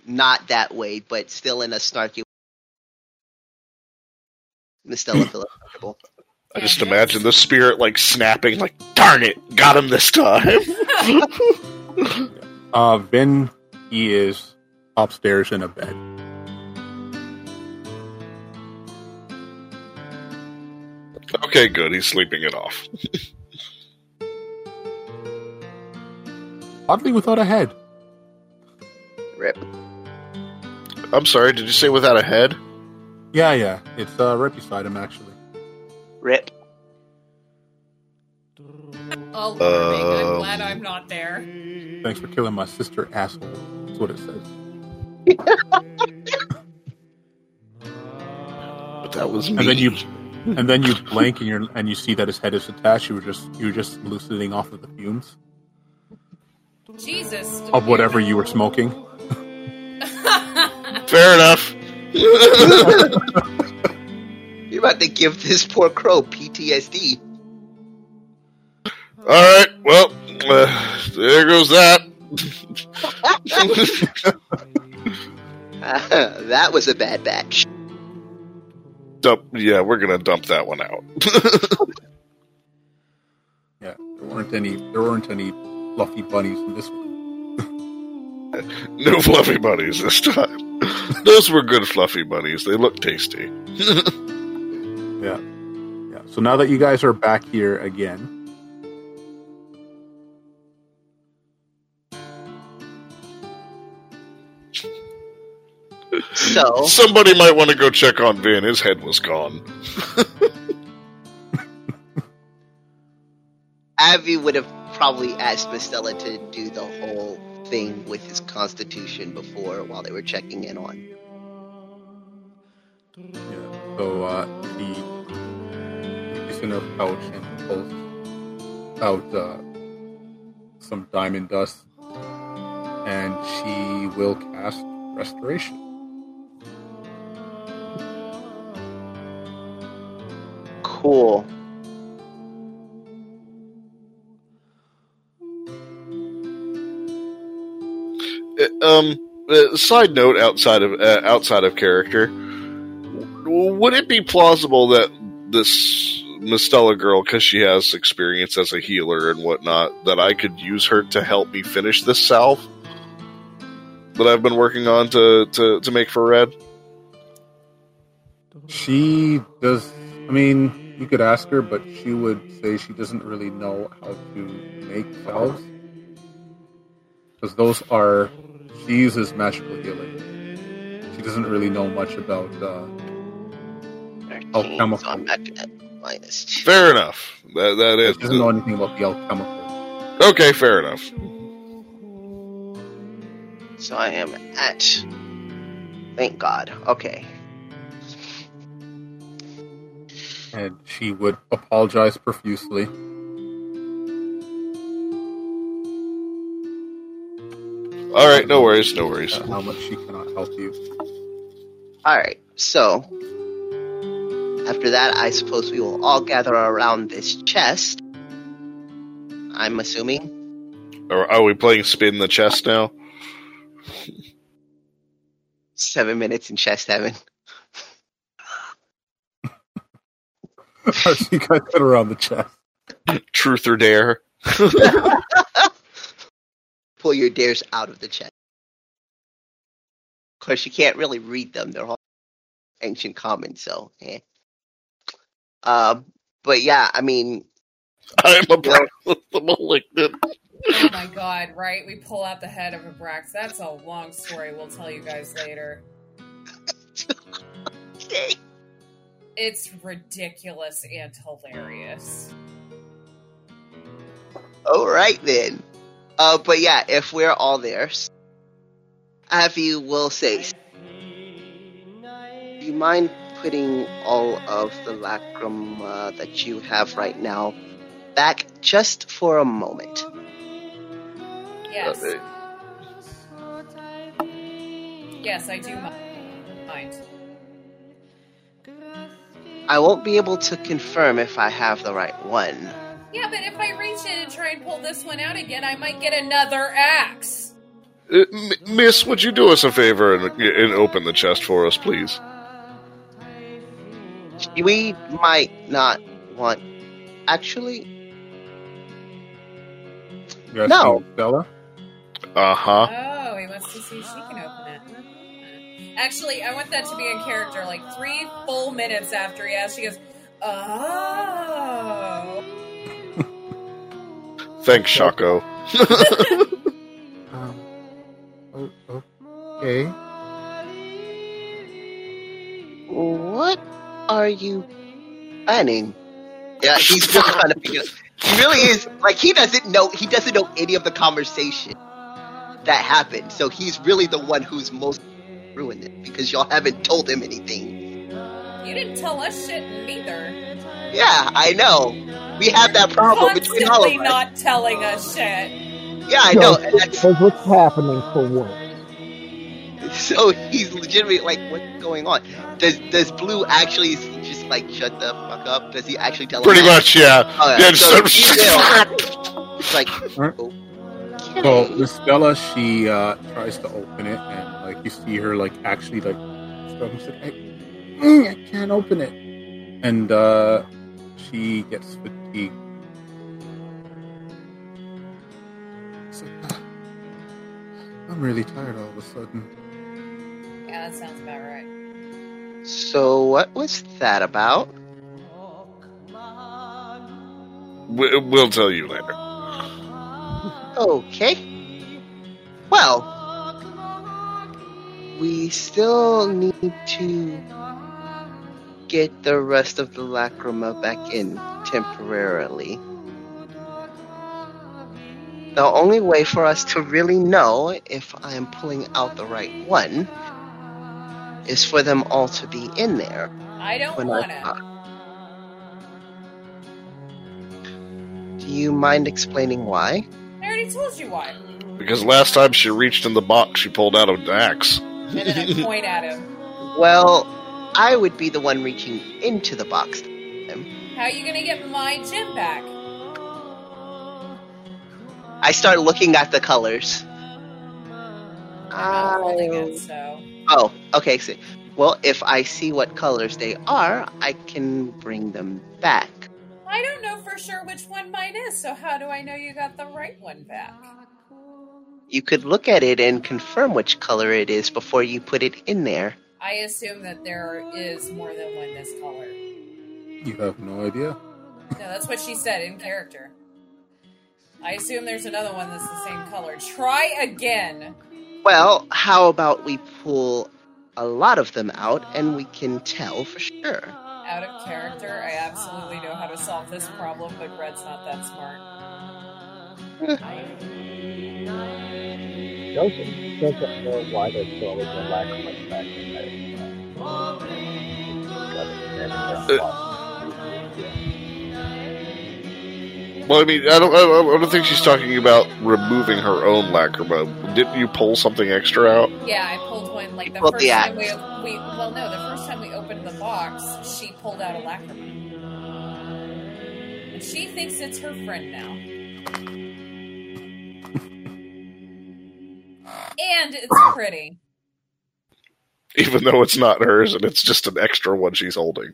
not that way, but still in a snarky. Miss Stella feel comfortable. I just imagine the spirit like snapping, like "Darn it, got him this time." Uh, Vin, he is upstairs in a bed. okay, good. He's sleeping it off. Oddly without a head. Rip. I'm sorry. Did you say without a head? Yeah, yeah. It's uh, right beside him, actually. Rip. Alarming. I'm Um, glad I'm not there. Thanks for killing my sister, asshole. That's what it says. But that was me. And then you, and then you blink and you and you see that his head is attached. You were just you were just hallucinating off of the fumes Jesus. of whatever you were smoking. Fair enough. You're about to give this poor crow PTSD. All right. Well, uh, there goes that. that was a bad batch. dump. Yeah, we're gonna dump that one out. Yeah, there weren't any. There weren't any fluffy bunnies in this one. No fluffy bunnies this time. Those were good fluffy bunnies. They look tasty. Yeah, yeah. So now that you guys are back here again, So Somebody might want to go check on Vin. His head was gone. Avi would have probably asked Miss Stella to do the whole thing with his constitution before while they were checking in on. yeah. So uh, she is in her pouch and pulls out uh, some diamond dust, and she will cast restoration. Cool. Uh, Um, uh, side note outside of uh, outside of character, would it be plausible that this Miss Stella girl, because she has experience as a healer and whatnot, that I could use her to help me finish this salve that I've been working on to to, to make for Red? She does. I mean, you could ask her, but she would say she doesn't really know how to make salves because those are. She uses magical healing. She doesn't really know much about. Uh, Alchemical. So I'm back at minus two. Fair enough. That that she doesn't know anything about the alchemical. okay. Fair enough. So I am at. Thank God. Okay. And she would apologize profusely. All right. No worries. No worries. uh, how much she cannot help you. Alright, so. After that, I suppose we will all gather around this chest. I'm assuming. Are, are we playing spin the chest now? Seven minutes in chest heaven. So you guys get around the chest. Truth or dare? Pull your dares out of the chest. Of course, you can't really read them. They're all ancient common, so eh. Um, but yeah, I mean, I'm a Brax with the malignant. Oh my god, right? We pull out the head of a Brax. That's a long story we'll tell you guys later. okay. It's ridiculous and hilarious. All right then. Uh, but yeah, if we're all there, Avi will say, "Do you mind putting all of the lacrum uh, that you have right now back just for a moment?" Yes. Yes, I do mi- mind. I won't be able to confirm if I have the right one. Yeah, but if I reach in and try and pull this one out again, I might get another axe. Uh, m- miss, would you do us a favor and, and open the chest for us, please? We might not want. Actually, You guys No. see Stella? Uh huh. Oh, he wants to see if she can open it. Actually, I want that to be in character. Like three full minutes after he asks, she goes, "Oh." Thanks, Shaco. Um, oh, okay. what are you planning? Yeah, he's just trying to figure. He really is like he doesn't know. He doesn't know any of the conversation that happened. So he's really the one who's most ruined it because y'all haven't told him anything. You didn't tell us shit neither. Yeah, I know. We have that problem between all of Constantly us. not telling us shit. Yeah, I know. And that's, Because what's happening for what? so he's legitimately like, what's going on? Does does Blue actually just like shut the fuck up? Does he actually tell? him Pretty that? much, yeah. Oh, Yeah, so just- he will. It's like, Alright. okay. So with Stella, she uh, tries to open it, and like you see her like actually like struggling. She's like, I, I can't open it, and uh, she gets fatigued So, ah, I'm really tired all of a sudden. Yeah, that sounds about right. So what was that about? We'll tell you later. Okay. Well, we still need to get the rest of the lacrima back in temporarily. The only way for us to really know if I am pulling out the right one is for them all to be in there. I don't When want I, to. do you mind explaining why? I already told you why. Because last time she reached in the box, she pulled out an axe. And then I point at him. Well, I would be the one reaching into the box. How are you gonna get my gem back? I start looking at the colors. I'm not holding it, oh. so Oh, okay. So, well, if I see what colors they are, I can bring them back. I don't know for sure which one mine is. So how do I know you got the right one back? You could look at it and confirm which color it is before you put it in there. I assume that there is more than one this color. You have no idea. No, that's what she said in character. I assume there's another one that's the same color. Try again. Well, how about we pull a lot of them out and we can tell for sure? Out of character, I absolutely know how to solve this problem, but Red's not that smart. Eh. Joseph doesn't know why there's always a lack of money in there. Well, I mean, I don't, I don't, think she's talking about removing her own lacrima. Didn't you pull something extra out? Yeah, I pulled one like the Pulled first the time we, we. Well, no, the first time we opened the box, she pulled out a lacrima, and she thinks it's her friend now. And it's pretty. Even though it's not hers and it's just an extra one she's holding.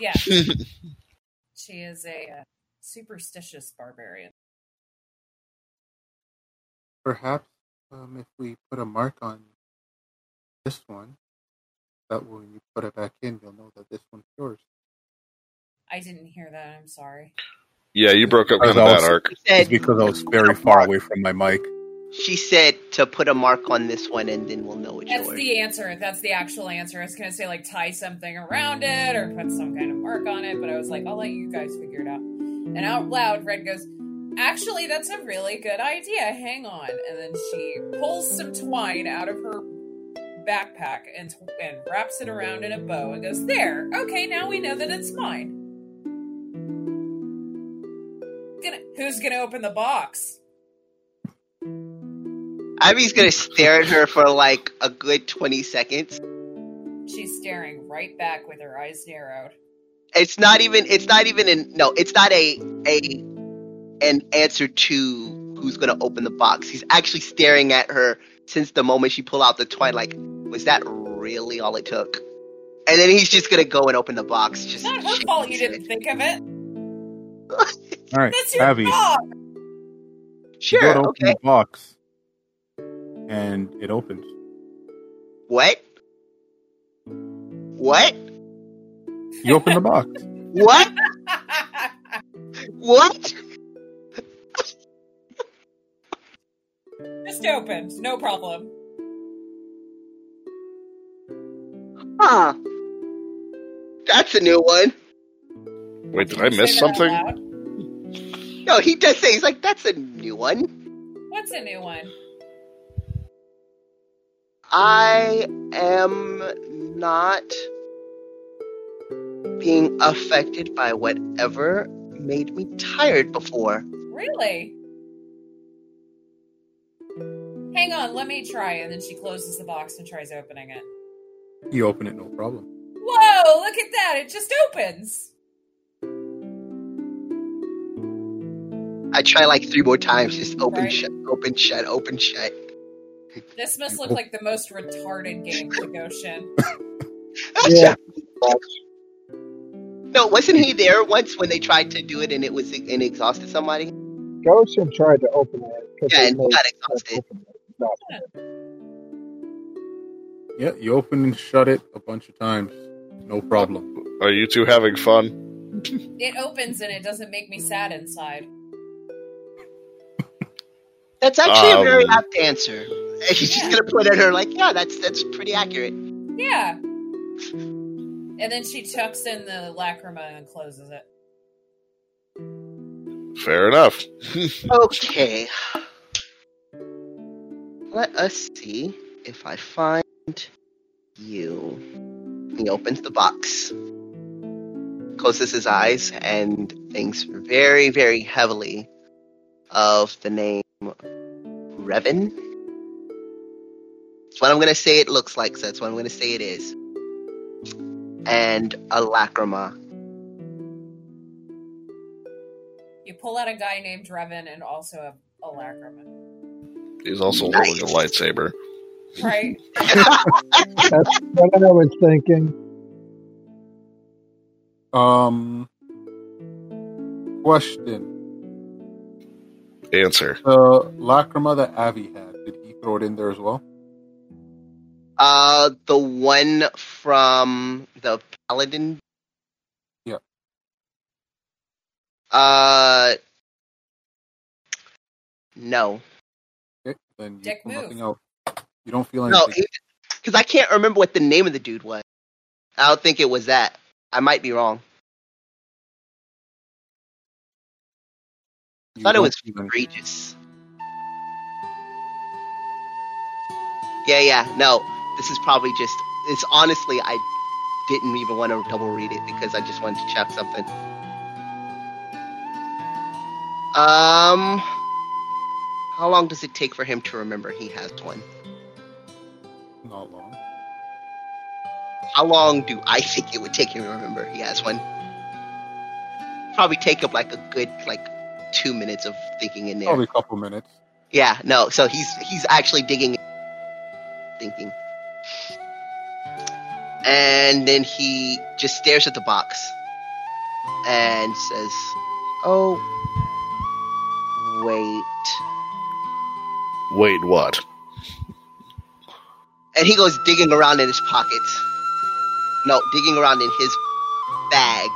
Yeah, she is a uh, superstitious barbarian. Perhaps um, if we put a mark on this one, that way when you put it back in, you'll know that this one's yours. I didn't hear that. I'm sorry. Yeah, you broke up As kind of that was- arc. She It's because I was very far away from my mic. She said to put a mark on this one and then we'll know which it's That's yours. the answer. That's the actual answer. I was gonna say like tie something around it or put some kind of mark on it, but I was like, I'll let you guys figure it out. And out loud, Red goes, "Actually, that's a really good idea. Hang on." And then she pulls some twine out of her backpack and and wraps it around in a bow and goes, "There. Okay, now we know that it's mine." Gonna, who's gonna open the box? Avi's gonna stare at her for like a good 20 seconds. She's staring right back with her eyes narrowed. It's not even, it's not even in, no, it's not a, a, an answer to who's gonna open the box. He's actually staring at her since the moment she pulled out the twine, like, was that really all it took? And then he's just gonna go and open the box. Just not her fault you didn't think of it. All right, That's your Abby, dog. you go Sure, open okay. the box, and it opens. What? What? You open the box. What? What? Just opened, no problem. Huh. That's a new one. Wait, did you I miss say that out something? No, he does say, he's like, that's a new one. What's a new one? I am not being affected by whatever made me tired before. Really? Hang on, let me try. And then she closes the box and tries opening it. You open it, no problem. Whoa, look at that. It just opens. I try like three more times, just open, Right. shut, open, shut, open, shut. This must look like the most retarded game to Goshen. Yeah. No, wasn't he there once when they tried to do it and it was and exhausted somebody? Goshen tried to open it. Yeah, and he got exhausted. opening it. Exhausted. Yeah, you open and shut it a bunch of times. No problem. Are you two having fun? It opens and it doesn't make me sad inside. That's actually a very Um, apt answer. And he's just gonna point at her like, yeah, that's that's pretty accurate. Yeah. And then she tucks in the lacrima and closes it. Fair enough. Okay. Let us see if I find you. He opens the box, closes his eyes, and thinks very, very heavily of the name Revan. That's what I'm going to say it looks like, so that's what I'm going to say it is. And a lacrima. You pull out a guy named Revan and also a, a lacrima. He's also Nice. holding a lightsaber. Right? That's what I was thinking. Um, question: Answer. The lacrima that Avi had, did he throw it in there as well? Uh, the one from the Paladin. Yeah. Uh, no, Okay, then you Dick feel move. nothing else. You don't feel anything. no, anything. because I can't remember what the name of the dude was. I don't think it was that. I might be wrong. You thought it was feel anything. Regis. Yeah, yeah. No, this is probably just. It's honestly, I didn't even want to double read it because I just wanted to check something. Um, how long does it take for him to remember he has one? Not long. How long do I think it would take him to remember he has one? Probably take up like a good like two minutes of thinking in there. Probably a couple minutes. Yeah, no. So he's he's actually digging, thinking, and then he just stares at the box and says, "Oh, wait." Wait, what? And he goes digging around in his pockets. No, digging around in his bag,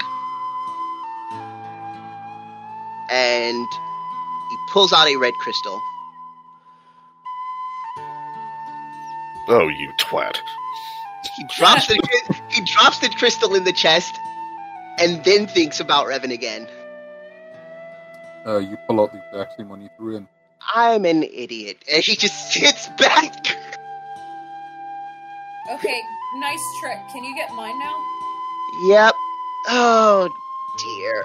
and he pulls out a red crystal. Oh, you twat. He drops the he drops the crystal in the chest, and then thinks about Revan again. Uh, you pull out the exact same one you threw in. I'm an idiot, and he just sits back. Okay, nice trick. Can you get mine now? yep. Oh dear.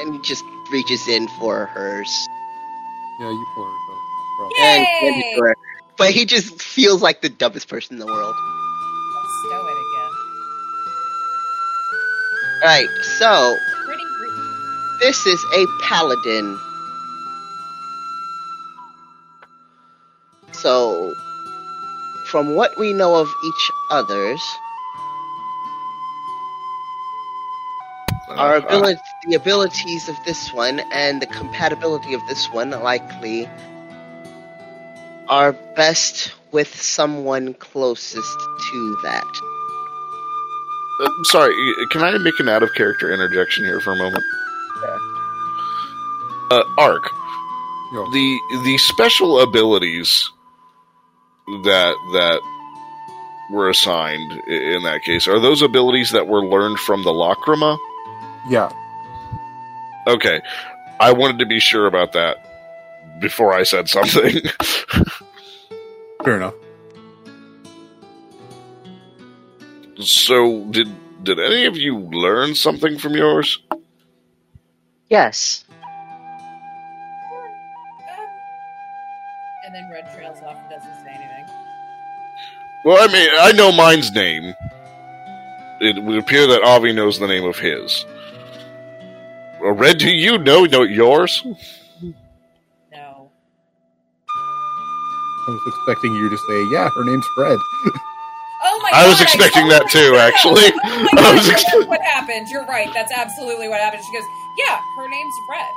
And he just reaches in for hers. Yeah, you pull hers out. No. And Yay! Hands it to her. But he just feels like the dumbest person in the world. I'll stow it again. Alright, so this is a paladin. So, from what we know of each other's, our Uh, ability, the abilities of this one and the compatibility of this one likely are best with someone closest to that. uh, sorry, can I make an out of character interjection here for a moment? Yeah. Uh, Ark, Yo, the the special abilities that that were assigned in that case are those abilities that were learned from the lacrima. yeah, Okay, I wanted to be sure about that before I said something. fair enough. so, did did any of you learn something from yours? Yes. And then Red trails off and doesn't say anything. Well, I mean, I know mine's name. It would appear that Avi knows the name of his. Well, Red, do you know, know yours? I was expecting you to say, yeah, her name's Fred. Oh my I god! was expecting that too, actually. Oh I god, was ex- what happened. You're right. That's absolutely what happened. She goes, "Yeah, her name's Fred,"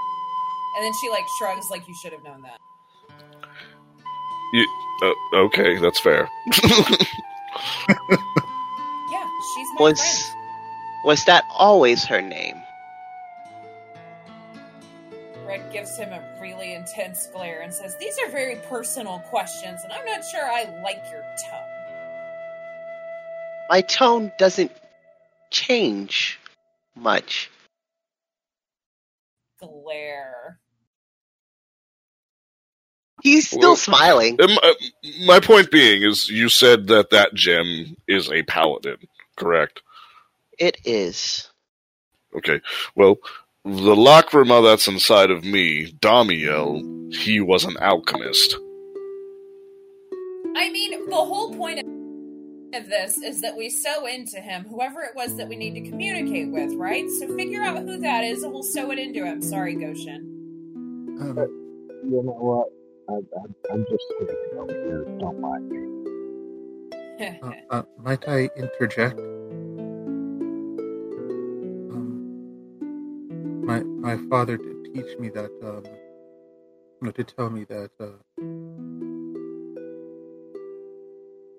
And then she like shrugs like you should have known that. You, uh, okay, that's fair. Yeah, she's my Was friend. was that always her name? Red gives him a really intense glare and says, These are very personal questions, and I'm not sure I like your tone. My tone doesn't change much. Glare. He's still Well- smiling. Um, uh, my point being is, you said that that gem is a paladin, correct? It is. Okay. Well, the Lacrima that's inside of me, Damiel, he was an alchemist. I mean, the whole point of of this is that we sew into him whoever it was that we need to communicate with, right? So figure out who that is and we'll sew it into him. Sorry, Goshen. Um, You know what? I, I, I'm just sitting over here. Don't mind me. uh, uh, might I interject? My my father did teach me that. Um, no, did tell me that uh,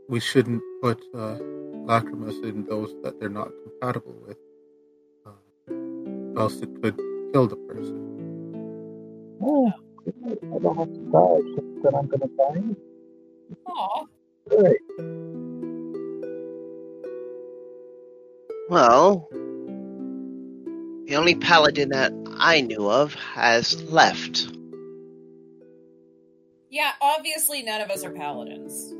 we shouldn't put uh, lacrimas in those that they're not compatible with, uh, else it could kill the person. Oh, I don't have to die except that I'm going to die. Aw. Great. Well, the only paladin that I knew of has left. Yeah, obviously none of us are paladins.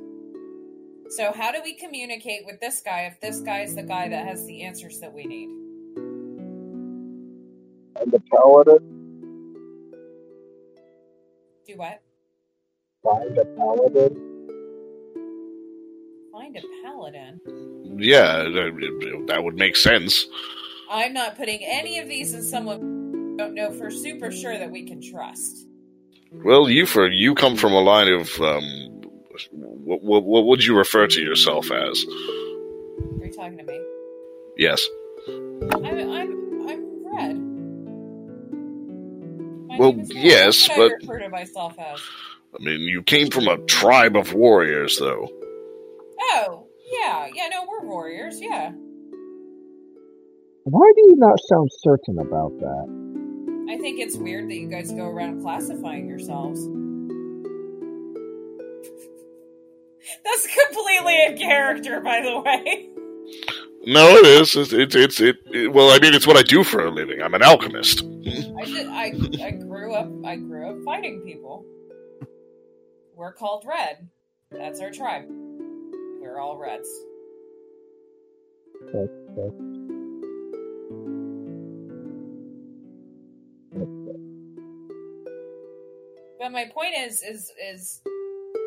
So how do we communicate with this guy if this guy is the guy that has the answers that we need? And the paladin, Do what? find a paladin. Find a paladin. Yeah, that, that would make sense. I'm not putting any of these in someone we don't know for super sure that we can trust. Well, you for you come from a line of um, what, what, what would you refer to yourself as? Are you talking to me? Yes. I'm I'm I'm red. My Well, name is Red. yes, What but- I refer to myself as. I mean, you came from a tribe of warriors, though. Oh, yeah, yeah, no, we're warriors, yeah. Why do you not sound certain about that? I think it's weird that you guys go around classifying yourselves. That's completely in character, by the way. No, it is. It's it's, it's it, it. Well, I mean, it's what I do for a living. I'm an alchemist. I did. I I grew up. I grew up fighting people. We're called Red. That's our tribe. We're all Reds. Okay. But my point is, is, is.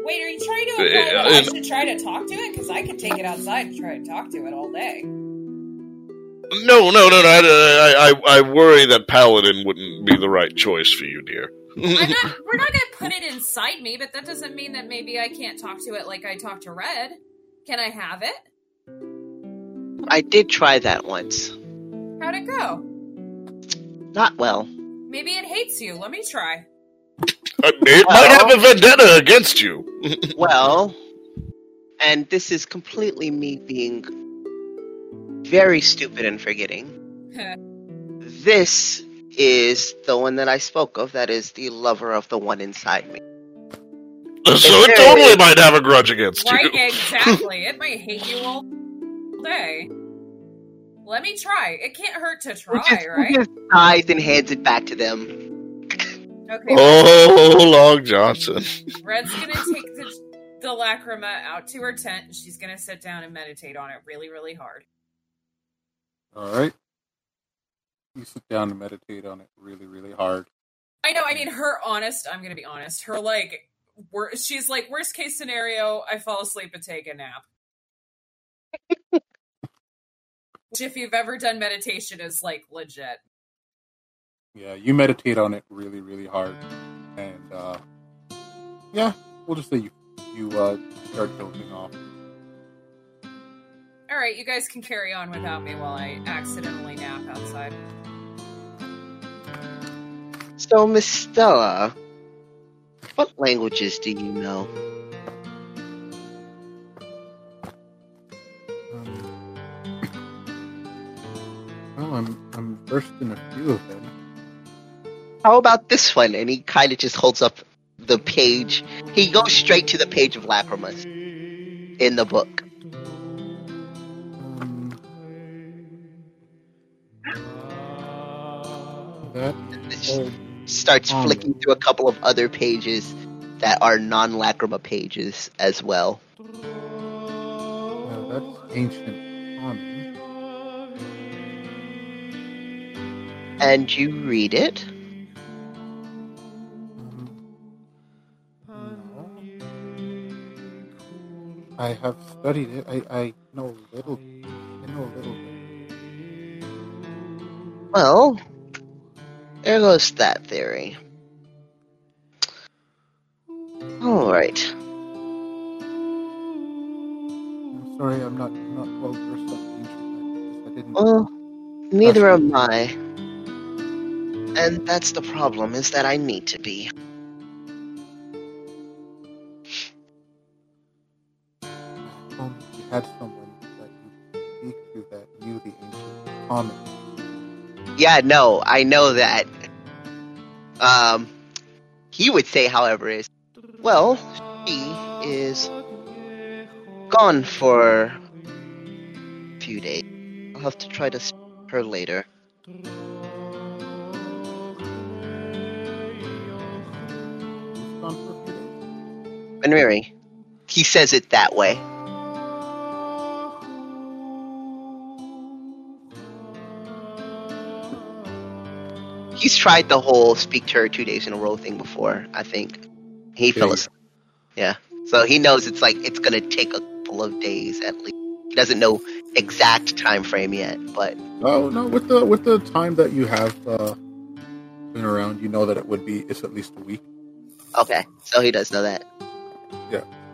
Wait, are you trying to Uh, imply that I should try to talk to it? Because I could take it outside and try to talk to it all day. No, no, no, no. I, I, I, I worry that paladin wouldn't be the right choice for you, dear. I'm not. We're not gonna put it inside me, but that doesn't mean that maybe I can't talk to it like I talk to Red. Can I have it? I did try that once. How'd it go? Not well. Maybe it hates you. Let me try. Uh, it might have a vendetta against you. Well, and this is completely me being very stupid and forgetting. This is the one that I spoke of. That is the lover of the one inside me. so it totally might have a grudge against right? you. Exactly. It might hate you all day. Let me try. It can't hurt to Who try, just, who right? just sighs and hands it back to them. Okay. Oh, Long Johnson. Red's gonna take the, the lacrima out to her tent and she's gonna sit down and meditate on it really, really hard. All right. You sit down and meditate on it really, really hard. I know. I mean, her honest. I'm gonna be honest. Her like, wor- she's like worst case scenario. I fall asleep and take a nap. Which, if you've ever done meditation, is like legit. Yeah, you meditate on it really, really hard, and uh, yeah, we'll just say you you uh, start dozing off. All right, you guys can carry on without me while I accidentally nap outside. So, Miss Stella, what languages do you know? Um, well, I'm I'm versed in a few of them. How about this one? And he kind of just holds up the page. He goes straight to the page of Lacrimas in the book. That Starts Um. flicking through a couple of other pages that are non-Lacrima pages as well. well, that's ancient common. And you read it. I have studied it. I, I know a little. I know a little bit. Well, there goes that theory. Alright. I'm sorry, I'm not I'm not well versed on ancient. I didn't. Well, neither am I. And that's the problem, is that I need to be. Had someone that you speak to that knew the ancient common. Yeah, no, I know that. Um, he would say, however, is, well, she is gone for a few days. I'll have to try to see her later. Gone for a few days. And Mary, he says it that way. He's tried the whole speak to her two days in a row thing before, I think. He fell Yeah. asleep. Yeah. So he knows it's like it's gonna take a couple of days at least. He doesn't know exact time frame yet, but Oh no, with the with the time that you have uh, been around, you know that it would be it's at least a week. okay. So he does know that. I'm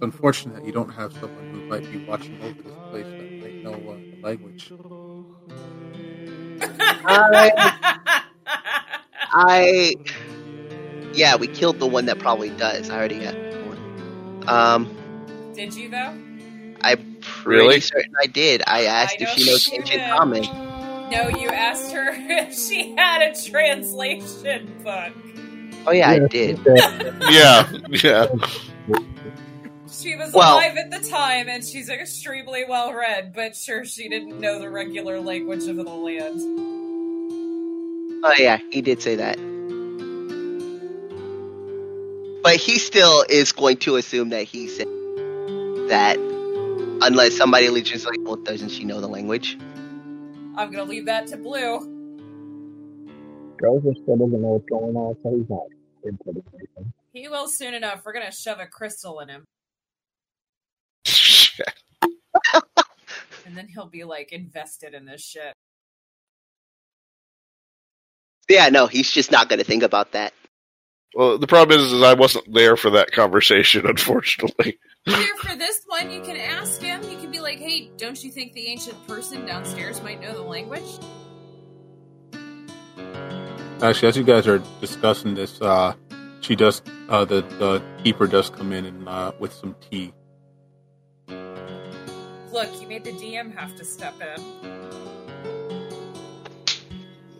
It's unfortunate that you don't have someone who might be watching over this place that might know uh, the language. I yeah, we killed the one that probably does. I already got one. Um, Did you though? I'm pretty Really? certain I did. I asked I if she knows she ancient common. No, you asked her if she had a translation book. Oh yeah, I did. Yeah, yeah. She was Well- alive at the time, and she's extremely well read, but sure, she didn't know the regular language of the land. Oh yeah, he did say that. But he still is going to assume that he said that unless somebody legitimately like, well, doesn't she know the language? I'm gonna leave that to Blue. Joseph still doesn't know what's going on, so he's not into anything. He will soon enough. We're gonna shove a crystal in him, and then he'll be like invested in this shit. Yeah, no, he's just not going to think about that. Well, the problem is, is I wasn't there for that conversation, unfortunately. Here for this one, you can ask him. You can be like, "Hey, don't you think the ancient person downstairs might know the language?" Actually, as you guys are discussing this, uh, she does uh, the the keeper does come in and uh, with some tea. Look, you made the DM have to step in.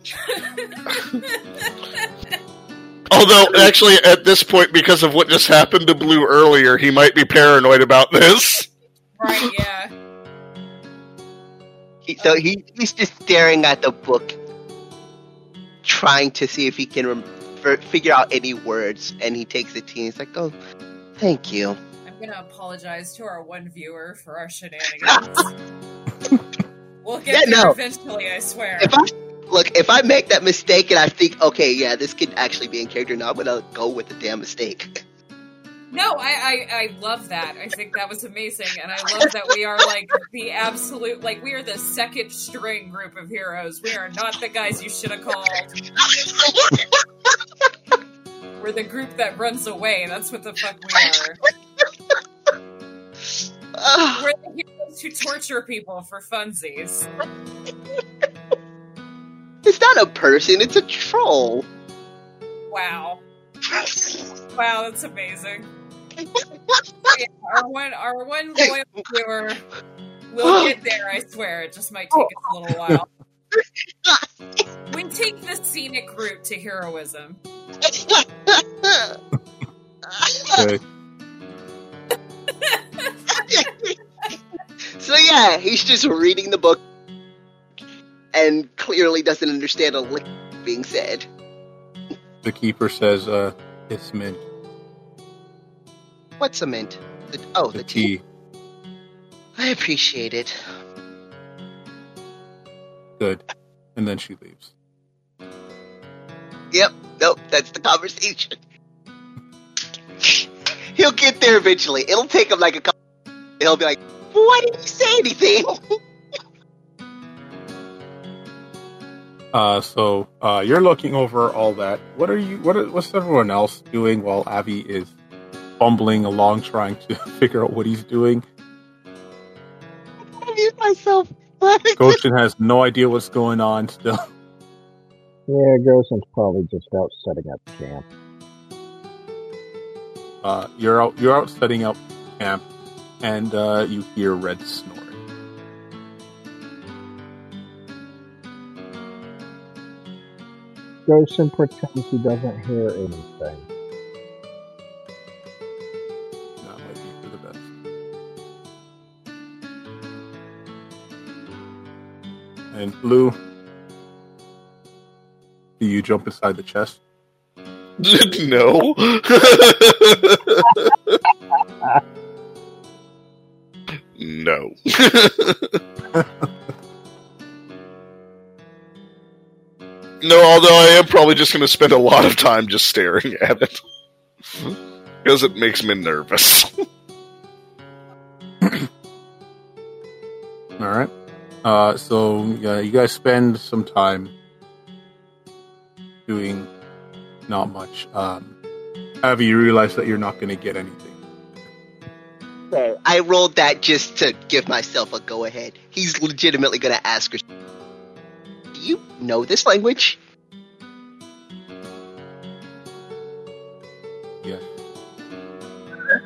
Although, actually, at this point, because of what just happened to Blue earlier, he might be paranoid about this. right? Yeah. He, so he, he's just staring at the book, trying to see if he can rem- figure out any words. And he takes the tea and he's like, oh, thank you. I'm gonna apologize to our one viewer for our shenanigans. we'll get Yeah, there no. eventually, I swear. If I look, if I make that mistake and I think, okay, yeah, this could actually be in character, now I'm gonna go with the damn mistake. No, I, I I love that. I think that was amazing, and I love that we are like the absolute like we are the second string group of heroes. We are not the guys you should have called. We're the group that runs away. That's what the fuck we are. Ugh. We're the heroes to torture people for funsies. It's not a person, it's a troll. Wow. Wow, that's amazing. Yeah, our one our one loyal viewer will get there, I swear. It just might take us a little while. We take the scenic route to heroism. Okay. so yeah, he's just reading the book and clearly doesn't understand a lick being said. The keeper says, uh, it's mint. What's a mint? The, oh, The the tea. tea. I appreciate it. Good. And then she leaves. Yep, nope, that's the conversation. He'll get there eventually. It'll take him like a couple. He'll be like, "Why didn't you say anything?" Uh, so uh, you're looking over all that. What are you? What? Are, what's everyone else doing while Avi is fumbling along trying to figure out what he's doing? I mute myself. Goshen has no idea what's going on. Still, Yeah, Goshen's probably just out setting up camp. uh, you're out. You're out setting up camp, and uh, you hear Red snoring. Goshen pretends he doesn't hear anything. That might be for the best. And Blue, do you jump inside the chest? no. no. no, although I am probably just going to spend a lot of time just staring at it. Because it makes me nervous. All right. Uh, so yeah, you guys spend some time doing not much. Um, Avi, you realize that you're not going to get anything. I rolled that just to give myself a go ahead. He's legitimately going to ask her, Do you know this language? Yeah.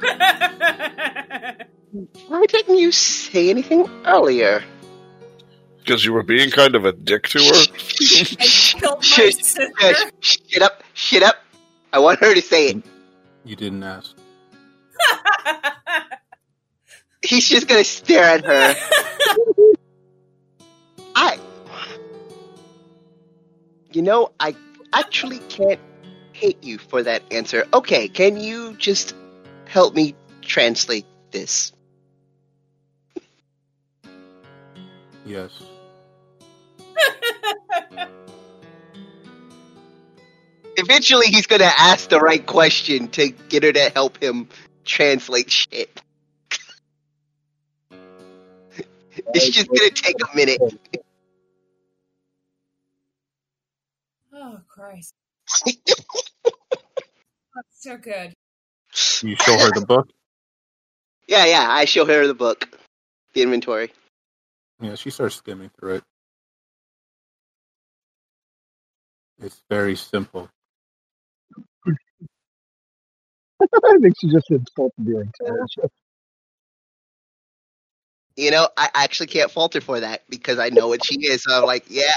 Why didn't you say anything earlier? Because you were being kind of a dick to her. I killed my Shit, sister. Shut shut up, shit up. I want her to say it. You didn't ask. He's just going to stare at her. I. You know, I actually can't hate you for that answer. Okay, can you just help me translate this? Yes. Eventually, he's gonna ask the right question to get her to help him translate shit. It's just gonna take a minute. oh Christ. That's so good. You show her the book. yeah, yeah. I show her the book, the inventory. Yeah, she starts skimming through it. It's very simple. I think she just insulted your intelligence. You know, I actually can't falter for that because I know what she is. So I'm like, yeah,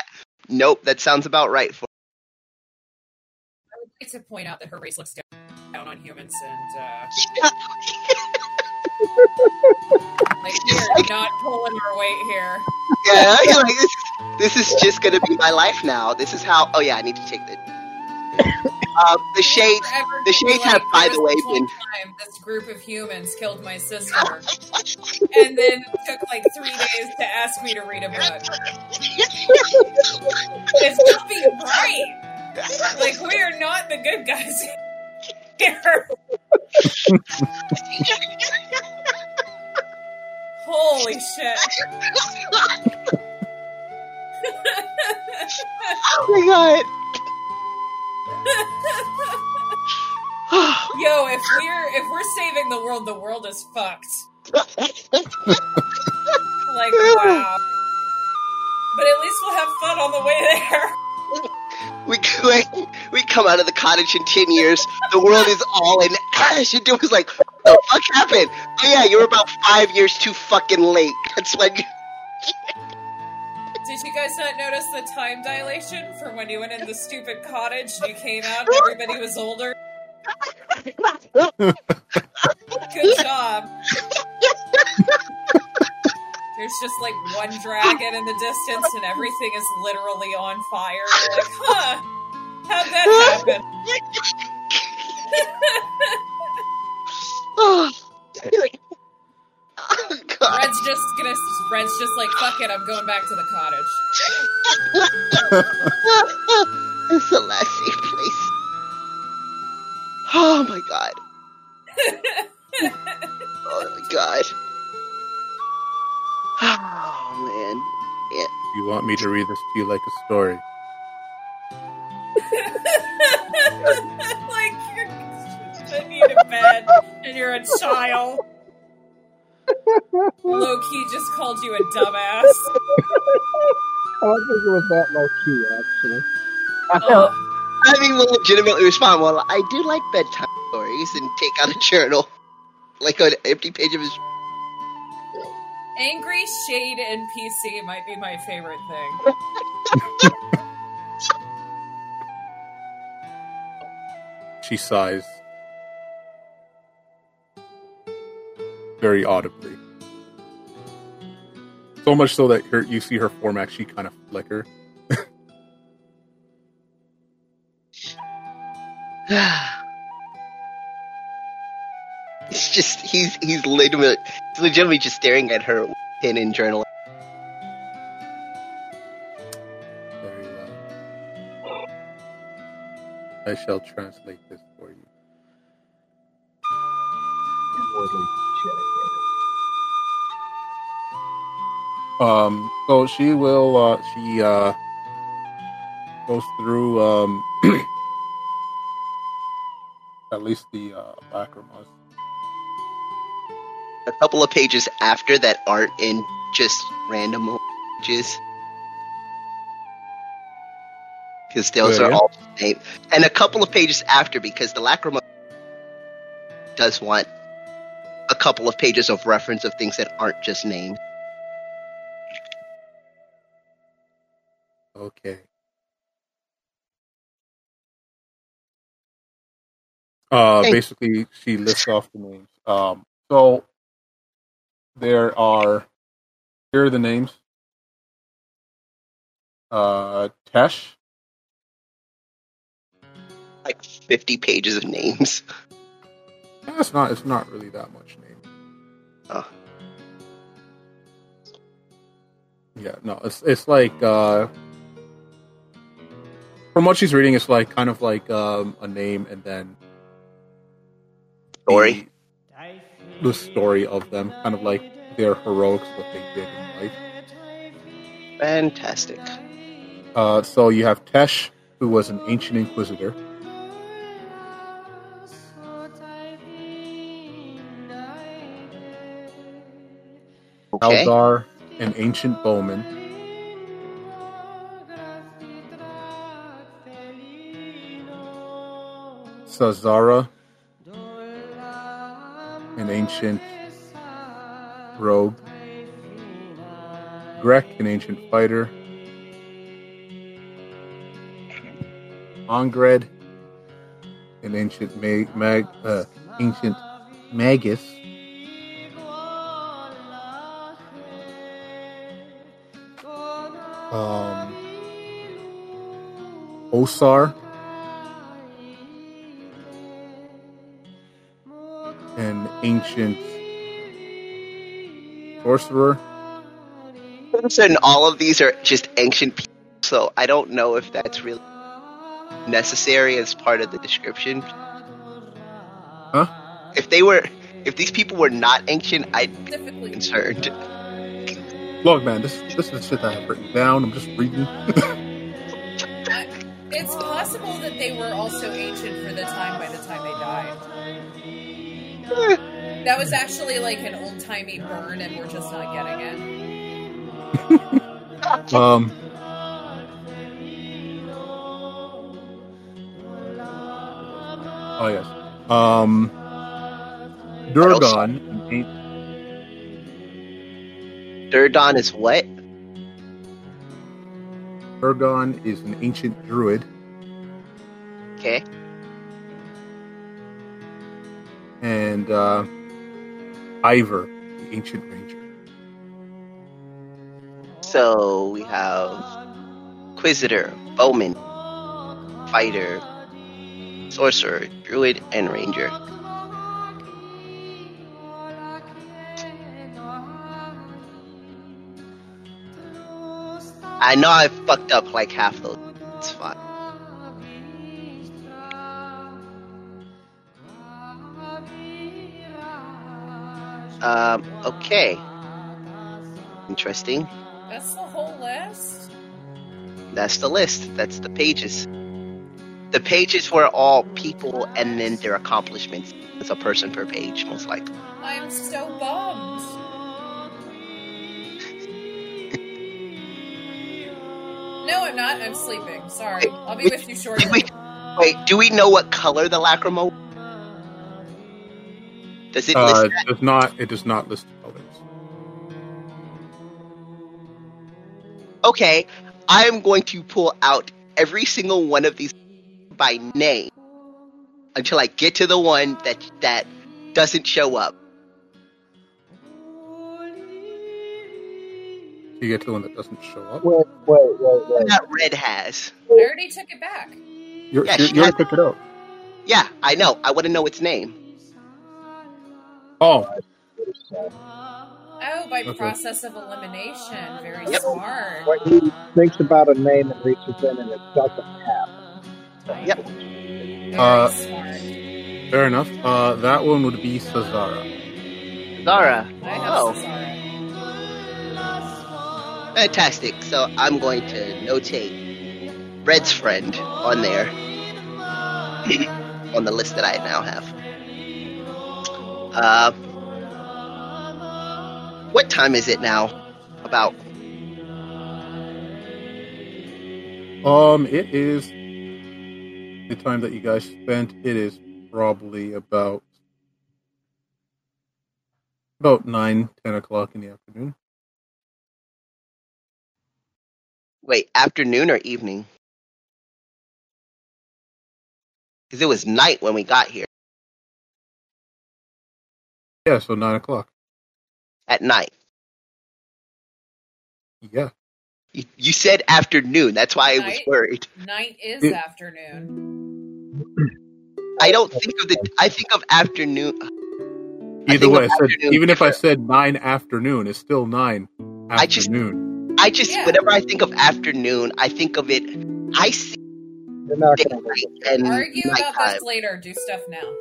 nope, that sounds about right for. I would like to point out that her race looks down, on humans, and uh, like we're not pulling our weight here. yeah, like this. This is just gonna be my life now. This is how. Oh yeah, I need to take the. Um, the shades. The be shades have, by the way, been. time this group of humans killed my sister, and then took like three days to ask me to read a book. It's not being right. Like we are not the good guys here. Holy shit! oh my god. Yo, if we're if we're saving the world, the world is fucked. like, wow. But at least we'll have fun on the way there. We, we we come out of the cottage in ten years. The world is all in ash. And it was like, what the fuck happened? Oh yeah, you were about five years too fucking late. That's when. Did you guys not notice the time dilation from when you went in the stupid cottage and you came out and everybody was older? Good job. There's just like one dragon in the distance and everything is literally on fire. You're like, huh? How'd that happen? oh, oh, God. Red's just gonna. Red's just like, fuck it, I'm going back to the cottage. It's the last safe place. Oh my god. Oh my god. Oh man. Yeah. You want me to read this to you like a story? like you're I need a bed and you're a child. Low key just called you a dumbass. I don't think it was that low key, actually. Oh, I mean, we'll legitimately respond. Well, I do like bedtime stories and take out a journal, like an empty page of his. angry shade NPC might be my favorite thing. She sighs. Very audibly. So much so that her, you see her form actually kind of flicker. It's just he's he's legitimately he's legitimately just staring at her pen and journal. Very well. I shall translate this for you. Inwardly Um, so she will, uh, she, uh, goes through, um, at least the, uh, lacrimas. A couple of pages after that aren't in just random pages. Because those Yeah, are yeah. all named. And a couple of pages after because the lacrima does want a couple of pages of reference of things that aren't just names. Okay. Uh, Thank- basically, she lists off the names. Um, so there are here are the names. Uh, Tesh, Like 50 pages of names. It's not. It's not really that much name. Oh. Yeah, no, it's it's like uh, from what she's reading, it's like kind of like um, a name and then Story. the, the story of them, kind of like their heroics, what they did in life. Fantastic. Uh, so you have Tesh, who was an ancient inquisitor. Okay. Aldar, an ancient bowman. Sazara, an ancient rogue. Grek, an ancient fighter. Ongred, an ancient mag, mag uh, ancient magus. Um, Osar, an ancient sorcerer. And all of these are just ancient people, so I don't know if that's really necessary as part of the description. Huh? If they were, if these people were not ancient, I'd be concerned. Look, man, this this is shit that I have written down. I'm just reading. it's possible that they were also ancient for the time by the time they died. That was actually like an old timey burn, and we're just not getting it. Um. Oh yes. Um. Durgon, Durdon is what? Durgon is an ancient druid, Okay. and uh, Ivor, the ancient ranger. So we have Inquisitor, Bowman, Fighter, Sorcerer, Druid, and Ranger. I know I fucked up like half those. It's fine. Um, okay. Interesting. That's the whole list. That's the list. That's the pages. The pages were all people and then their accomplishments. It's a person per page, most likely. I'm so bummed. Not. I'm sleeping. Sorry. I'll be with you shortly. we, wait, do we know what color the lacrima? Does it Uh, list it that? does not. It does not list colors. Okay, I am going to pull out every single one of these by name until I get to the one that that doesn't show up. You get to the one that doesn't show up. Wait, wait, wait, wait. That red has. I already took it back. You're, Yeah, you're, she you has already picked it out. Yeah, I know. I want to know its name. Oh, Oh, by Okay. process of elimination. Very Yep. smart. What he thinks about a name and reaches in and it doesn't happen. Yep. Very Uh, smart. fair enough. Uh, that one would be Cesara. Cesara. I have Oh, Cesara. Fantastic. So I'm going to notate Red's friend on there. on the list that I now have. Uh, what time is it now? About Um, it is the time that you guys spent. It is probably about about nine, ten o'clock in the afternoon. Wait, afternoon or evening? Because it was night when we got here. Yeah, so nine o'clock. At night. Yeah. You, you said afternoon. That's why I was worried. Night is Yeah. afternoon. I don't think of the. I think of afternoon. Either think way, I said even if I said nine afternoon, it's still nine I just- afternoon. I mm-hmm. just Yeah. whenever I think of afternoon, I think of it. I see You're not going to daylight and Argue about nighttime. this later. Do stuff now.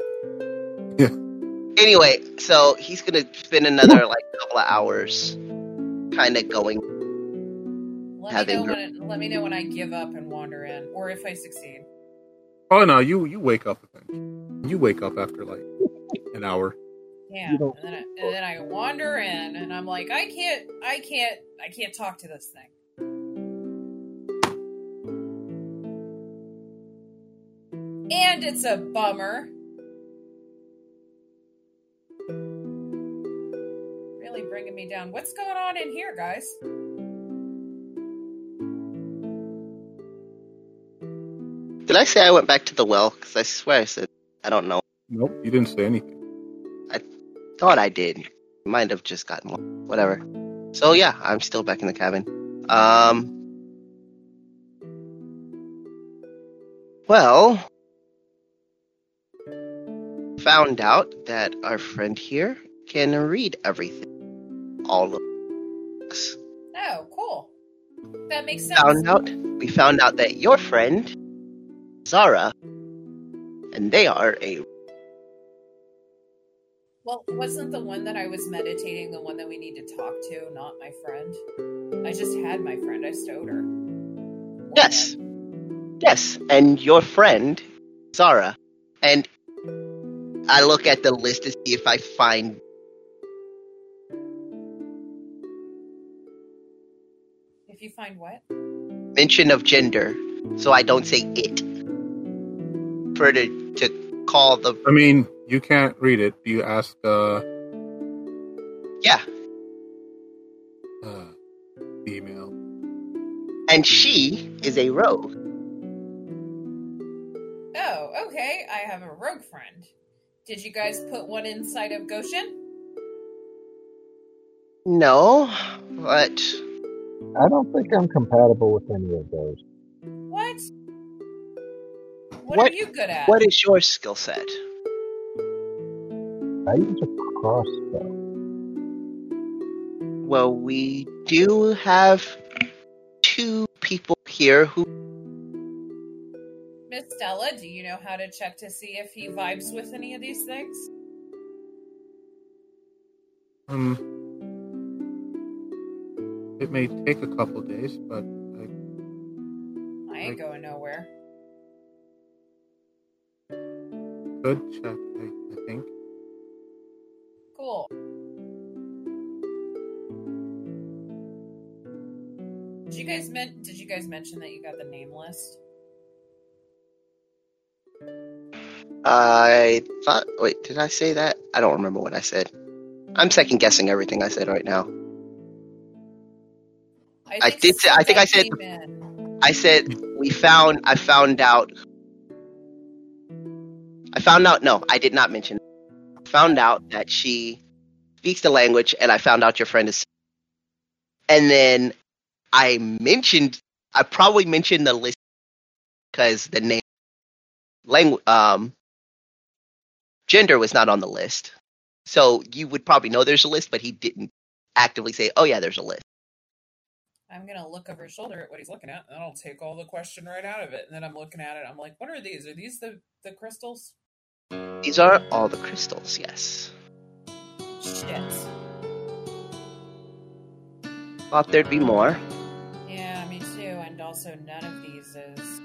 Yeah. Anyway, so he's gonna spend another like couple of hours, kind of going. Let Having me know her- when let me know when I give up and wander in, or if I succeed. Oh no, you you wake up. You wake up after like an hour. Yeah, You and then, I, and then I wander in, and I'm like, I can't, I can't, I can't talk to this thing. And it's a bummer. Really bringing me down. What's going on in here, guys? Did I say I went back to the well? Because I swear I said I don't know. Nope, you didn't say anything. Thought I did. Might have just gotten one. Whatever. So yeah, I'm still back in the cabin. Um. Well, found out that our friend here can read everything, all of books. Oh, cool. That makes sense. Found out we found out that your friend, Zara, and they are a Well, wasn't the one that I was meditating the one that we need to talk to, not my friend? I just had my friend. I stowed her. Yes. Yes, and your friend, Zara. And I look at the list to see if I find. If you find what? Mention of gender, so I don't say it. For to, to call the I mean, you can't read it. You ask, uh, yeah, uh female. and she is a rogue. Oh, okay. I have a rogue friend. Did you guys put one inside of Goshen? No, but I don't think I'm compatible with any of those. What? What, What- are you good at? what is your skill set? I use a crossbow. Well, we do have two people here who Miss Stella, do you know how to check to see if he vibes with any of these things? Um, it may take a couple days, but I, I ain't going nowhere. Good check. I, I think. Cool. Did you guys men- did you guys mention that you got the name list? I thought. Wait, did I say that? I don't remember what I said. I'm second guessing everything I said right now. I think did say- I think I said- in- I said we found. I found out. I found out. No, I did not mention. Found out that she speaks the language, and I found out your friend is. And then I mentioned. I probably mentioned the list because the name, language, um, gender was not on the list. So you would probably know there's a list, but he didn't actively say, "Oh yeah, there's a list." I'm gonna look over his shoulder at what he's looking at, and I'll take all the question right out of it. And then I'm looking at it. I'm like, "What are these? Are these the the crystals?" These are all the crystals. Yes. Shit. Thought there'd be more. Yeah, me too. And also, none of these is.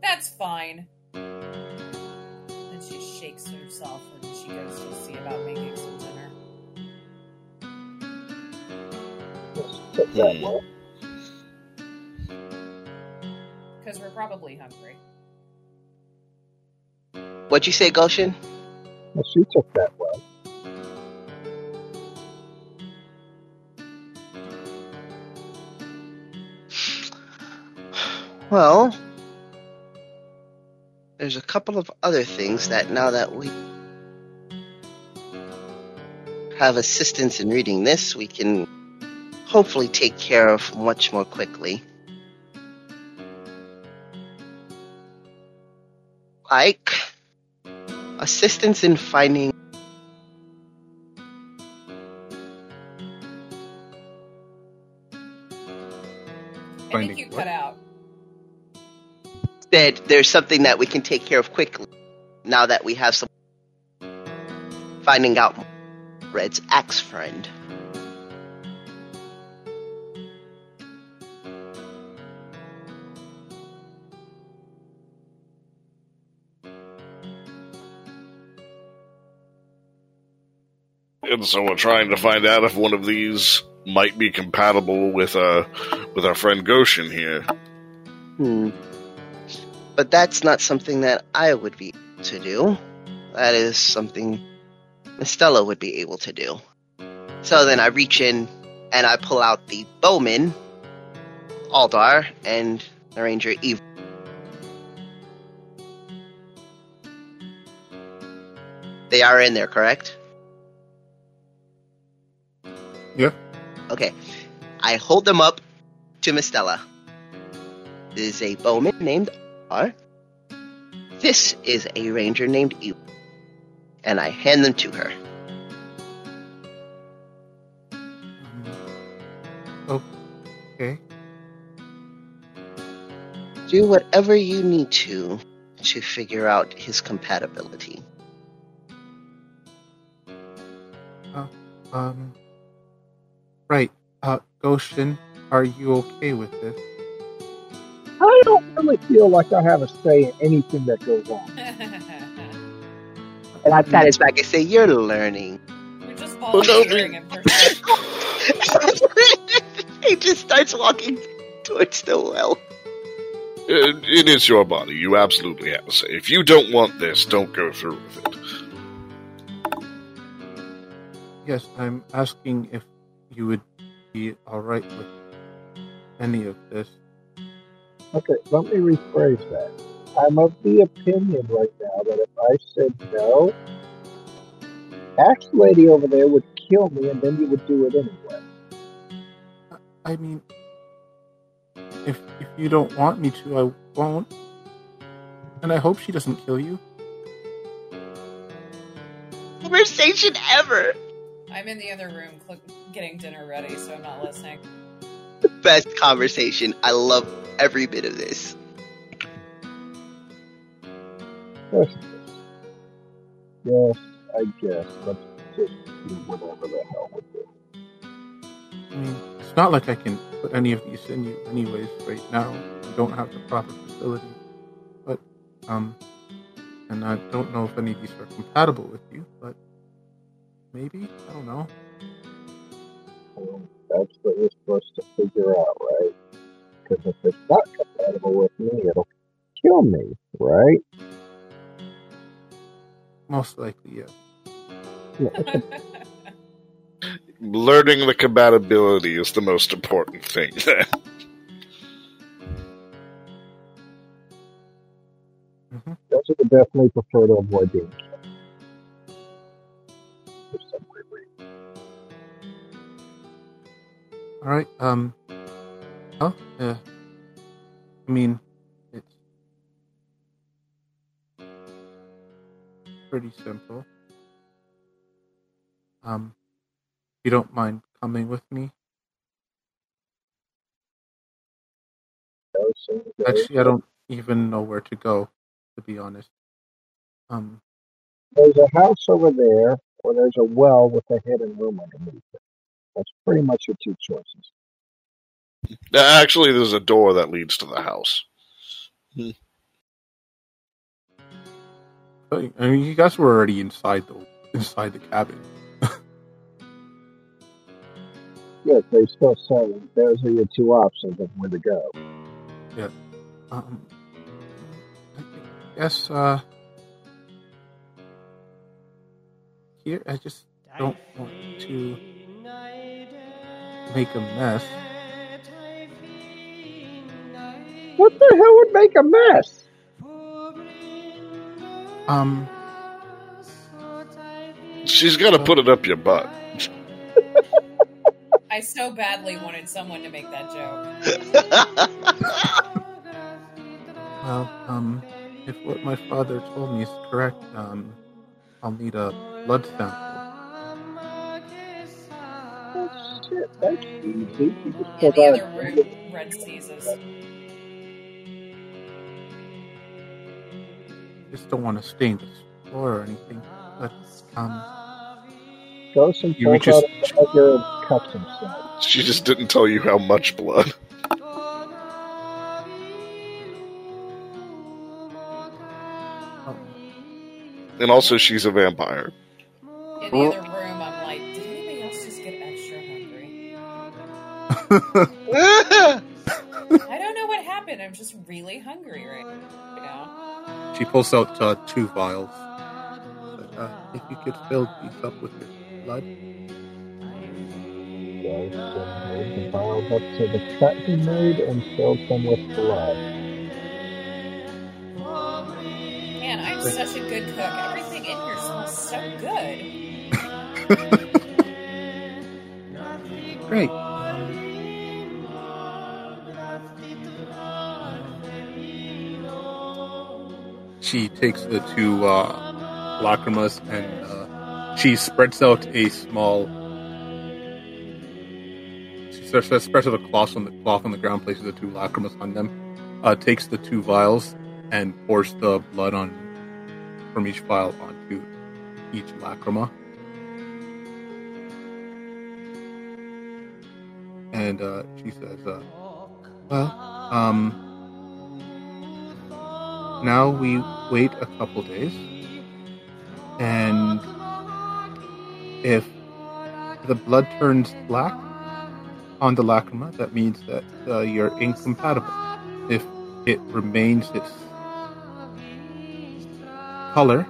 That's fine. Then she shakes herself and she goes to see about making some dinner. Just took that well. Because we're probably hungry. What'd you say, Goshen? Well, she took that well. Well, there's a couple of other things that now that we have assistance in reading this, we can hopefully take care of much more quickly. Like assistance in finding I Finding think you what? cut out. that there's something that we can take care of quickly now that we have some finding out Red's axe friend. And so we're trying to find out if one of these might be compatible with uh with our friend Goshen here. Hmm. But that's not something that I would be to do. That is something Miss Stella would be able to do. So then I reach in and I pull out the bowman, Aldar, and the ranger Eve. They are in there, correct? Yeah. Okay. I hold them up to Miss Stella. This is a bowman named R. This is a ranger named E. And I hand them to her. Okay. Do whatever you need to to figure out his compatibility. Um. Right. Uh, Goshen, are you okay with this? I don't really feel like I have a say in anything that goes on. And I pat his back and say, You're learning. We're just Well, no, volunteering and perfect. he just starts walking towards the well. It, it is your body. You absolutely have to say. If you don't want this, don't go through with it. Yes, I'm asking if you would be alright with any of this. Okay, let me rephrase that. I'm of the opinion right now that if I said no, Axe Lady over there would kill me and then you would do it anyway. I mean, if if you don't want me to, I won't. And I hope she doesn't kill you. Conversation ever. I'm in the other room cl- getting dinner ready, so I'm not listening. The best conversation. I love every bit of this. Yes, yes, I guess. Let's just do whatever the hell we do. I mean, it's not like I can put any of these in you, anyways. Right now, I don't have the proper facility. But um, and I don't know if any of these are compatible with you, but maybe I don't know. That's what we're supposed to figure out, right? Because if it's not compatible with me, it'll kill me, right? Most likely, yes. Learning the compatibility is the most important thing. Mm-hmm. Those would definitely prefer to avoid being All right. Um. Oh, yeah. I mean, it's pretty simple. Um, you don't mind coming with me? Actually, I don't even know where to go, to be honest. Um, There's a house over there, or there's a well with a hidden room underneath it. That's pretty much your two choices. Actually, there's a door that leads to the house. but, I mean, you guys were already inside the inside the cabin. Yes, they still say those are your two options of where to go. Um, I guess, uh, here, I just don't want to make a mess. What the hell would make a mess? Um, She's got to put it up your butt. I so badly wanted someone to make that joke. well, um, if what my father told me is correct, um, I'll need a blood sample. Oh, shit, that's easy. You just In pull the other room, Red seizes. Just don't want to stain the floor or anything. But, um, Goes and He pulls reaches- out a dagger and cuts himself. She just didn't tell you how much blood. um, And also, she's a vampire. In the other room, I'm like, did anybody else just get extra hungry? I don't know what happened. I'm just really hungry right now. she pulls out uh, two vials. But, uh, if you could fill these up with your blood. The vials up to the cut he made and fills them with blood. Man, I'm such a good cook. Everything in here smells so good. Great. She takes the two uh, lacrimas and uh, she spreads out a small. She spreads out a cloth on the cloth on the ground, places the two lacrimas on them, uh, takes the two vials and pours the blood on from each vial onto each lacrima. And uh, she says, uh, "Well, um, now we wait a couple days, and if the blood turns black, on the lacrima, that means that uh, you're incompatible. If it remains its color,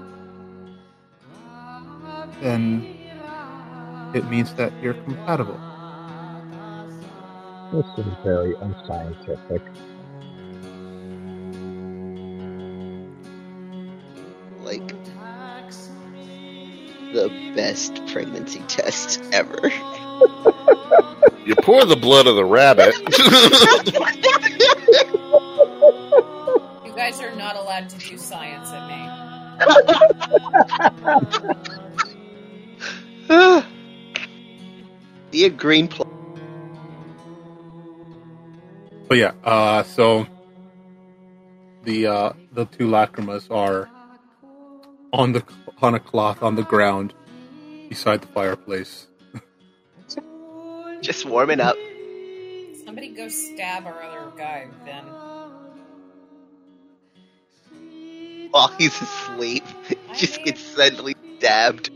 then it means that you're compatible. This is very unscientific. Like the best pregnancy test ever. You pour the blood of the rabbit. You guys are not allowed to do science at me. the green pl- But yeah, uh, so the uh, the two lacrimas are on the on a cloth on the ground beside the fireplace. just warming up. Somebody go stab our other guy, then. while he's asleep. Just gets suddenly stabbed.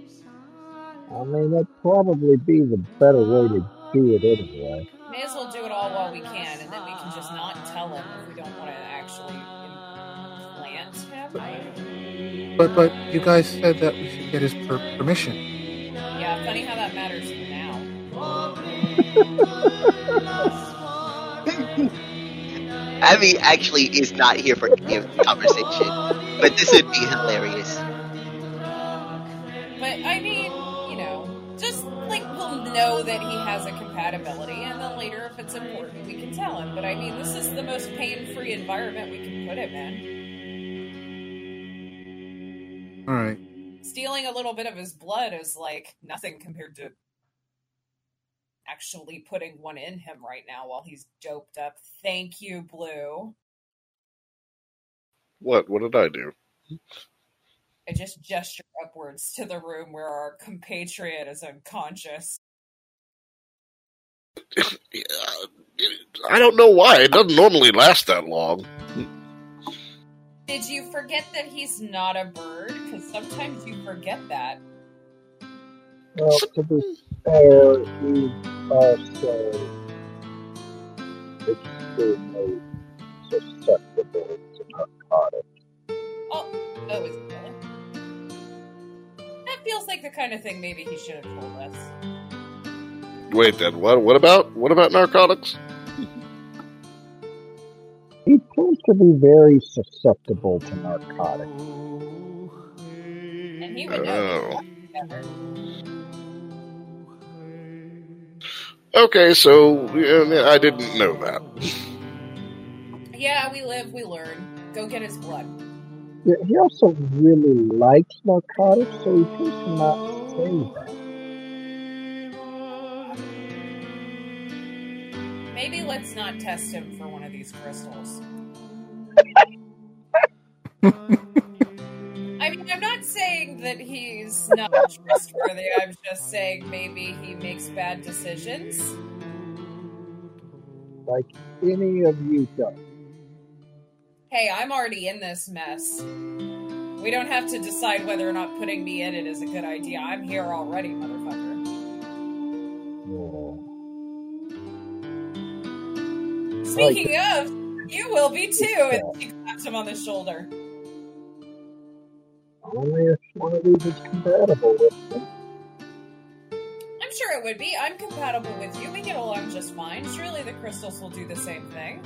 I mean, that'd probably be the better way to do it anyway. May as well do it all while we can, and then we can just not tell him if we don't want to actually implant him. But but you guys said that we should get his per- permission. Yeah, funny how that matters now. Abby actually is not here for any of the conversation, but this would be hilarious. But I mean, you know, just like we'll know that he has a compatibility, and then later, if it's important, we can tell him. But I mean, this is the most pain-free environment we can put him in. All right. Stealing a little bit of his blood is like nothing compared to actually putting one in him right now while he's doped up. Thank you, Blue. what? What did I do? I just gesture upwards to the room where our compatriot is unconscious. I don't know why. It doesn't normally last that long. Did you forget that he's not a bird? Because sometimes you forget that. Well, to be fair, he's also extremely susceptible to narcotics. Oh, oh, is it really? That feels like the kind of thing maybe he should have told us. Wait, then what? What about what about narcotics? He tends to be very susceptible to narcotics. And he would know Oh. better. Okay, so yeah, I didn't know that. Yeah, we live, we learn. Go get his blood. Yeah, he also really likes narcotics, so he tends to not say that. Maybe let's not test him for one of these crystals. I mean, I'm not saying that he's not trustworthy. I'm just saying maybe he makes bad decisions. Like any of you don't. Hey, I'm already in this mess. We don't have to decide whether or not putting me in it is a good idea. I'm here already, motherfucker. Speaking of, you will be too. And she claps him on the shoulder. Only if one of these is compatible with. I'm sure it would be. I'm compatible with you. We get along just fine. Surely the crystals will do the same thing.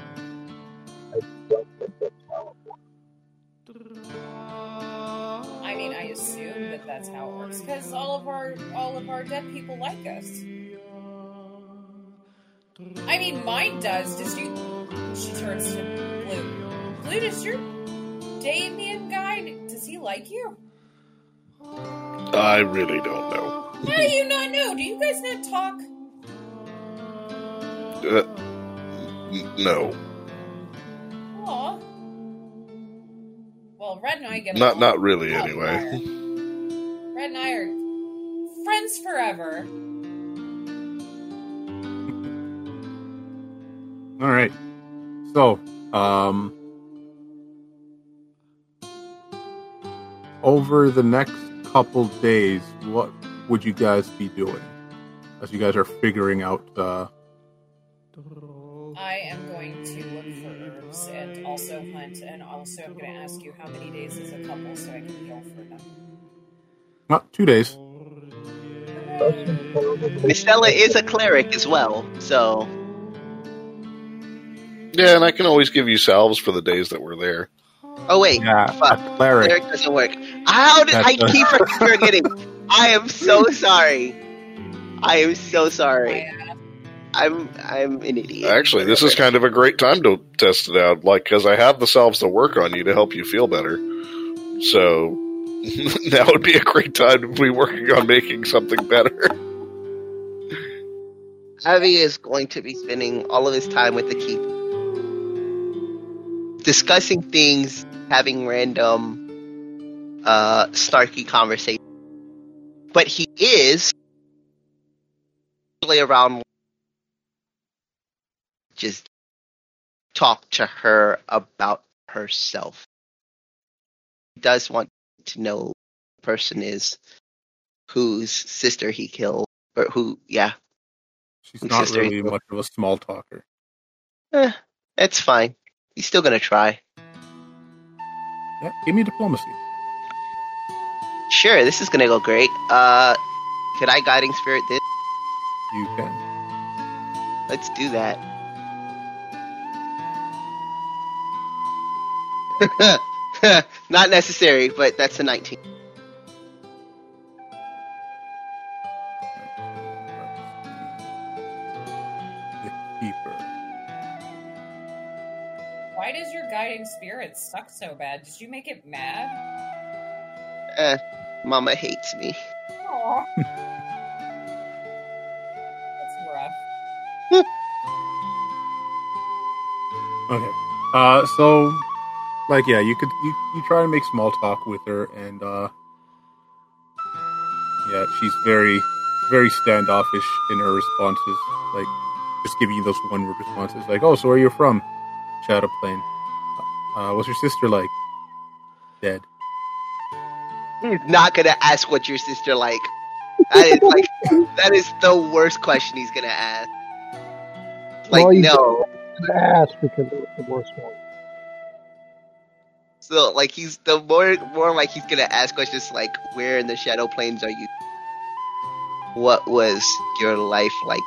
I mean, I assume that that's how it works because all of our all of our dead people like us. I mean, mine does. Does you? She turns to Blue. Blue, does your Damien guy? Does he like you? I really don't know. How do you not know? Do you guys not talk? Uh, n- no, Aw. Well, Red and I get not along. not really. Anyway, Red and I are friends forever. All right. So, um, over the next couple days, what would you guys be doing as you guys are figuring out uh, I am going to look for herbs and also hunt, and also I'm going to ask you how many days is a couple so I can heal for them. Ah, two days. Estella is a cleric as well, so Yeah, and I can always give you salves for the days that we're there. oh wait, Yeah, fuck. a cleric. Cleric doesn't work. How did I keep forgetting? I am so sorry. I am so sorry. I, uh, I'm I'm an idiot. Actually, this is kind of a great time to test it out, like because I have the salves to work on you to help you feel better. So now would be a great time to be working on making something better. Avi is going to be spending all of his time with the keep, discussing things, having random, uh, snarky conversations. But he is really around, just talk to her about herself. He does want to know who the person is whose sister he killed, or who, yeah, She's Whose not really much of a small talker. Eh, it's fine. He's still gonna try. Yeah, give me diplomacy. Sure, this is gonna go great. Uh, can I guiding spirit this? You can. Let's do that. Not necessary, but that's a 19. Does your guiding spirit suck so bad? Did you make it mad? Eh, Mama hates me. Aw. That's rough. Okay. Uh, so, like, yeah, you could you, you try to make small talk with her, and uh, yeah, she's very very standoffish in her responses. Like, just giving you those one word responses, like, "Oh, so where are you from?" Shadow Plane. Uh, what's your sister like? Dead. He's not gonna ask what your sister like. That is like that is the worst question he's gonna ask. Like Well, no. ask because it was the worst one. So like he's the more more like he's gonna ask questions like where in the shadow planes are you? What was your life like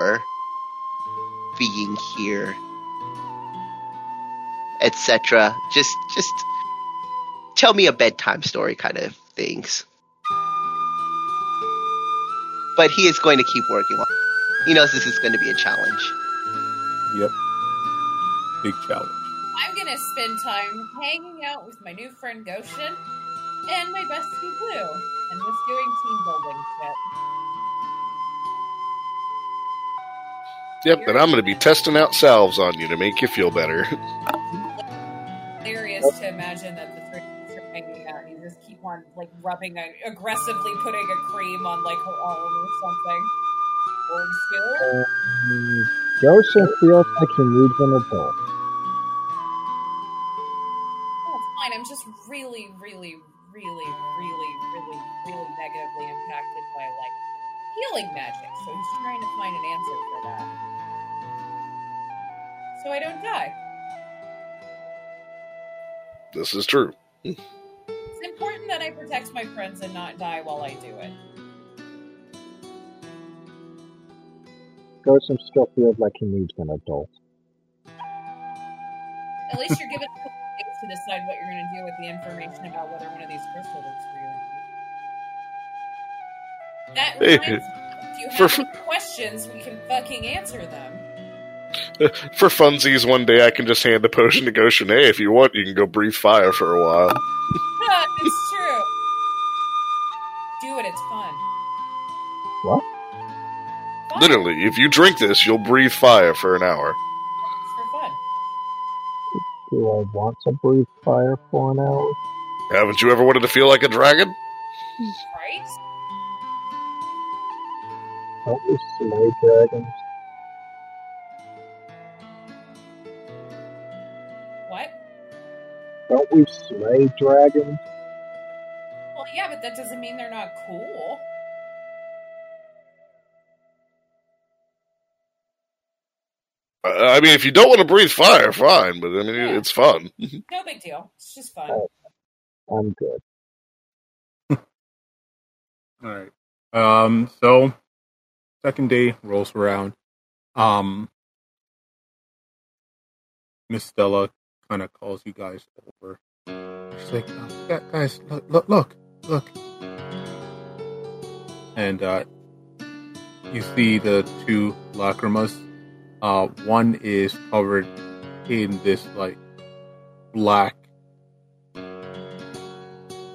or being here? Etc. Just just tell me a bedtime story kind of things. But he is going to keep working on it. He knows this is going to be a challenge. Yep. Big challenge. I'm gonna spend time hanging out with my new friend Goshen and my bestie Blue, and just doing team building shit. Yep, and I'm going to be testing out salves on you to make you feel better. Hilarious to imagine that the three are hanging out and you just keep on like rubbing, a, aggressively putting a cream on like her arm or something. Old school. Um, Joseph feels like he needs an adult. Oh, fine. I'm just really, really, really, really, really, really negatively impacted by like healing magic. So he's trying to find an answer for that. So I don't die. This is true. It's important that I protect my friends and not die while I do it. Joseph still feels like he needs an adult. At least you're given a couple days to decide what you're going to do with the information about whether one of these crystal works for you. That Hey, reminds me, if you have any questions, we can fucking answer them. For funsies, one day I can just hand a potion to Goshen. Hey, if you want, you can go breathe fire for a while. it's true. Do it. It's fun. What? Fun. Literally, if you drink this, you'll breathe fire for an hour. It's for fun. Do I want to breathe fire for an hour? Haven't you ever wanted to feel like a dragon? Right? Don't we slay dragons? Don't we slay dragons? Well, yeah, but that doesn't mean they're not cool. I mean, if you don't want to breathe fire, fine. But I mean, Yeah. it's fun. No big deal. It's just fun. Oh. I'm good. All right. Um. So, second day rolls around. Um. Miss Stella kind of calls you guys over. She's like, uh, "Yeah, "Guys, look, look, look, look!" And uh, you see the two lacrimas. Uh, one is covered in this like black,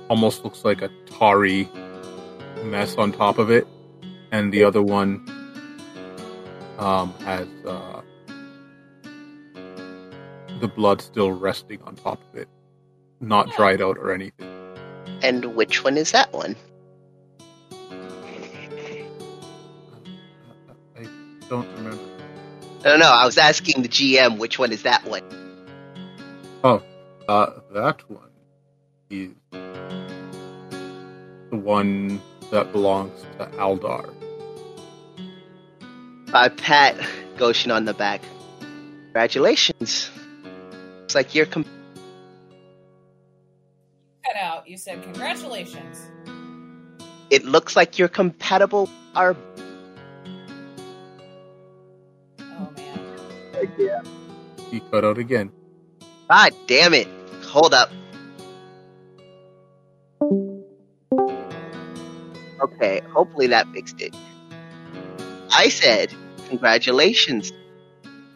almost looks like a tarry mess on top of it, and the other one um, has uh, the blood still resting on top of it, not dried out or anything. And which one is that one? I don't remember. I don't know. I was asking the GM which one is that one. Uh, that one is the one that belongs to Aldar. I pat Goshen on the back. Congratulations. It's like you're com- Cut out. You said congratulations. it looks like you're compatible. Our Oh man. Again. He cut out again. God damn it. Hold up. Okay, hopefully that fixed it. I said, congratulations.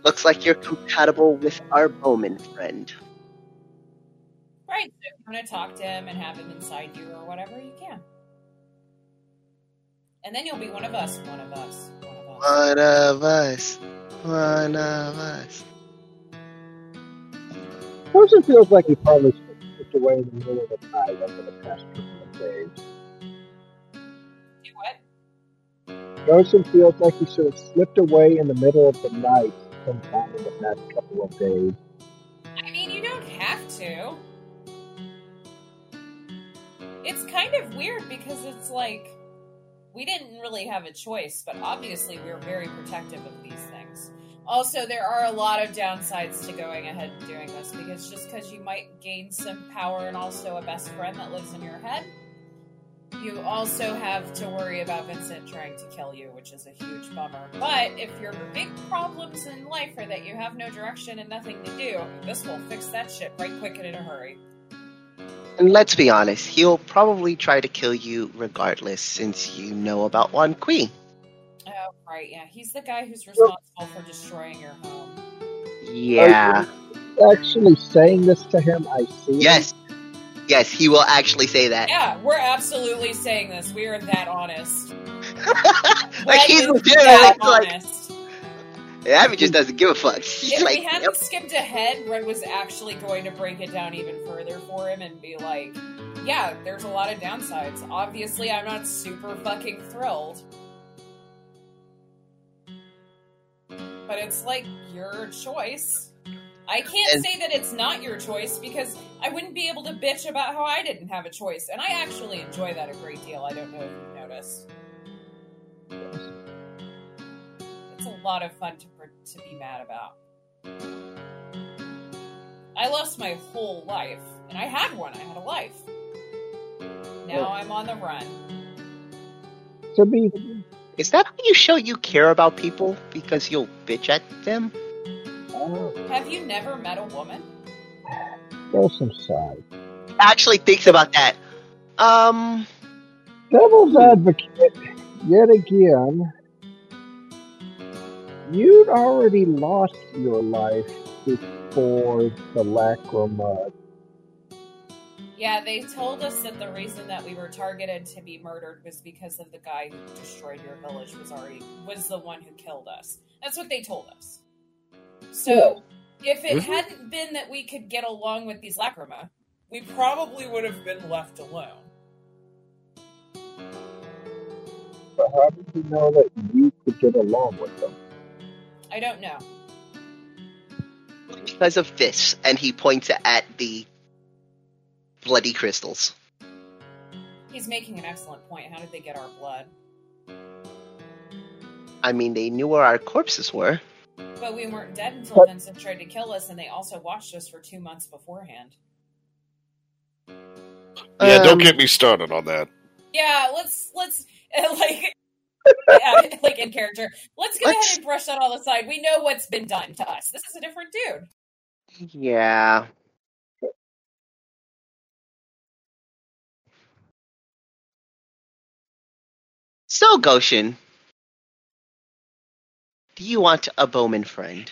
Looks like you're compatible with our Bowman friend. Right. So if you want to talk to him and have him inside you or whatever, you can. And then you'll be one of us. One of us. One of us. One of us. One of us. Person feels like he probably slipped away in the middle of the night over the past couple of days. Do what? Goshen feels like he sort of slipped away in the middle of the night sometime in the past couple of days. I mean, you don't have to. It's kind of weird because it's like we didn't really have a choice, but obviously we're very protective of these things. Also, there are a lot of downsides to going ahead and doing this because just because you might gain some power and also a best friend that lives in your head, you also have to worry about Vincent trying to kill you, which is a huge bummer. But if your big problems in life are that you have no direction and nothing to do, this will fix that shit right quick and in a hurry. And let's be honest, he'll probably try to kill you regardless since you know about Wan Kui. Oh, right, yeah. He's the guy who's responsible for destroying your home. Yeah. Actually, saying this to him, I see. Yes. Yes, he will actually say that. Yeah, we're absolutely saying this. We are that honest. like he's That legit. that Like, honest. Abby just doesn't give a fuck. She's If like, we hadn't yep. skipped ahead, Red was actually going to break it down even further for him and be like, yeah, there's a lot of downsides. Obviously, I'm not super fucking thrilled. But it's like your choice. I can't And- say that it's not your choice because I wouldn't be able to bitch about how I didn't have a choice. And I actually enjoy that a great deal. I don't know if you've noticed. It's a lot of fun to, to be mad about. I lost my whole life, and I had one. I had a life. Now I'm on the run. To be Is that how you show you care about people? Because you'll bitch at them? Uh, Have you never met a woman? go some side. Actually thinks about that. Um, Devil's advocate, yet again, you'd already lost your life before the lacrima. Yeah, they told us that the reason that we were targeted to be murdered was because of the guy who destroyed your village was already was the one who killed us. That's what they told us. So, if it Mhm. hadn't been that we could get along with these lacrima, we probably would have been left alone. But how did you know that you could get along with them? I don't know. because of this. And he points at the bloody crystals. He's making an excellent point. How did they get our blood? I mean, they knew where our corpses were. But we weren't dead until But- Vincent tried to kill us, and they also watched us for two months beforehand. Yeah, don't Um, get me started on that. Yeah, let's let's like yeah, like in character. Let's go Let's- ahead and brush that all aside. We know what's been done to us. This is a different dude. Yeah. So, Goshen, do you want a Bowman friend?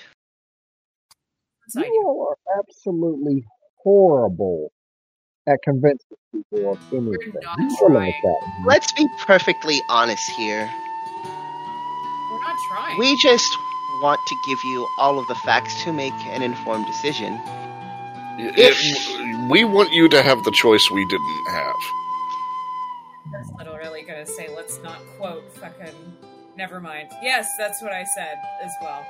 That's You all are absolutely horrible at convincing people of anything. not You realize trying. that. Let's be perfectly honest here. We're not trying. We just want to give you all of the facts to make an informed decision. It- we want you to have the choice we didn't have. That's literally gonna say, let's not quote fucking. Never mind. Yes, that's what I said as well.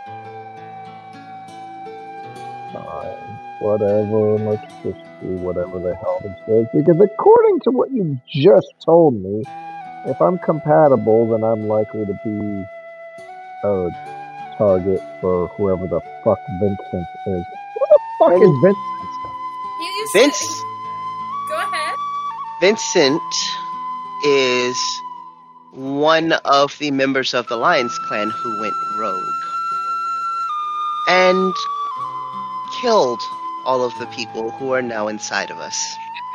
Fine. Whatever. Let's just do whatever the hell it says. Because according to what you just told me, if I'm compatible, then I'm likely to be a target for whoever the fuck Vincent is. Who the fuck is Vincent? You, you Vince, Go ahead. Vincent is one of the members of the Lions clan who went rogue and killed all of the people who are now inside of us.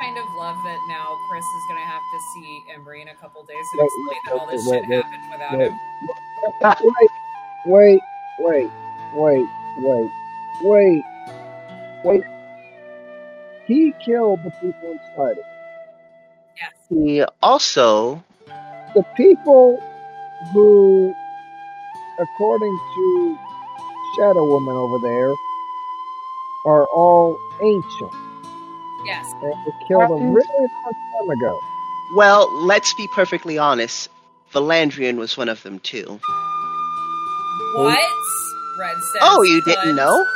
I kind of love that now Chris is gonna have to see Embry in a couple days and Wait, explain that all this wait, shit wait, happened without wait. him. Wait, wait, wait, wait, wait, wait, wait. He killed the people inside of Yes. He also, the people who, according to Shadow Woman over there, are all ancient Yes. and were killed a really long time ago. well, let's be perfectly honest, Valandrian was one of them too. What? Red says. Oh, you didn't "Sons, know?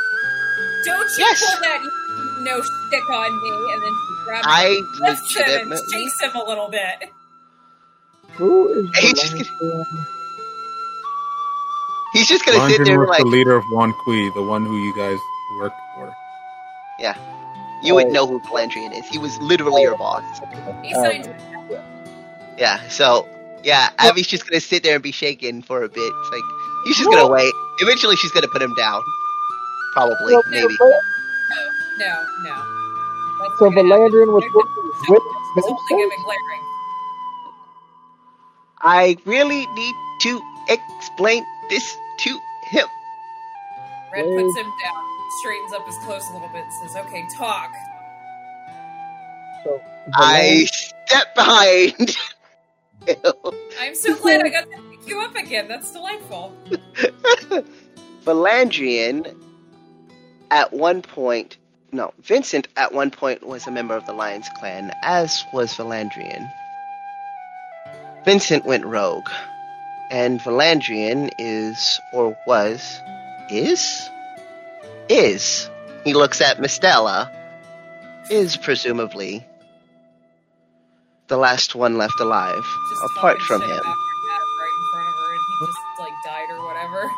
Don't you Yes. pull that no stick on me and then grab I him, lift him and legitimately. chase him a little bit. Who is Hey, just Valandrian? He's just gonna sit there was like, the leader of Wan Kui, the one who you guys worked for. Yeah, you would Oh. know who Valandrian is. He was literally your boss. He Uh, Yeah, so yeah, Avi's just gonna sit there and be shaken for a bit. It's like he's just gonna wait. Eventually, she's gonna put him down. Probably, so, maybe. no, no, no. That's so not gonna Valandrian was happen. working It's with I really need to explain this to him. Red Wait. puts him down, straightens up his clothes a little bit, and says, "Okay, talk." So, I step behind. I'm so glad I got to pick you up again. That's delightful. Valandrian, at one point, no, Vincent at one point was a member of the Lions clan, as was Valandrian. Vincent went rogue, and Valandrian is, or was, is? Is. He looks at Miss Stella, is presumably the last one left alive, Just apart from him. about right in front of her, and he just like died or whatever.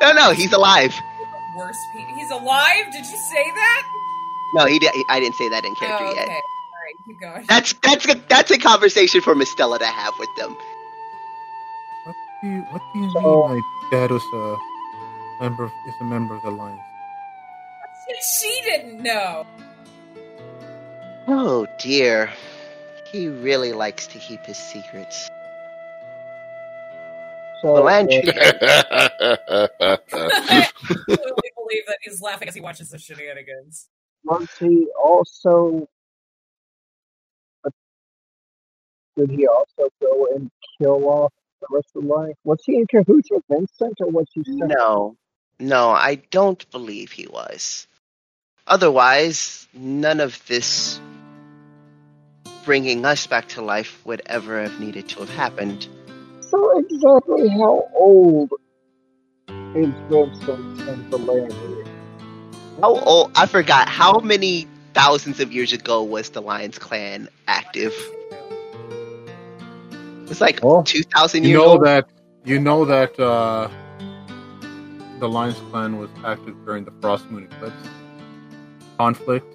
no, no, he's alive. Worst. Pe- He's alive. Did you say that? No, he did, I didn't say that in character oh, okay. yet. All right, keep going. That's that's a, that's a conversation for Miss Stella to have with them. What do you, what do you So- mean my dad was a member of, is a member of the Lions? she didn't know. Oh dear, he really likes to keep his secrets. so, Valandrian, uh, I totally believe that he's laughing as he watches the shenanigans. was he also? Did he also go and kill off the rest of the line? Was he in cahoots with Vincent, or was he? separate? no, no, I don't believe he was. Otherwise, none of this bringing us back to life would ever have needed to have happened. So exactly how old is Vincent and Valandry? How old? I forgot. How many thousands of years ago was the Lions clan active? It was like Oh. two thousand You know old. that you know that uh, the Lions clan was active during the Frost Moon eclipse conflict,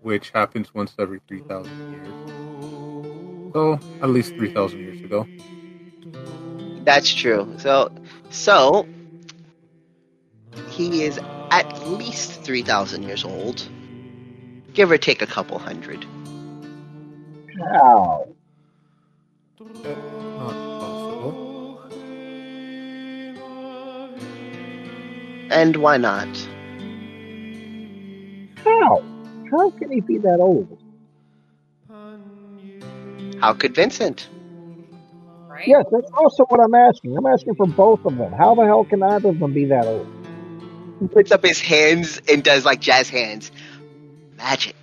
which happens once every 3,000 years. So, at least 3,000 years ago. That's true. So, so he is at least three thousand years old, give or take a couple hundred. How? Not possible. And why not? How? How can he be that old? How could Vincent? Right? Yes, that's also what I'm asking. I'm asking for both of them. How the hell can either of them be that old? He puts up his hands and does like jazz hands. Magic.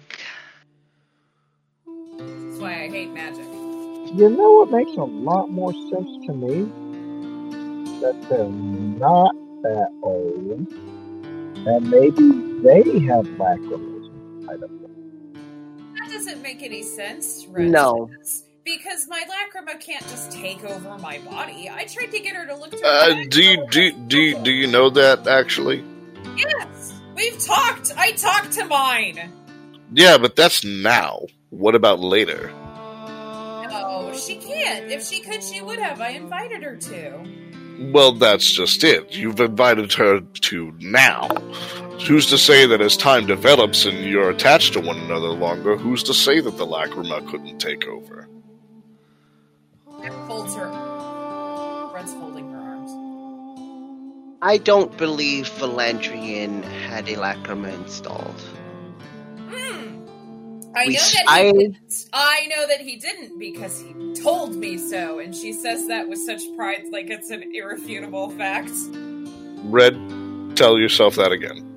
That's why I hate magic. You know what makes a lot more sense to me? That they're not that old. And maybe they have lacrimas inside of them. That doesn't make any sense, Red No. Because my lacrima can't just take over my body. I tried to get her to look to Uh, do you do do you, do you know that actually? Yes! We've talked! I talked to mine! Yeah, but that's now. What about later? No, she can't. If she could, she would have. I invited her to. Well, that's just it. You've invited her to now. Who's to say that as time develops and you're attached to one another longer, who's to say that the lacrima couldn't take over? Red folds her. Red's folding her arms. I don't believe Valandrian had a lacrima installed. Hmm. I know that he I- didn't. I know that he didn't because he told me so, and she says that with such pride, like it's an irrefutable fact. Red, tell yourself that again.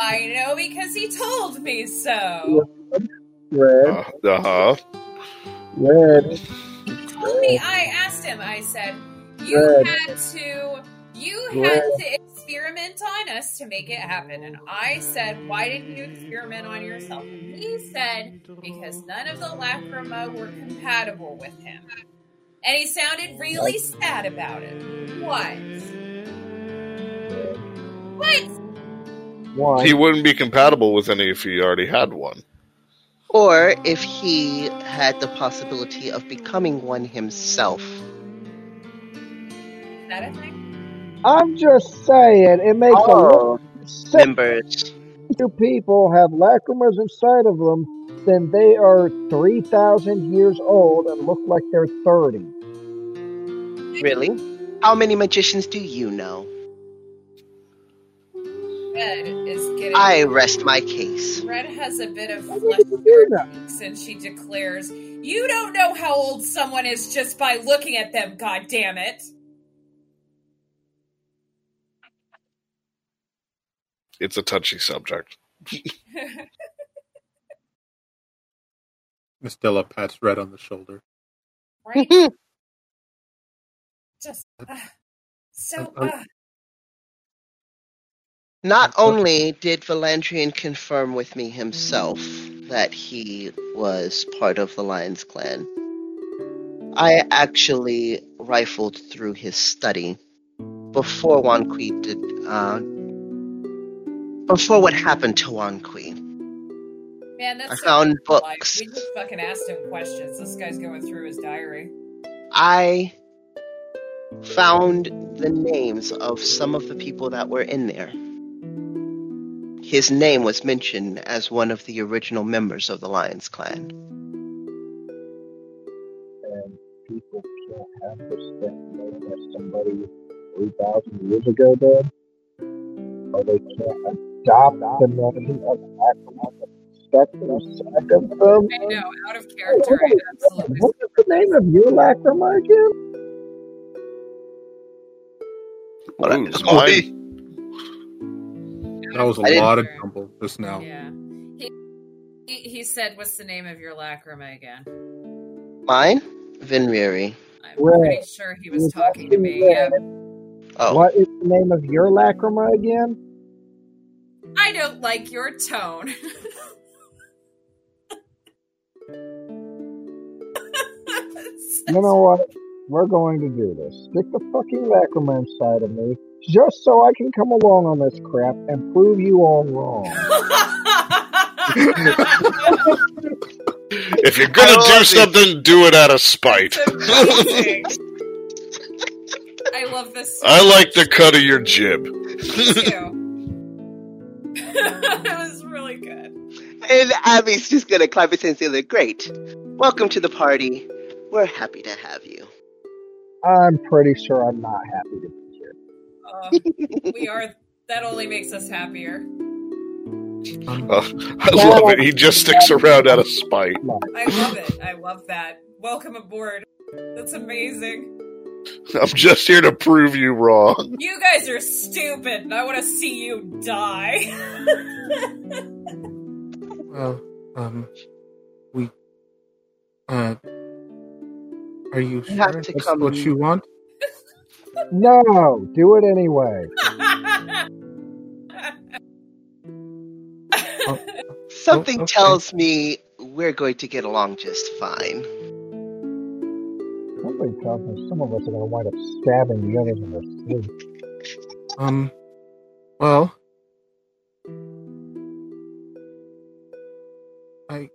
I know because he told me so. Red, Uh huh. red, He told me. I asked him. I said, "You Red. had to. You had to experiment on us to make it happen." And I said, "Why didn't you experiment on yourself?" And he said, "Because none of the lacrima were compatible with him." And he sounded really sad about it. What? What? one. He wouldn't be compatible with any if he already had one. Or if he had the possibility of becoming one himself. Is that a thing? I'm just saying, it makes a lot of sense members. to people have lacrimas inside of them, then they are 3,000 years old and look like they're 30. Really? How many magicians do you know? Red is getting. I rest my case. Red has a bit of Why flesh would you do that? cheeks, and she declares, "You don't know how old someone is just by looking at them. God damn it!" It's a touchy subject. Miss Stella pats Red on the shoulder. right? Just uh, so. Uh, Not only did Valandrian confirm with me himself that he was part of the Lions clan, I actually rifled through his study before Wan Kui did, uh, before what happened to Wan Kui. man, that's I so found like, books. We just fucking asked him questions. This guy's going through his diary. I found the names of some of the people that were in there. His name was mentioned as one of the original members of the Lions clan. And people can't have respect knowing that somebody 3,000 years ago did. Or they can't adopt the name of lacrima and respect the respect of them. I know, out of character. I absolutely. What is the name of your lacrima again? Well, Ooh, that's mine. That was a I lot of jumble just now. Yeah. He, he he said, "What's the name of your lacrima again?" Mine? Vinriri. I'm Red. pretty sure he was talking to me. Yeah. Oh, What is the name of your lacrima again? I don't like your tone. You know what? We're going to do this. Stick the fucking lacrima side of me. just so I can come along on this crap and prove you all wrong. If you're gonna do love it. something, do it out of spite. I love this. so I like the cut of your jib. Me it was really good. And Avi's just gonna clap his hands together. Great. Welcome to the party. We're happy to have you. I'm pretty sure I'm not happy to be here. Uh, we are. That only makes us happier. Oh, I love it. He just sticks around out of spite. I love it. I love that. Welcome aboard. That's amazing. I'm just here to prove you wrong. You guys are stupid, and I want to see you die. well, um, we, uh, are you You have sure to that's come- what you want? No, do it anyway. Something okay. tells me we're going to get along just fine. Somebody tells me some of us are going to wind up stabbing the others in their sleep. Um, well, I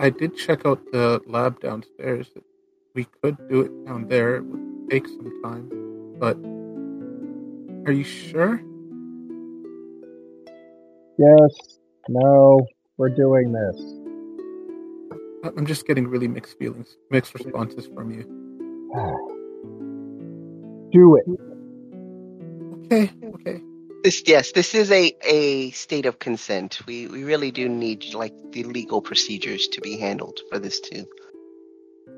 I did check out the lab downstairs. We could do it down there. It would take some time, but are you sure? Yes, no, we're doing this. I- I'm just getting really mixed feelings, mixed responses from you. Do it. Okay, okay. This yes, this is a, a state of consent. We we really do need like the legal procedures to be handled for this to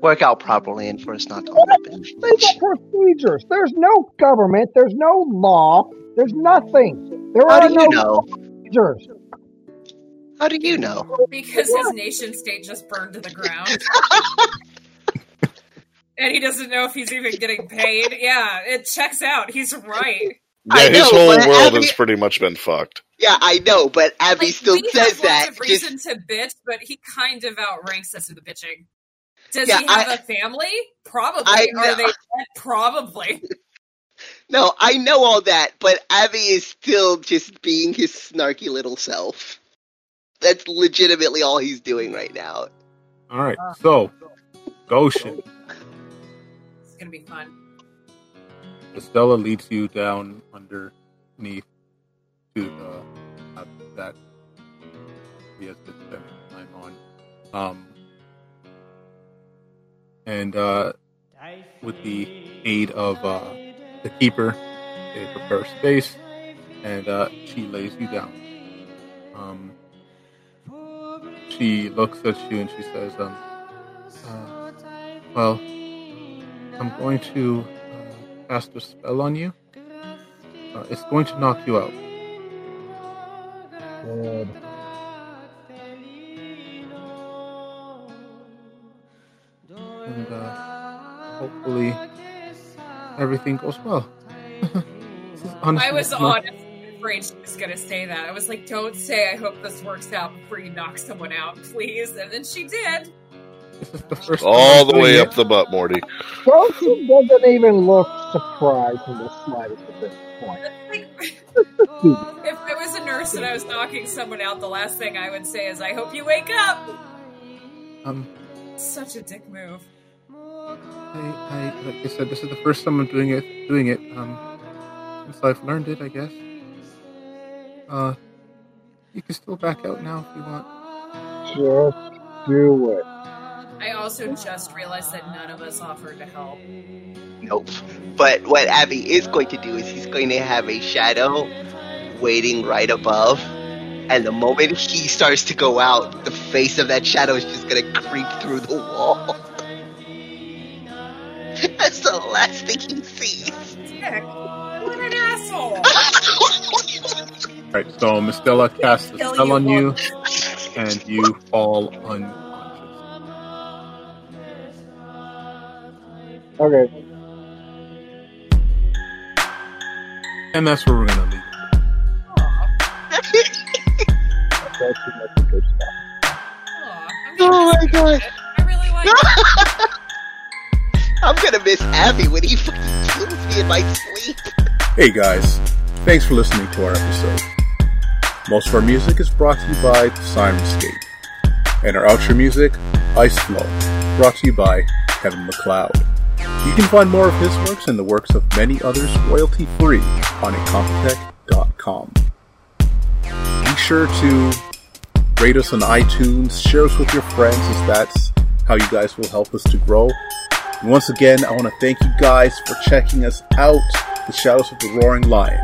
work out properly and for us not to all up in Legal procedures. There's no government. There's no law. There's nothing. There How are do no you know? procedures. How do you know? because his nation state just burned to the ground. and he doesn't know if he's even getting paid. Yeah, it checks out. He's right. Yeah, his know, whole world Avi- has pretty much been fucked. Yeah, I know, but Avi Like, still we says have that. lots of Just, reason to bitch, but he kind of outranks us in the bitching. Does Yeah, he have I- a family? Probably. I Are know. they dead? Probably. no, I know all that, but Avi is still just being his snarky little self. That's legitimately all he's doing right now. All right. So, Goshen, It's gonna be fun. Estella leads you down underneath to the uh, that he has been spending time on. Um, and uh, with the aid of uh, the keeper, they prepare space, and uh, she lays you down. Um, she looks at you and she says, um, uh, "Well, I'm going to uh, cast a spell on you. Uh, it's going to knock you out. Good. and uh, hopefully everything goes well. This is honestly I was not- honestly afraid she was gonna say that. I was like, "Don't say I hope this works out before you knock someone out, please." And then she did. The All the way up the butt, Morty. Goshen doesn't even look surprised in the slightest at this point. Like, if I was a nurse and I was knocking someone out, the last thing I would say is, "I hope you wake up." Um, Such a dick move. I, I, like I said, this is the first time I'm doing it. Doing it. Um, since I've learned it, I guess. Uh, you can still back out now if you want. Just do it. I also just realized that none of us offered to help. Nope. But what Avi is going to do is he's going to have a shadow waiting right above. And the moment he starts to go out, the face of that shadow is just going to creep through the wall. That's the last thing he sees. Dick, what an asshole! Right. So Miss Stella casts a spell you, on you, and you fall unconscious. Okay. And that's where we're gonna leave. it. That's actually that's a good stuff. Aw, I'm Oh my god. I really like. I'm gonna miss Avi when he fucking kills me in my sleep. Hey guys, thanks for listening to our episode. Most of our music is brought to you by Syrinscape, and our outro music, Ice Flow, brought to you by Kevin MacLeod. You can find more of his works and the works of many others royalty free on incompetech.com. Be sure to rate us on iTunes, share us with your friends, as that's how you guys will help us to grow. And once again, I want to thank you guys for checking us out, The Shadows of the Roaring Lion.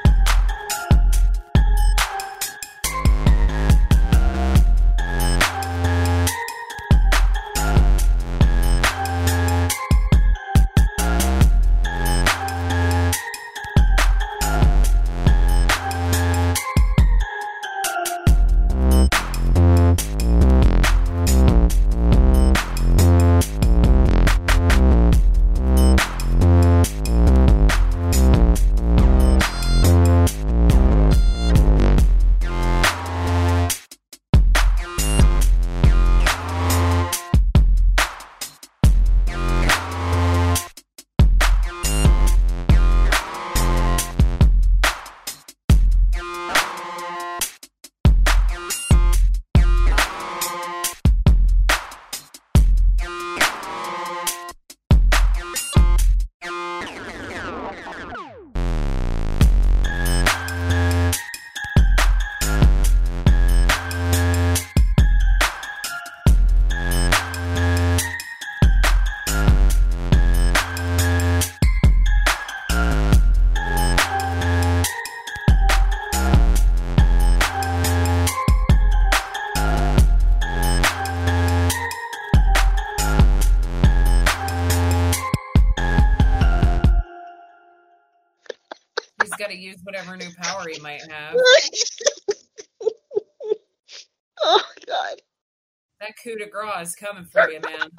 Is coming for you, man.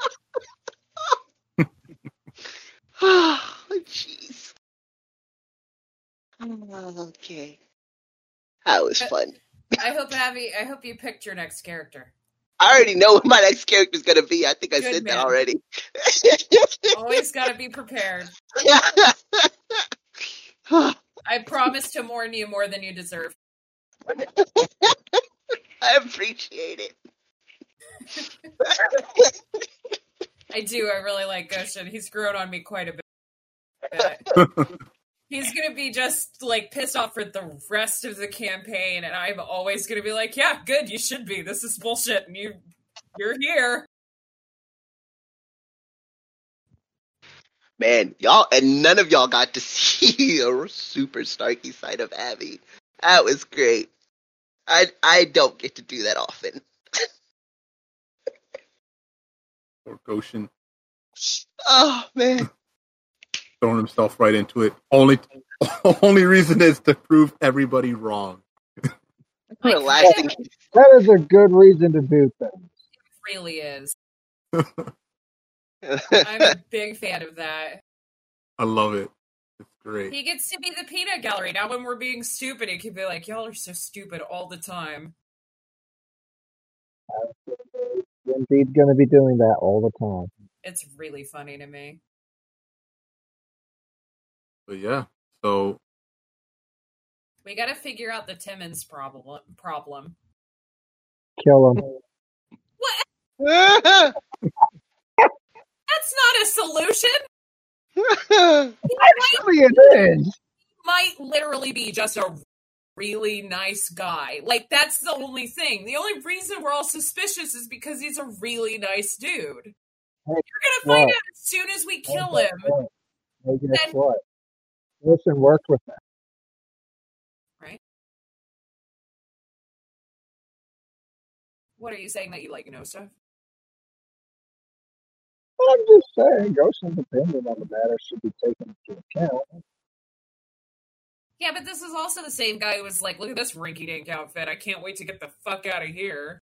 Oh, jeez. Okay. That was fun. I hope Avi. I hope you picked your next character. I already know what my next character's gonna be. I think I said man. that already. Always got to be prepared. I promise to mourn you more than you deserve. I appreciate it. I do. I really like Goshen. He's grown on me quite a bit. He's gonna be just like pissed off for the rest of the campaign, and I'm always gonna be like, "Yeah, good. You should be. This is bullshit, and you, you're here." Man, y'all and none of y'all got to see a super Starky side of Avi. That was great. I I don't get to do that often. Or Goshen Oh man. throwing himself right into it. Only, only reason is to prove everybody wrong. The last thing That is a good reason to do things. really is. I'm a big fan of that. I love it. It's great. He gets to be the peanut gallery. Now, when we're being stupid, he can be like, "Y'all are so stupid all the time." Indeed, going to be doing that all the time. It's really funny to me. But yeah, so We got to figure out the Timmons problem. Problem. Kill him. What? That's not a solution. Actually, it is. Might literally be just a really nice guy. Like that's the only thing. The only reason we're all suspicious is because he's a really nice dude. You're gonna find what? out as soon as we kill him. Hey, guess Then- what? Listen, worked with that. Right. What are you saying that you like know stuff? I'm just saying, Ghost's opinion on the matter should be taken into account. Yeah, but this is also the same guy who was like, "Look at this rinky-dink outfit. I can't wait to get the fuck out of here."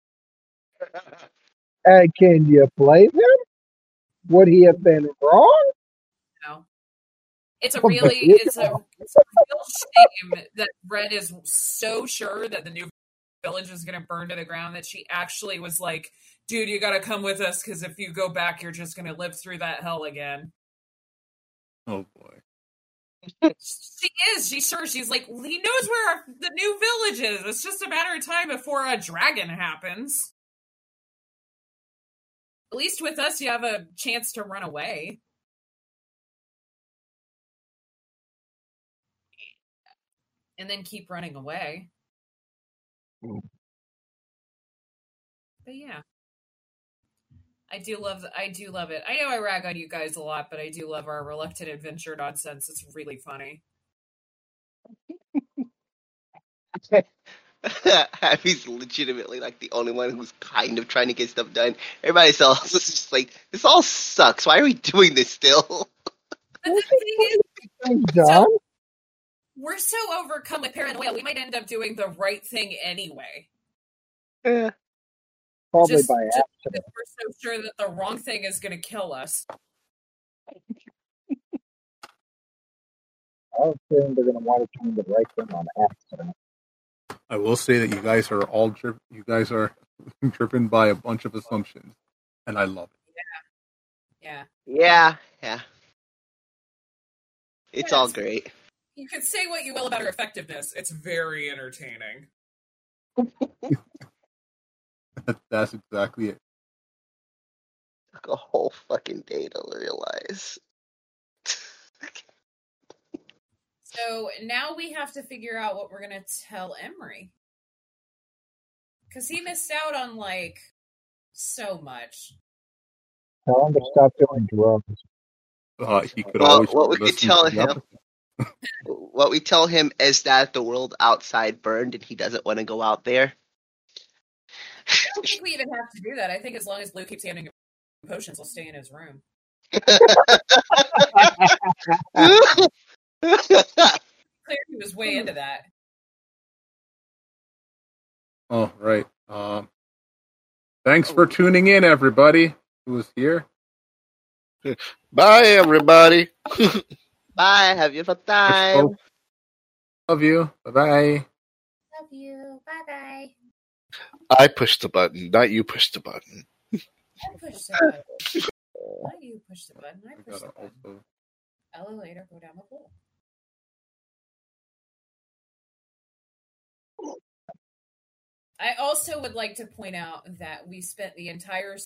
And can you blame him? Would he have been wrong? No, it's a Oh, really, it's a, it's a real shame that Red is so sure that the new village is going to burn to the ground that she actually was like dude, you gotta come with us because if you go back, you're just gonna live through that hell again. Oh boy. She is. She's sure. She's like, he knows where our, the new village is. It's just a matter of time before a dragon happens. At least with us, you have a chance to run away. And then keep running away. Mm. But yeah. I do love I do love it. I know I rag on you guys a lot, but I do love our reluctant adventure nonsense. It's really funny. Avi's legitimately like the only one who's kind of trying to get stuff done. Everybody else is just like, this all sucks. Why are we doing this still? But the thing is, Thanks, we're so overcome with paranoia, we might end up doing the right thing anyway. Eh, Probably Just- by just accident. We're so sure that the wrong thing is going to kill us. I assume they're going to want to turn the right thing on accident. I will say that you guys are all dri- you guys are driven by a bunch of assumptions, and I love it. Yeah. yeah, yeah. Yeah. It's all great. You can say what you will about her effectiveness. It's very entertaining. That's exactly it. Took a whole fucking day to realize. So now we have to figure out what we're going to tell Emery. Because he missed out on, like, so much. Tell him to stop doing drugs. Uh, he could Well, always what we could tell him- episode. what we tell him is that the world outside burned and he doesn't want to go out there. I don't think we even have to do that. I think as long as Blue keeps handing him potions, he'll stay in his room. Clear he was way into that. Oh, right. Um, thanks for tuning in, everybody who was here. Bye, everybody. Bye. Have you a fun time. Love you. Bye bye. Love you. Bye bye. I pushed the button, not you pushed the button. I push the button. Why do you push the button? I I push the button. also Elevator, go down the hole. I also would like to point out that we spent the entire